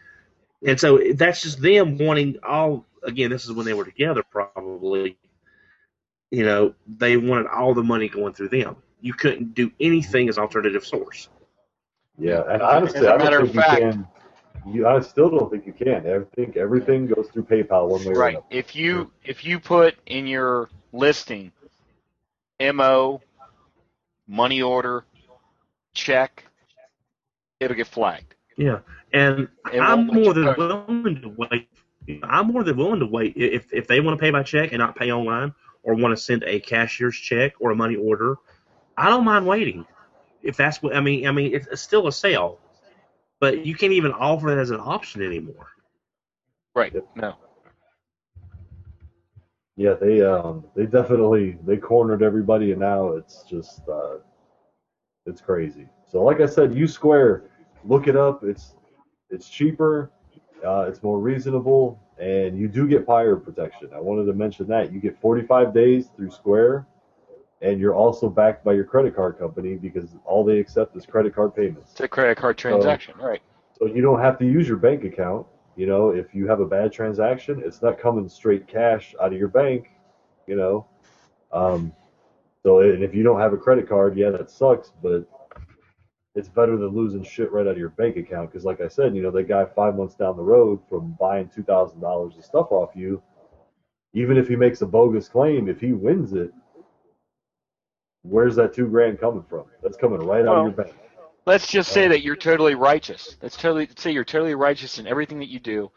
and so that's just them wanting all. Again, this is when they were together, probably. You know, they wanted all the money going through them. You couldn't do anything as alternative source. Yeah, and honestly, As a I matter don't of fact- you can. You, I still don't think you can. I think everything goes through PayPal one way or another. Right. If you if you put in your listing MO, money order, check, it'll get flagged. Yeah, and It I'm more than go. willing to wait. I'm more than willing to wait if if they want to pay by check and not pay online, or want to send a cashier's check or a money order. I don't mind waiting. If that's what I mean, I mean it's, it's still a sale, but you can't even offer that as an option anymore. Right. No. Yeah, they um they definitely they cornered everybody, and now it's just uh, it's crazy. So like I said, U Square, look it up. It's it's cheaper, uh, it's more reasonable, and you do get fire protection. I wanted to mention that you get 45 days through Square, and you're also backed by your credit card company because all they accept is credit card payments. It's a credit card transaction, right? So you don't have to use your bank account. You know, if you have a bad transaction, it's not coming straight cash out of your bank. You know, um, so and if you don't have a credit card, yeah, that sucks, but it's better than losing shit right out of your bank account. Because like I said, you know, that guy five months down the road from buying two thousand dollars of stuff off you, even if he makes a bogus claim, if he wins it, where's that two grand coming from? That's coming right out of your bank. Let's just say Uh, that you're totally righteous. Let's totally say you're totally righteous in everything that you do.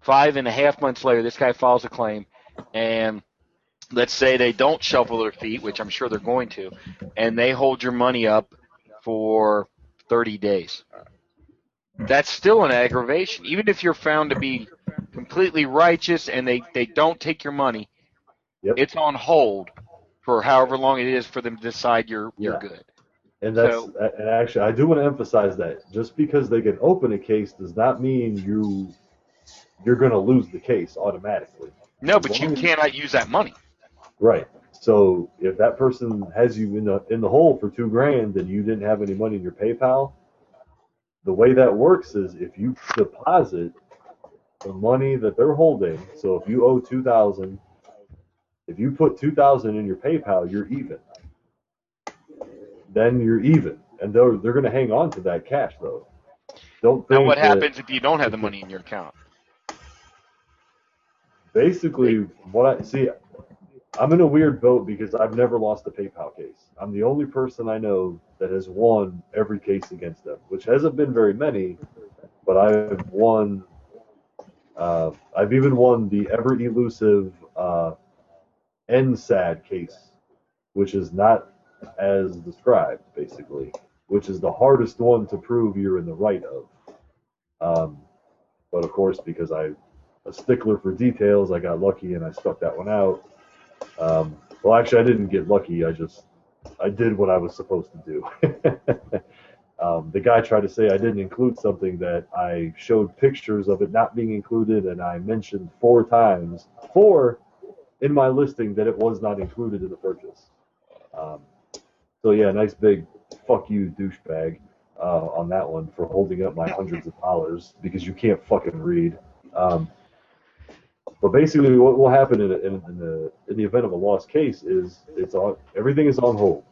Five and a half months later, this guy files a claim, and let's say they don't shuffle their feet, which I'm sure they're going to, and they hold your money up for 30 days. That's still an aggravation, even if you're found to be completely righteous and they, they don't take your money. Yep. It's on hold for however long it is for them to decide you're you're Yeah. good. And that's So- and actually, I do want to emphasize that just because they can open a case does not mean you you're going to lose the case automatically. No, but you cannot use that money. Right. So if that person has you in the in the hole for two grand and you didn't have any money in your PayPal, the way that works is if you deposit the money that they're holding. So if you owe two thousand, if you put two thousand in your PayPal, you're even. Then you're even, and they're they're going to hang on to that cash though. Don't think Now, what that- happens if you don't have the money in your account? basically what I see I'm in a weird boat because I've never lost a PayPal case. I'm the only person I know that has won every case against them, which hasn't been very many, but I've won uh, I've even won the ever elusive uh, NSAD case, which is not as described, basically, which is the hardest one to prove you're in the right of. Um, but of course, because I a stickler for details. I got lucky and I stuck that one out. Um, well, actually, I didn't get lucky. I just I did what I was supposed to do. um, the guy tried to say I didn't include something that I showed pictures of it not being included, and I mentioned four times, four in my listing that it was not included in the purchase. Um, so yeah, nice big fuck you douchebag uh, on that one for holding up my hundreds of dollars because you can't fucking read. Um, but basically, what will happen in, in, in the in the event of a lost case is it's on everything is on hold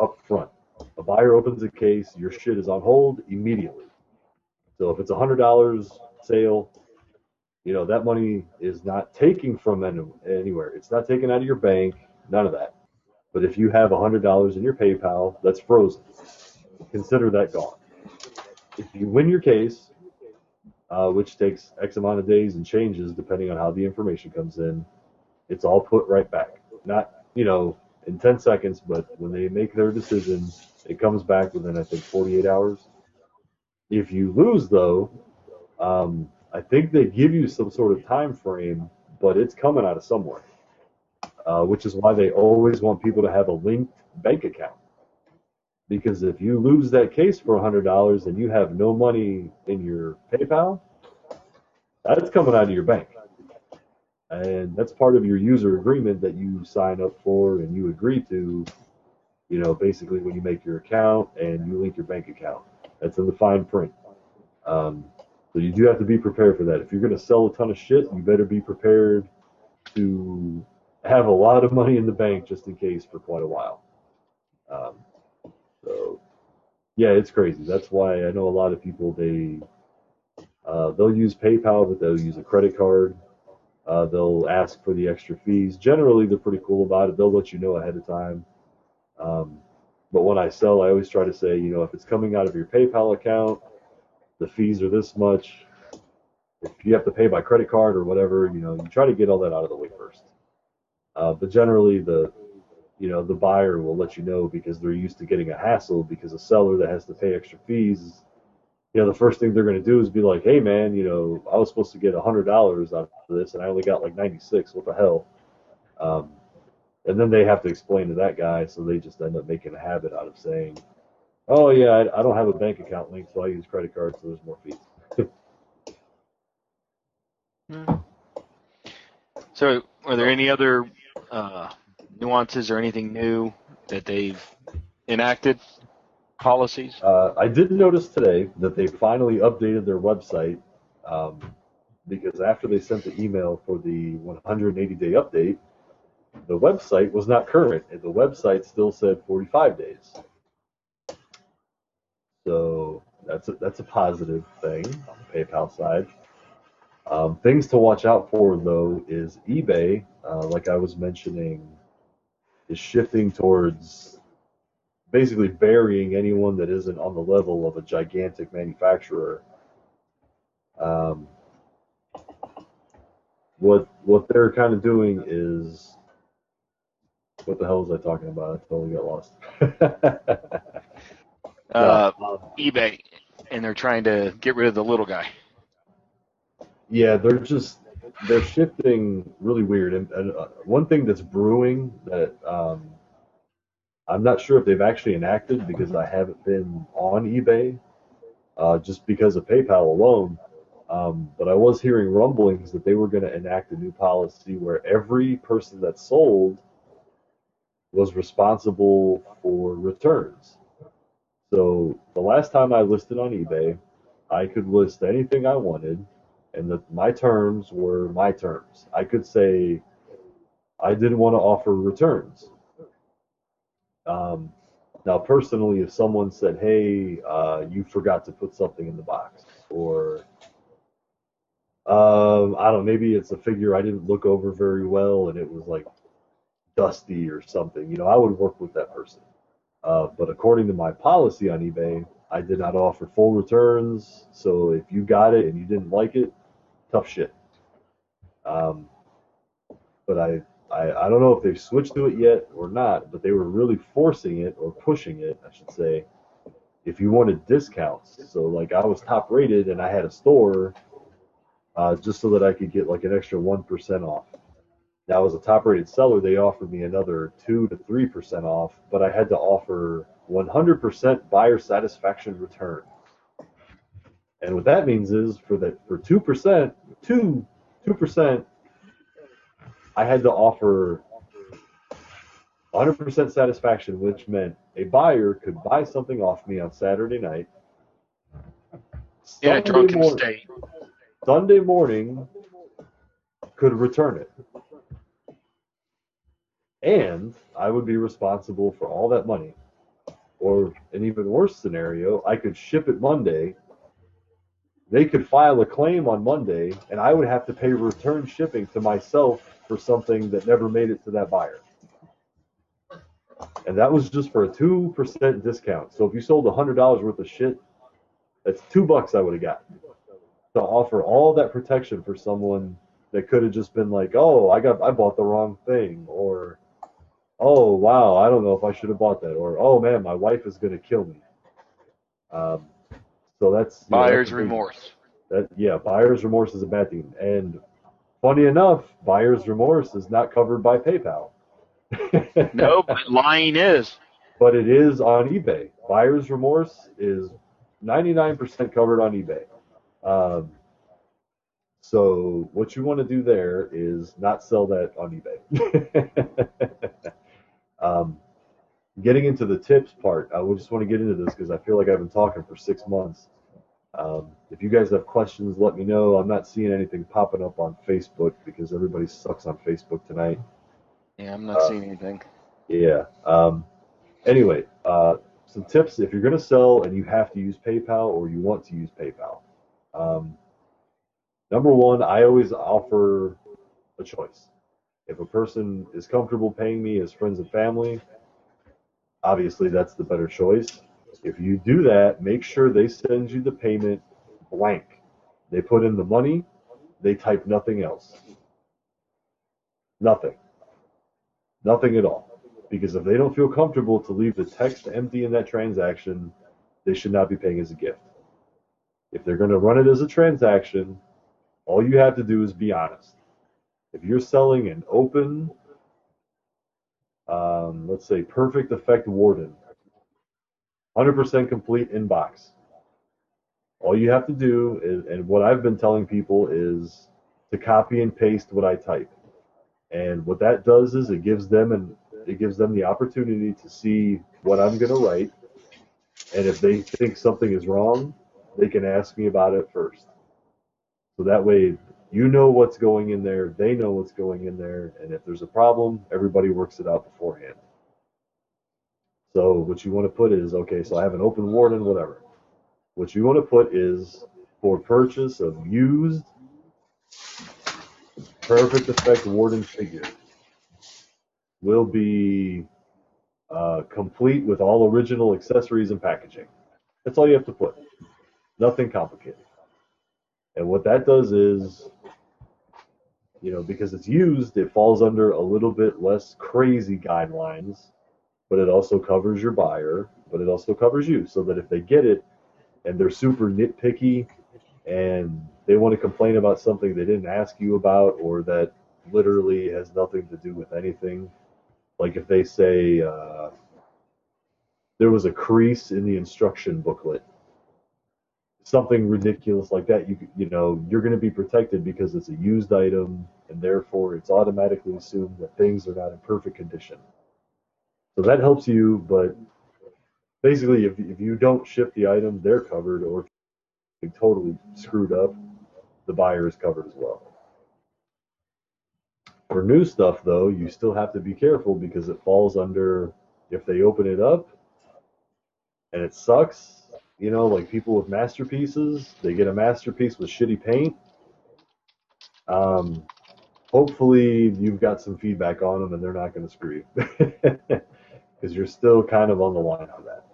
up front. A buyer opens a case, your shit is on hold immediately. So if it's a hundred dollars sale, you know that money is not taking from anywhere. It's not taken out of your bank. None of that. But if you have a hundred dollars in your PayPal, that's frozen. Consider that gone. If you win your case, uh, which takes X amount of days and changes depending on how the information comes in. It's all put right back. Not, you know, in 10 seconds, but when they make their decision, it comes back within, I think, 48 hours. If you lose, though, um, I think they give you some sort of time frame, but it's coming out of somewhere, uh, which is why they always want people to have a linked bank account. Because if you lose that case for $100 and you have no money in your PayPal, that's coming out of your bank. And that's part of your user agreement that you sign up for and you agree to, you know, basically when you make your account and you link your bank account. That's in the fine print. Um, so you do have to be prepared for that. If you're going to sell a ton of shit, you better be prepared to have a lot of money in the bank just in case for quite a while. Um, so, yeah, it's crazy. That's why I know a lot of people they uh, they'll use PayPal, but they'll use a credit card. Uh, they'll ask for the extra fees. Generally, they're pretty cool about it. They'll let you know ahead of time. Um, but when I sell, I always try to say, you know, if it's coming out of your PayPal account, the fees are this much. If you have to pay by credit card or whatever, you know, you try to get all that out of the way first. Uh, but generally, the you know the buyer will let you know because they're used to getting a hassle because a seller that has to pay extra fees you know the first thing they're going to do is be like hey man you know i was supposed to get a hundred dollars out of this and i only got like 96 what the hell Um, and then they have to explain to that guy, so they just end up making a habit out of saying, "Oh yeah, I, I don't have a bank account link, so I use credit cards, so there's more fees." So, are there any other uh, nuances or anything new that they've enacted? Policies? Uh, I did notice today that they finally updated their website um, because after they sent the email for the 180 day update, the website was not current, and the website still said 45 days. So that's a, that's a positive thing on the PayPal side. Um, things to watch out for though is eBay, uh, like I was mentioning, is shifting towards basically burying anyone that isn't on the level of a gigantic manufacturer. Um, what what they're kind of doing is what the hell was I talking about? I totally got lost. Uh, um, eBay, and they're trying to get rid of the little guy. Yeah, they're just they're shifting really weird. And, and uh, one thing that's brewing that um, I'm not sure if they've actually enacted because I haven't been on eBay, uh, just because of PayPal alone. Um, but I was hearing rumblings that they were going to enact a new policy where every person that sold was responsible for returns. So the last time I listed on eBay, I could list anything I wanted, and that my terms were my terms. I could say I didn't want to offer returns. Um, now, personally, if someone said, "Hey, uh, you forgot to put something in the box," or um, I don't know, maybe it's a figure I didn't look over very well and it was like dusty or something, you know, I would work with that person. Uh, but according to my policy on eBay, I did not offer full returns. So if you got it and you didn't like it, tough shit. Um, but I, I, I don't know if they've switched to it yet or not, but they were really forcing it or pushing it, I should say, if you wanted discounts. So like I was top rated and I had a store uh, just so that I could get like an extra 1% off. Now, as a top rated seller, they offered me another 2 to 3% off, but I had to offer 100% buyer satisfaction return. And what that means is for that for 2%, 2 2%, I had to offer 100% satisfaction, which meant a buyer could buy something off me on Saturday night. Sunday drunken morning- state. Sunday morning could return it. And I would be responsible for all that money. Or an even worse scenario, I could ship it Monday. They could file a claim on Monday, and I would have to pay return shipping to myself for something that never made it to that buyer. And that was just for a 2% discount. So if you sold $100 worth of shit, that's two bucks I would have got to offer all that protection for someone that could have just been like, "Oh, I got I bought the wrong thing," or "Oh, wow, I don't know if I should have bought that," or "Oh man, my wife is going to kill me." Um, so that's you know, Buyer's that's remorse. That yeah, buyer's remorse is a bad thing, and funny enough, buyer's remorse is not covered by PayPal. No, but lying is. but it is on eBay. Buyer's remorse is 99% covered on eBay. Um, so what you want to do there is not sell that on eBay. um, getting into the tips part, I just want to get into this because I feel like I've been talking for six months. Um, if you guys have questions, let me know. I'm not seeing anything popping up on Facebook because everybody sucks on Facebook tonight. Yeah, I'm not Uh, seeing anything. Yeah. Um, anyway, uh, some tips if you're going to sell and you have to use PayPal or you want to use PayPal. Um, number one, I always offer a choice. If a person is comfortable paying me as friends and family, obviously that's the better choice. If you do that, make sure they send you the payment blank. They put in the money, they type nothing else. Nothing. Nothing at all. Because if they don't feel comfortable to leave the text empty in that transaction, they should not be paying as a gift. If they're going to run it as a transaction, all you have to do is be honest. If you're selling an open um, let's say Perfect Effect Warden, 100% complete inbox. All you have to do is, and what I've been telling people is to copy and paste what I type. And what that does is it gives them and it gives them the opportunity to see what I'm going to write. And if they think something is wrong, they can ask me about it first. So that way, you know what's going in there, they know what's going in there, and if there's a problem, everybody works it out beforehand. So what you want to put is okay, so I have an open warden, whatever. What you want to put is for purchase of used perfect effect warden figure will be uh, complete with all original accessories and packaging. That's all you have to put. Nothing complicated. And what that does is, you know, because it's used, it falls under a little bit less crazy guidelines, but it also covers your buyer, but it also covers you, so that if they get it and they're super nitpicky and they want to complain about something they didn't ask you about or that literally has nothing to do with anything, like if they say uh, there was a crease in the instruction booklet something ridiculous like that, you you know you're going to be protected because it's a used item, and therefore it's automatically assumed that things are not in perfect condition. So that helps you, but basically, if if you don't ship the item, they're covered, or if totally screwed up, the buyer is covered as well. For new stuff, though, you still have to be careful because it falls under if they open it up and it sucks, you know, like people with masterpieces, they get a masterpiece with shitty paint. Um, hopefully, you've got some feedback on them and they're not going to screw you because you're still kind of on the line on that.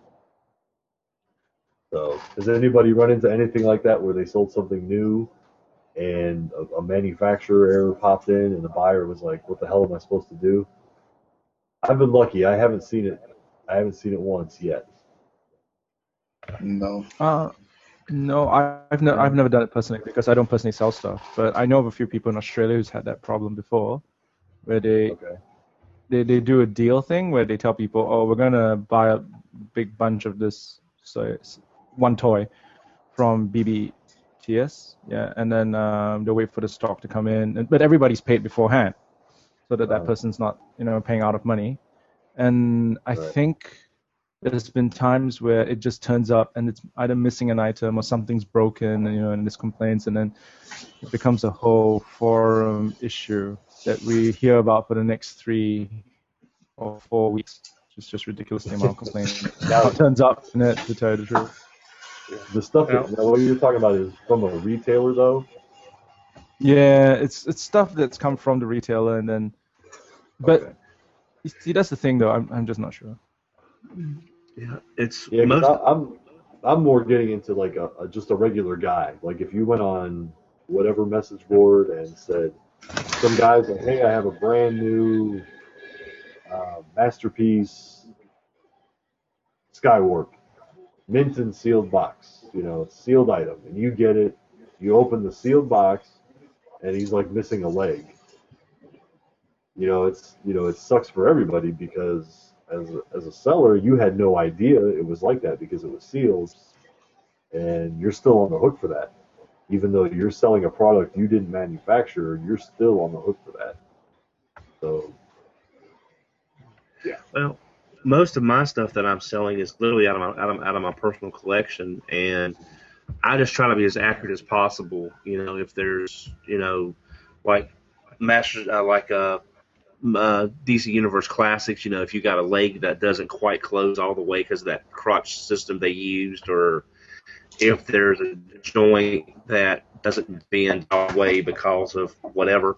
So, has anybody run into anything like that where they sold something new and a, a manufacturer error popped in and the buyer was like, "What the hell am I supposed to do?" I've been lucky. I haven't seen it. I haven't seen it once yet. No. Uh, no, I, I've never I've never done it personally because I don't personally sell stuff. But I know of a few people in Australia who's had that problem before, where they Okay. they, they do a deal thing where they tell people, oh, we're gonna buy a big bunch of this, so it's one toy from BBTS, yeah, and then um, they wait for the stock to come in, and- but everybody's paid beforehand, so that that person's not you know paying out of money, and I Right. think there's been times where it just turns up and it's either missing an item or something's broken, and, you know, and there's complaints, and then it becomes a whole forum issue that we hear about for the next three or four weeks. It's just ridiculous the amount of complaints. Now, it turns up in it, to tell you the truth. the stuff Yeah. that, now what you're talking about is from a retailer, though. Yeah, it's it's stuff that's come from the retailer, and then, but Okay. you see, that's the thing though. I'm I'm just not sure. Yeah, it's Yeah, most. I, I'm I'm more getting into like a, a just a regular guy. Like if you went on whatever message board and said some guys like, hey, I have a brand new uh, masterpiece Skywarp mint and sealed box. You know, sealed item, and you get it. You open the sealed box, and he's like missing a leg. You know, it's you know it sucks for everybody because as a, as a seller, you had no idea it was like that because it was sealed, and you're still on the hook for that. Even though you're selling a product you didn't manufacture, you're still on the hook for that. So, yeah. Well, most of my stuff that I'm selling is literally out of my out of, out of my personal collection, and I just try to be as accurate as possible. You know, if there's you know, like master uh, like uh, uh, DC Universe Classics, you know, if you got a leg that doesn't quite close all the way because of that crotch system they used, or if there's a joint that doesn't bend all the way because of whatever.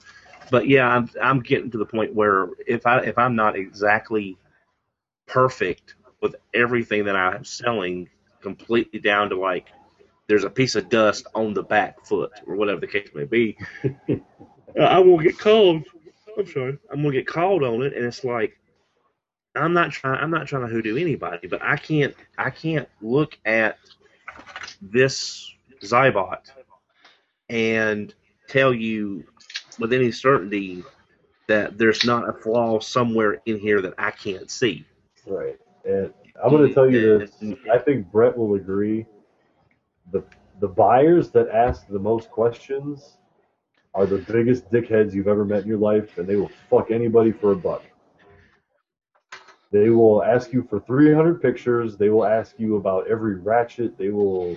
But yeah, I'm I'm getting to the point where if I if I'm not exactly perfect with everything that I'm selling, completely down to like there's a piece of dust on the back foot or whatever the case may be, I will get called. I'm sorry, I'm gonna get called on it, and it's like I'm not trying. I'm not trying to hoodoo anybody, but I can't. I can't look at this Zybot and tell you with any certainty that there's not a flaw somewhere in here that I can't see. Right. And I'm going to tell you this. I think Brett will agree. The the buyers that ask the most questions are the biggest dickheads you've ever met in your life, and they will fuck anybody for a buck. They will ask you for 300 pictures. They will ask you about every ratchet. They will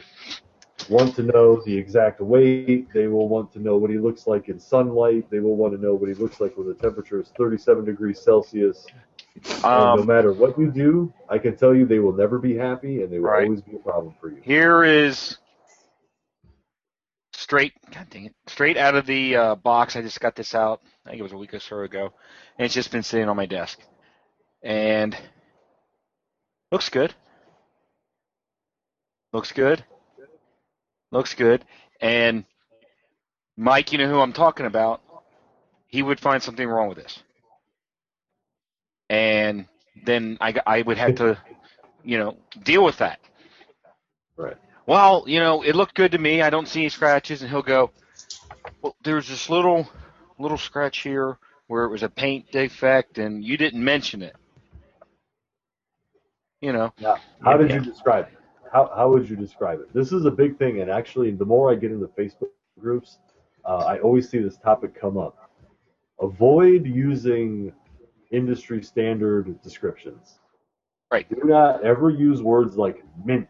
want to know the exact weight. They will want to know what he looks like in sunlight. They will want to know what he looks like when the temperature is 37 degrees Celsius. And no Um, matter what you do, I can tell you they will never be happy and they will Right. always be a problem for you. Here is straight. God dang it! Straight out of the uh, box. I just got this out. I think it was a week or so ago, and it's just been sitting on my desk, and looks good. Looks good. Looks good. And Mike, you know who I'm talking about. He would find something wrong with this, and then I, I would have to, you know, deal with that Right. Well, you know, it looked good to me. I don't see any scratches, and he'll go, well, there's this little little scratch here where it was a paint defect, and you didn't mention it. You know, Now, how did Yeah. you describe it? How, how would you describe it? This is a big thing, and actually, the more I get into Facebook groups, uh, I always see this topic come up. Avoid using industry standard descriptions. Right. Do not ever use words like mint,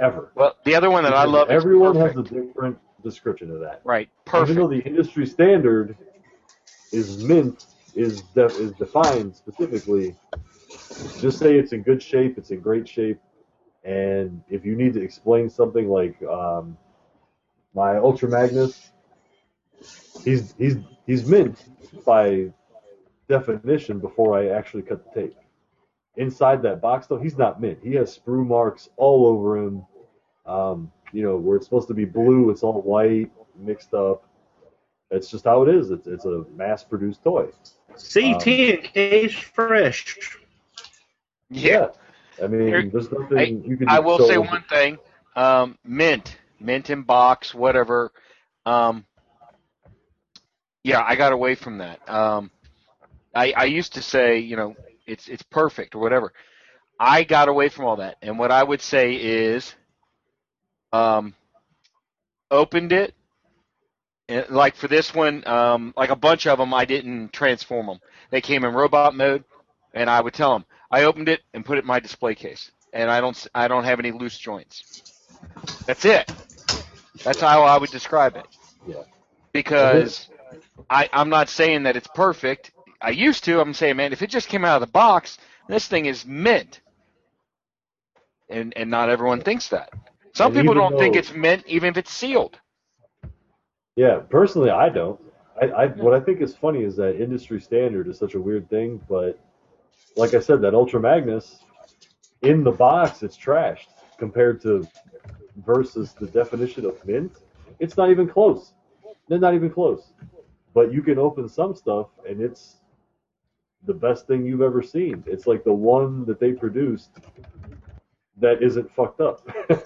ever. well, the other one that I Because love is Everyone has a different description of that. right, Even though the industry standard is mint is de- is defined specifically, just say it's in good shape, it's in great shape, and if you need to explain something like um, my Ultra Magnus, he's he's he's mint by definition before I actually cut the tape. Inside that box though, he's not mint. He has sprue marks all over him. Um, you know, where it's supposed to be blue, it's all white, mixed up. It's just how it is. It's it's a mass produced toy. C10 case fresh. Yeah. I mean, Here- there's nothing I, you can. I will so- say one thing. Um, mint, mint in box, whatever. Um, yeah, I got away from that. Um, I, I used to say, you know, it's it's perfect or whatever. I got away from all that, and what I would say is, um, opened it. And like for this one, um, like a bunch of them, I didn't transform them. They came in robot mode, and I would tell them I opened it and put it in my display case, and I don't I don't have any loose joints. That's it. That's how I would describe it. Yeah. Because I I'm not saying that it's perfect. I used to. I'm saying, man, if it just came out of the box, this thing is mint. And and not everyone thinks that. Some And people don't think it's mint, even if it's sealed. Yeah, personally, I don't. I, I what I think is funny is that industry standard is such a weird thing, but like I said, that Ultra Magnus in the box, it's trashed compared to versus the definition of mint. It's not even close. They're not even close. But you can open some stuff, and it's the best thing you've ever seen. It's like the one that they produced that isn't fucked up.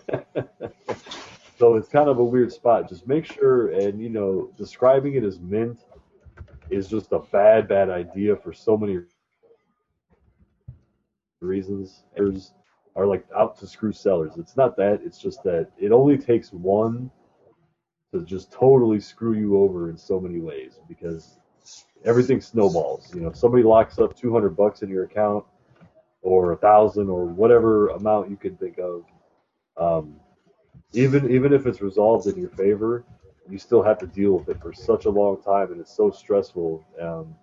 so it's kind of a weird spot. Just make sure, and you know, describing it as mint is just a bad, bad idea for so many reasons. There's are like out to screw sellers. It's not that. It's just that it only takes one to just totally screw you over in so many ways because everything snowballs. You know, if somebody locks up 200 bucks in your account or a thousand or whatever amount you can think of, um, even even if it's resolved in your favor, you still have to deal with it for such a long time, and it's so stressful. Um,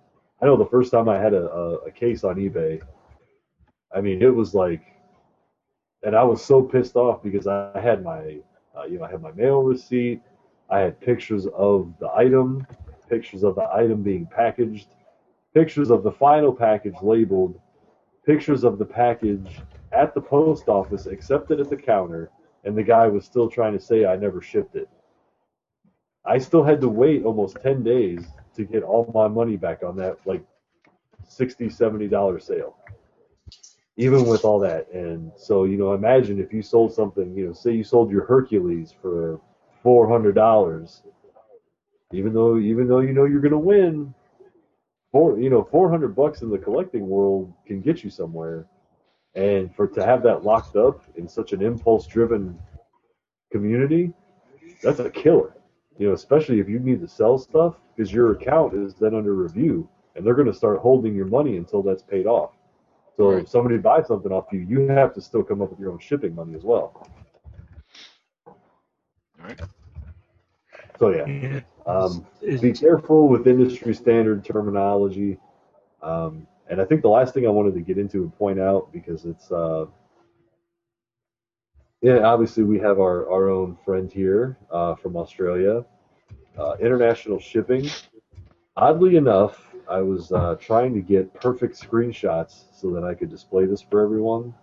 I know the first time I had a, a, a case on eBay, I mean, it was like, and I was so pissed off because I had my, uh, you know, I had my mail receipt, I had pictures of the item, pictures of the item being packaged, pictures of the final package labeled, pictures of the package at the post office accepted at the counter, and the guy was still trying to say I never shipped it. I still had to wait almost 10 days to get all my money back on that like 60 70 dollar sale even with all that and so you know imagine if you sold something you know say you sold your hercules for $400 even though even though you know you're going to win four you know 400 bucks in the collecting world can get you somewhere. And for to have that locked up in such an impulse driven community that's a killer. You know especially if you need to sell stuff because your account is then under review and they're going to start holding your money until that's paid off. So if somebody buys something off you you have to still come up with your own shipping money as well. All right. so yeah um, be careful with industry standard terminology. Um, and I think the last thing I wanted to get into and point out because it's uh, yeah, obviously we have our, our own friend here uh, from Australia. Uh, international shipping. Oddly enough, I was uh, trying to get perfect screenshots so that I could display this for everyone,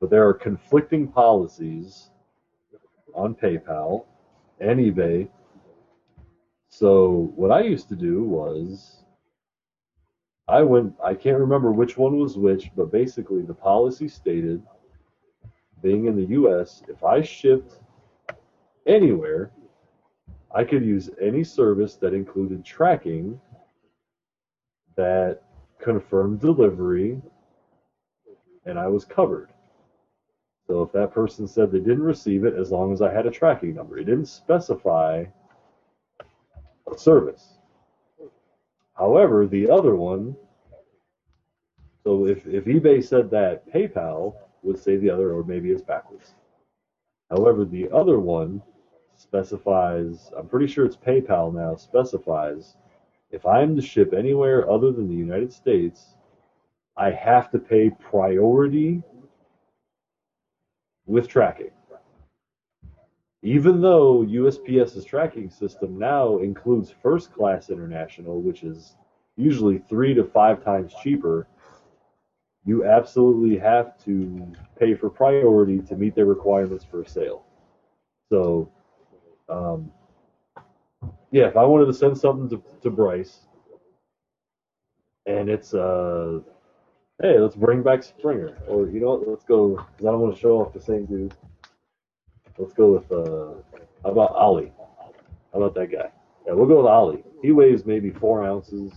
but there are conflicting policies on PayPal and eBay so what I used to do was I went I can't remember which one was which, but basically the policy stated being in the US, if I shipped anywhere, I could use any service that included tracking that confirmed delivery and I was covered. So if that person said they didn't receive it as long as I had a tracking number, it didn't specify service. However, the other one, so if, if eBay said that, PayPal would say the other, or maybe it's backwards. However, the other one specifies, I'm pretty sure it's PayPal now, specifies if I'm to ship anywhere other than the United States, I have to pay priority with tracking even though USPS's tracking system now includes first class international, which is usually three to five times cheaper, you absolutely have to pay for priority to meet their requirements for a sale. So, um, yeah, if I wanted to send something to, to Bryce, and it's uh, hey, let's bring back Springer, or you know what, let's go because I don't want to show off the same dude. Let's go with uh, how about Ollie? How about that guy? Yeah, we'll go with Ollie. He weighs maybe four ounces.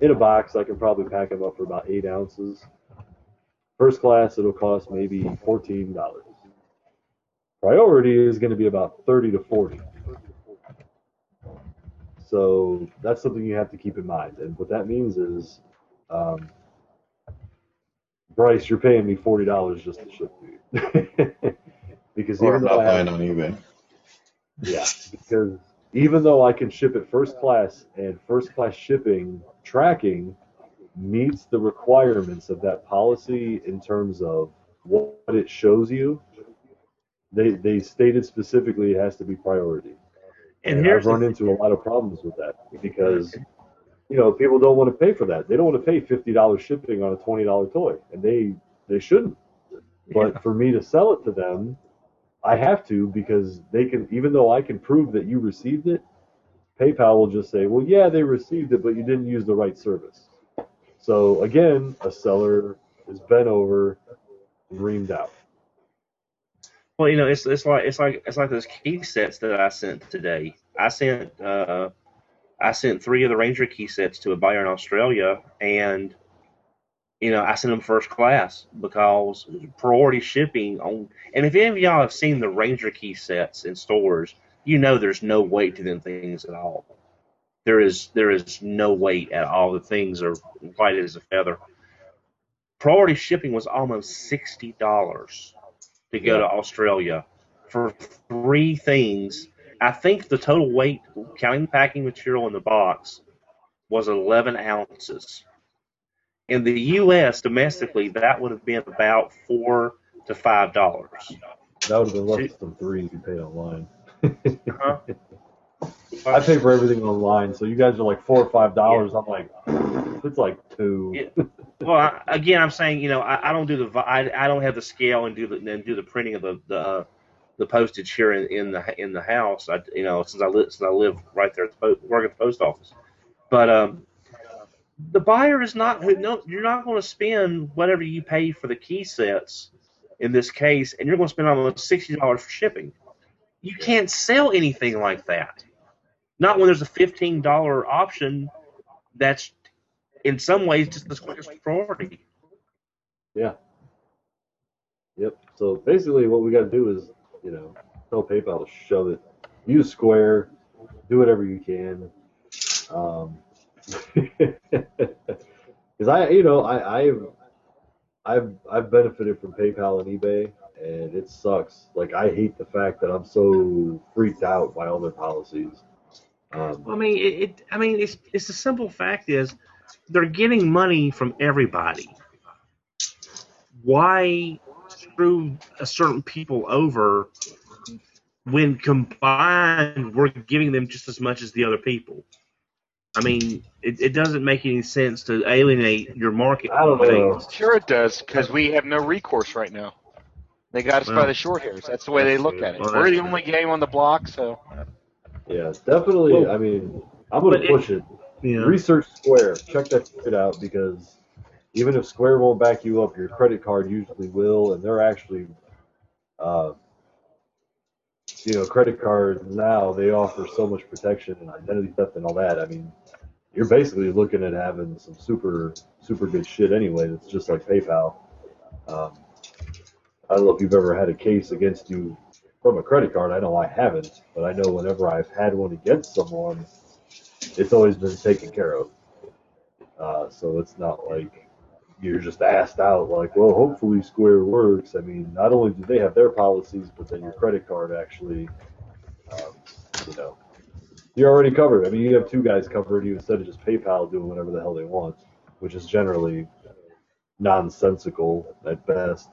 In a box, I can probably pack him up for about eight ounces. First class, it'll cost maybe fourteen dollars. Priority is going to be about thirty to forty. So that's something you have to keep in mind. And what that means is, um, Bryce, you're paying me forty dollars just to ship you. because Or even I'm though not I have, buying on eBay. yeah, because even though I can ship it first class and first class shipping tracking meets the requirements of that policy in terms of what it shows you, they they stated specifically it has to be priority. And and I've run into a lot of problems with that because you know people don't want to pay for that. They don't want to pay fifty dollars shipping on a twenty dollar toy, and they they shouldn't. But for me to sell it to them, I have to because they can. Even though I can prove that you received it, PayPal will just say, "Well, yeah, they received it, but you didn't use the right service." So again, a seller is bent over, reamed out. Well, you know, it's it's like it's like it's like those key sets that I sent today. I sent uh, I sent three of the Ranger key sets to a buyer in Australia, and you know, I sent them first class because priority shipping on. And if any of y'all have seen the Ranger key sets in stores, you know there's no weight to them things at all. There is there is no weight at all. The things are light as a feather. Priority shipping was almost sixty dollars to go to Australia for three things. I think the total weight, counting the packing material in the box, was 11 ounces. In the U.S. domestically, that would have been about four to five dollars. That would have been less than three if you paid online. Huh? I pay for everything online, so you guys are like four or five dollars. I'm like, it's like two. Yeah. Well, I, again, I'm saying, you know, I, I don't do the, I, I don't have the scale and do the and do the printing of the the, uh, the postage here in, in the in the house. I, you know, since I live since I live right there at the po- work at the post office, but um, the buyer is not who no, you're not going to spend whatever you pay for the key sets in this case, and you're going to spend almost sixty dollars for shipping. You can't sell anything like that. Not when there's a fifteen dollar option that's in some ways just the quickest priority. Yeah. Yep. So basically, what we got to do is, you know, tell PayPal to shove it. Use Square. Do whatever you can. Um, because I, you know, I, I've, I've, I've benefited from PayPal and eBay, and it sucks. Like I hate the fact that I'm so freaked out by all their policies. Um, I mean, it, it. I mean, it's it's the simple fact is they're getting money from everybody. Why screw a certain people over when combined we're giving them just as much as the other people? I mean, it, it doesn't make any sense to alienate your market. I don't know. Sure it does, because we have no recourse right now. They got us by the short hairs. That's the way they look true. at it. Well, We're the true. only game on the block, so yeah, definitely. Well, I mean, I'm gonna but it- push it. You know, Research Square. Check that shit out because even if Square won't back you up, your credit card usually will, and they're actually, uh, you know, credit cards now they offer so much protection and identity theft and all that. I mean, you're basically looking at having some super super good shit anyway. That's just like PayPal. Um, I don't know if you've ever had a case against you from a credit card. I know I haven't, but I know whenever I've had one against someone, it's always been taken care of. Uh, so it's not like you're just asked out like, well, hopefully Square works. I mean, not only do they have their policies, but then your credit card actually, um, you know, you're already covered. I mean, you have two guys covered you instead of just PayPal doing whatever the hell they want, which is generally nonsensical at best.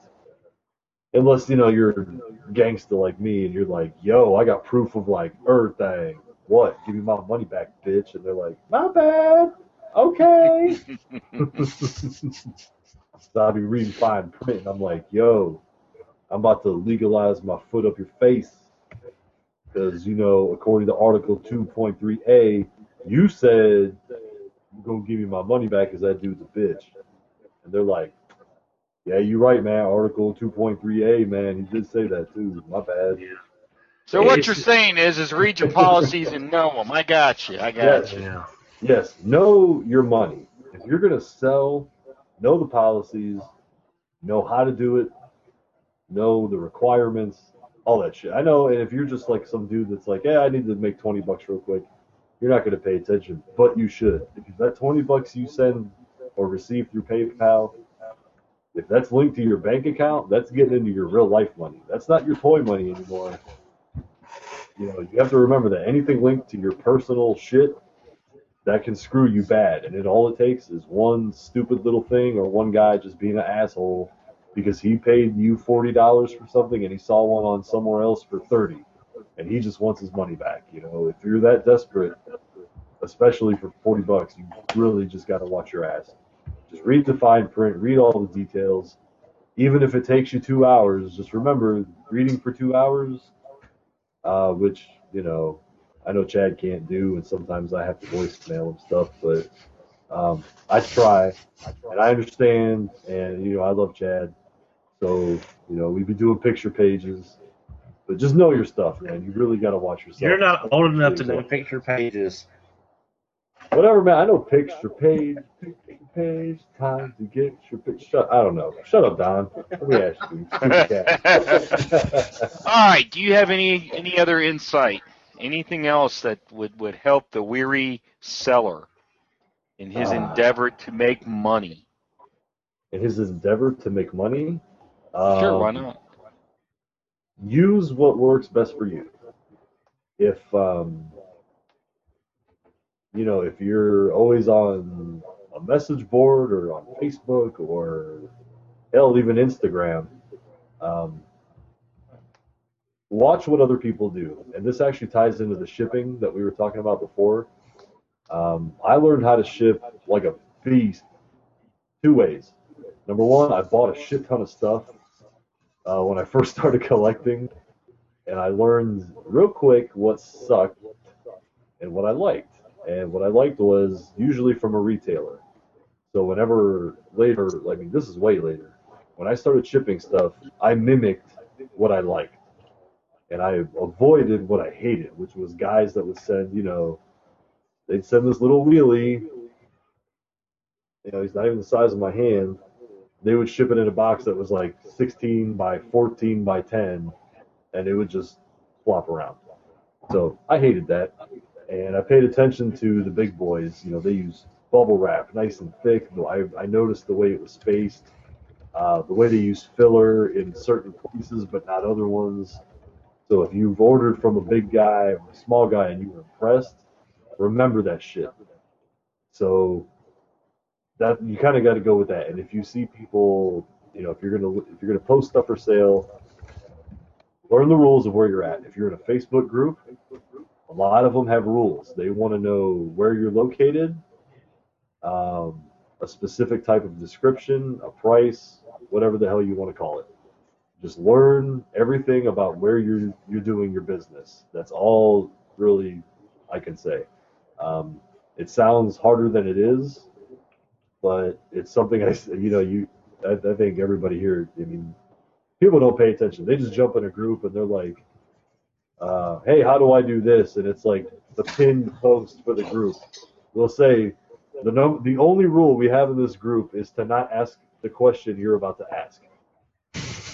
Unless you know you're gangster like me and you're like, yo, I got proof of like everything. What? Give me my money back, bitch. And they're like, my bad. Okay. so I'll be reading fine print and I'm like, yo, I'm about to legalize my foot up your face. Because, you know, according to Article 2.3a, you said you're going to give me my money back because that dude's a bitch. And they're like, yeah, you're right, man. Article 2.3a, man. He did say that too. My bad. So what you're saying is, is read your policies and know them. I got you. I got Yes. you. yeah. Yes, know your money. If you're going to sell, know the policies, know how to do it, know the requirements, all that shit. I know, and if you're just like some dude that's like, yeah, I need to make 20 bucks real quick, you're not going to pay attention, but you should. If that 20 bucks you send or receive through PayPal, if that's linked to your bank account, that's getting into your real life money. That's not your toy money anymore. You know, you have to remember that anything linked to your personal shit that can screw you bad. And it all it takes is one stupid little thing or one guy just being an asshole because he paid you forty dollars for something and he saw one on somewhere else for thirty. And he just wants his money back. You know, if you're that desperate, especially for forty bucks, you really just gotta watch your ass. Just read the fine print, read all the details. Even if it takes you two hours, just remember reading for two hours, uh, which, you know, I know Chad can't do, and sometimes I have to voicemail him stuff, but um, I try, and I understand, and you know I love Chad, so you know we'd be doing picture pages, but just know your stuff, man. You really got to watch yourself. You're not old enough to know picture pages. Whatever, man. I know picture page, picture page, time to get your picture. Shut, I don't know. Shut up, Don. Let me ask you. All right. Do you have any any other insight? Anything else that would would help the weary seller in his Ah. endeavor to make money? In his endeavor to make money, Sure. um, Why not? use what works best for you. If um, you know, if you're always on a message board or on Facebook or hell, even Instagram, um, watch what other people do. And this actually ties into the shipping that we were talking about before. Um, I learned how to ship like a beast two ways. Number one, I bought a shit ton of stuff uh, when I first started collecting, and I learned real quick what sucked and what I liked. And what I liked was usually from a retailer. So whenever later, I mean, this is way later, when I started shipping stuff, I mimicked what I liked. And I avoided what I hated, which was guys that would send, you know, they'd send this little wheelie You know, he's not even the size of my hand. They would ship it in a box that was like 16 by 14 by 10, and it would just flop around. So I hated that, and I paid attention to the big boys. You know, they use bubble wrap, nice and thick. I, I noticed the way it was spaced, uh, the way they use filler in certain places but not other ones. So if you've ordered from a big guy or a small guy and you were impressed, remember that shit. So that you kind of got to go with that. And if you see people, you know, if you're gonna if you're gonna post stuff for sale, learn the rules of where you're at. If you're in a Facebook group, a lot of them have rules. They want to know where you're located, um, a specific type of description, a price, whatever the hell you want to call it. Just learn everything about where you're you're doing your business. That's all really I can say. Um, it sounds harder than it is, but it's something I you know you I, I think everybody here. I mean, people don't pay attention. They just jump in a group and they're like, uh, "Hey, how do I do this?" And it's like the pinned post for the group. We'll say the no, the only rule we have in this group is to not ask the question you're about to ask.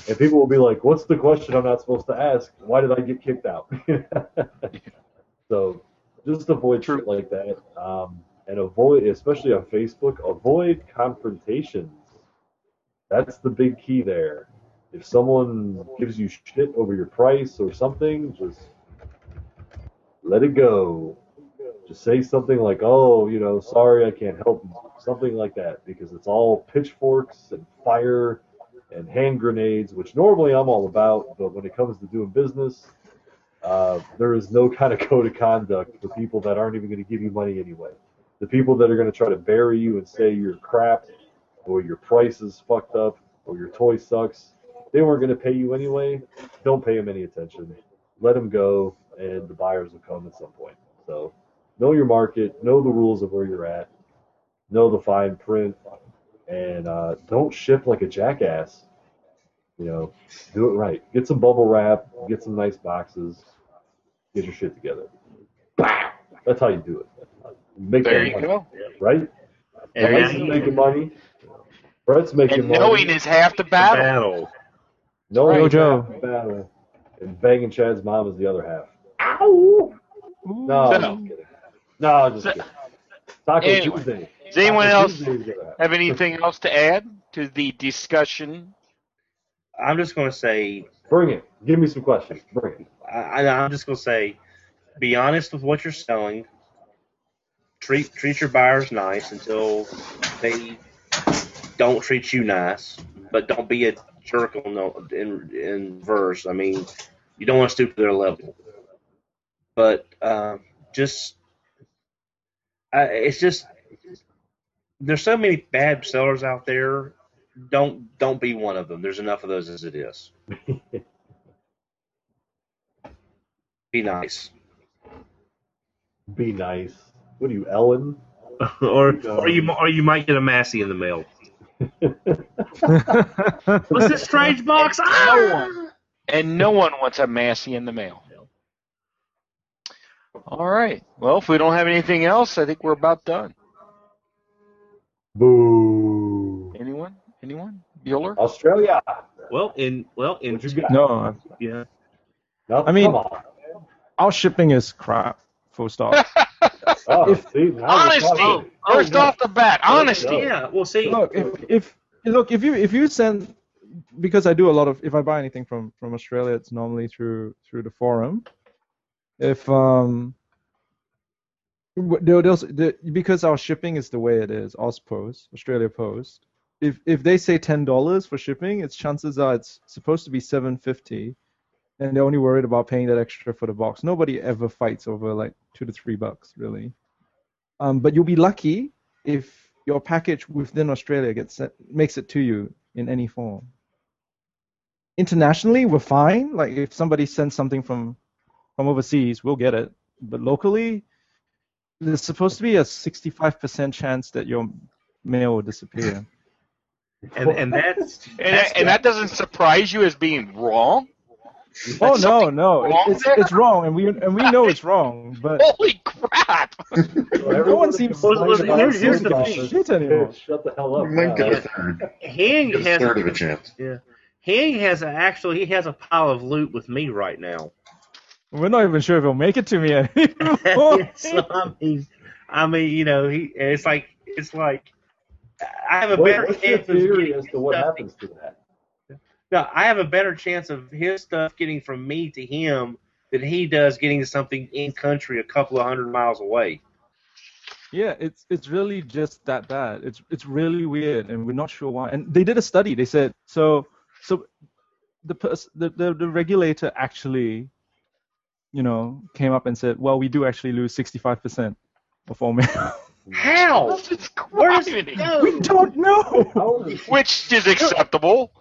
And people will be like, "What's the question I'm not supposed to ask? Why did I get kicked out?" so just avoid shit like that, um, and avoid, especially on Facebook, avoid confrontations. That's the big key there. If someone gives you shit over your price or something, just let it go. Just say something like, "Oh, you know, sorry, I can't help," you," something like that, because it's all pitchforks and fire and hand grenades, which normally I'm all about, but when it comes to doing business, uh, there is no kind of code of conduct for people that aren't even going to give you money anyway. The people that are going to try to bury you and say you're crap, or your price is fucked up, or your toy sucks, they weren't going to pay you anyway. Don't pay them any attention. Let them go, and the buyers will come at some point. So know your market, know the rules of where you're at, know the fine print, and uh, don't ship like a jackass. You know, do it right. Get some bubble wrap, get some nice boxes, get your shit together. That's how you do it. Make There you money, go. Right? And Brett's now you- making money. Brett's making And money. knowing is half the battle. battle. Knowing Yo, is Joe. half the battle, and banging Chad's mom is the other half. Ow! No, I'm just kidding. No, I'm just So- kidding. Taco Anyway, Tuesday. Does anyone else Tuesday is the other half. have anything else to add to the discussion? I'm just going to say, Bring it. Give me some questions. Bring it. I, I- I'm just going to say, be honest with what you're selling. Treat treat your buyers nice until they don't treat you nice, but don't be a jerk on the, in in verse. I mean, you don't want to stoop to their level, but uh, just I, it's just there's so many bad sellers out there. Don't don't be one of them. There's enough of those as it is. Be nice. Be nice. What are you, Ellen? or or you or you might get a Massey in the mail. What's this strange box? Ah! And no one wants a Massey in the mail. All right. Well, if we don't have anything else, I think we're about done. Anyone? Anyone? Bueller? Australia. Well, in well in What you got? No, yeah. Nothing? I mean- Come our shipping is crap. Full stop. Oh, if- see, Honesty. talking. First Oh, off the bat, honesty. go. Yeah. Well, see, look, if if look if you if you send because I do a lot of if I buy anything from from Australia, it's normally through through the forum. If um w- there- there's the, because our shipping is the way it is, Post, Australia Post. If if they say ten dollars for shipping, its chances are it's supposed to be seven fifty, and they're only worried about paying that extra for the box. Nobody ever fights over like two to three bucks, really. Um, but you'll be lucky if your package within Australia gets makes it to you in any form. Internationally, we're fine. Like if somebody sends something from from overseas, we'll get it. But locally, there's supposed to be a 65% chance that your mail will disappear. And and that's And, that- and that doesn't surprise you as being wrong? Oh That's no, no, wrong it's, it's, it's wrong, and we and we know it's wrong, but Holy crap! no one seems to Well, complain here's- about here's the thing. shit anymore. Shut the hell up. We might get a third. Hang Get a has third of a chance. yeah. Hang has a, actually he has a pile of loot with me right now. We're not even sure if he'll make it to me anymore. so, I mean, I mean, you know, he it's like it's like I have a What- better what's chance of theory getting as to what happens to that? No, I have a better chance of his stuff getting from me to him than he does getting something in country a couple of hundred miles away. Yeah, it's it's really just that bad. It's it's really weird, and we're not sure why. And they did a study. They said so so the pers- the the, the regulator actually, you know, came up and said, well, we do actually lose 65% of all mail. How? It's Where does it go? we don't know. How is it? Which is acceptable.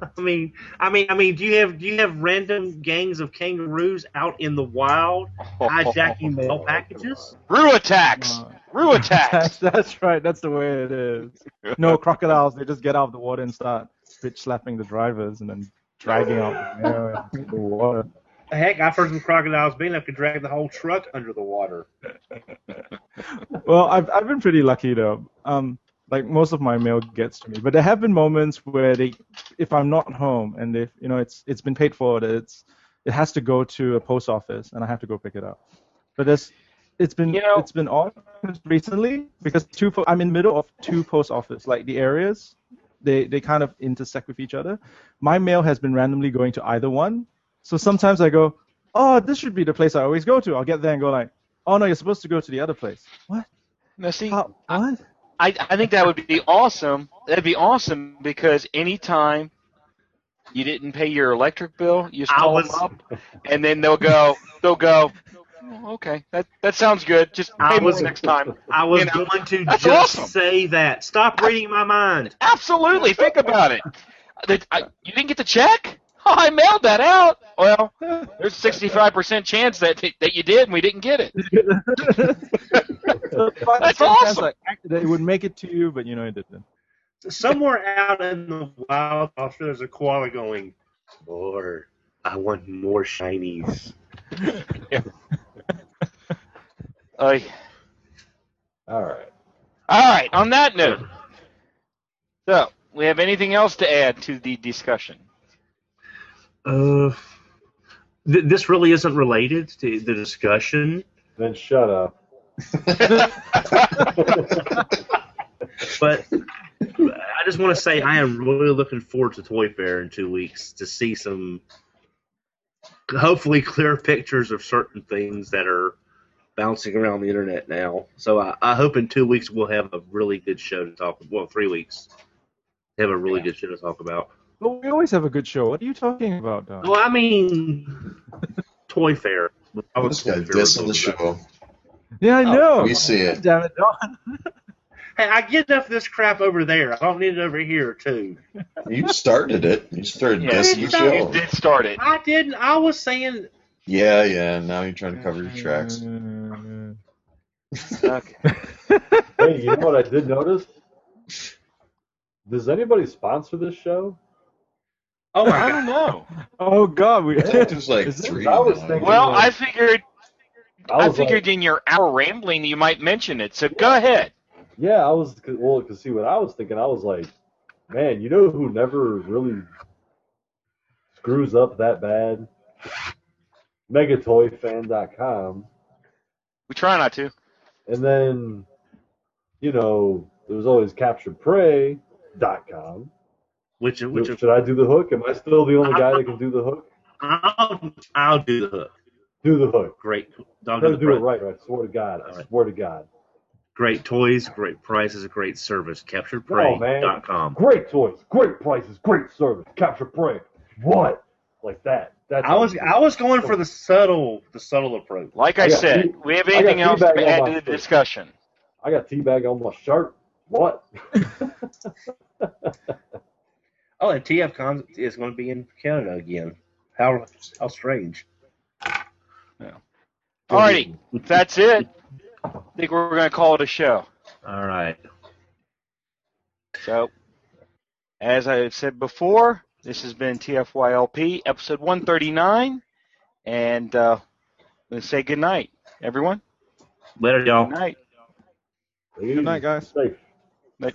I mean, I mean, I mean, do you have do you have random gangs of kangaroos out in the wild hijacking mail packages? Rue attacks. Rue attacks. That's, that's right. That's the way it is. No crocodiles. They just get out of the water and start bitch slapping the drivers and then dragging out the mail into the water. Heck, I've heard some crocodiles being able to drag the whole truck under the water. Well, I've I've been pretty lucky though. Um, like most of my mail gets to me, but there have been moments where they, if I'm not home and if you know it's it's been paid for, it's it has to go to a post office and I have to go pick it up. But there's it's been You know- it's been odd recently because two po- I'm in the middle of two post office like the areas they they kind of intersect with each other. My mail has been randomly going to either one, so sometimes I go, oh, this should be the place I always go to. I'll get there and go like, oh no, you're supposed to go to the other place. What? Now see, How, what? I, I think that would be awesome. That'd be awesome because anytime you didn't pay your electric bill, you just I call was- them up, and then they'll go, they'll go, "Oh, okay, that that sounds good. Just I pay more was- next time. I was You know, going to that's just awesome. say that. Stop reading my mind. Absolutely, think about it. That I, you didn't get the check? Oh, I mailed that out. Well, there's a 65% chance that that you did and we didn't get it. That's awesome. Like, it would make it to you, but you know it didn't. Somewhere out in the wild, I'm sure there's a koala going, Lord, I want more shinies. Oy. All right. All right. On that note, so we have anything else to add to the discussion? Uh, th- this really isn't related to the discussion, Then shut up. but I just want to say I am really looking forward to Toy Fair in two weeks to see some hopefully clear pictures of certain things that are bouncing around the internet now. So I, I hope in two weeks we'll have a really good show to talk. About well, three weeks, have a really good show to talk about. But we always have a good show. What are you talking about, Don? Well, I mean, Toy Fair. I This guy Toy Fair dissing the was show. Yeah, I oh, know. We see it. Damn it, Don. Hey, I get enough of this crap over there. I don't need it over here too. You started it. You started Yeah, dissing the you show. You did start it. I didn't. I was saying Yeah, yeah. Now you're trying to cover your tracks. Okay. Hey, you know what I did notice? Does anybody sponsor this show? Oh my I god! don't know. oh God, we. There's like Is it? three. I was thinking- Well, I figured I I was figured like, in your hour rambling you might mention it. So go ahead. yeah, I was well, cause see what I was thinking. I was like, man, you know who never really screws up that bad? Megatoyfan.com. We try not to. And then, you know, there was always CapturedPrey.com. Which which Should I do the hook? Am I still the only guy that can do the hook? I'll I'll do the hook. Do the hook. Great. I'll I'm gonna the do it price. right. I swear to God. I All right. swear to God. Great toys, great prices, great service. Oh, man. CapturedPrey.com. Great toys, great prices, great service. Captured Prey. What? Like that. That's I was I was going for the subtle the subtle approach. Like I, I said, tea- we have anything else to add to the foot. discussion? I got teabag on my shirt. What? Oh, and TFCon is going to be in Canada again. How how strange. Alrighty, if that's it. I think we're going to call it a show. All right. So, as I said before, This has been TFYLP, episode 139. And uh, let's say good night, everyone. Later, y'all. Good night. Good night, guys. Safe. Night.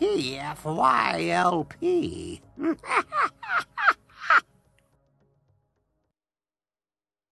TFYLP.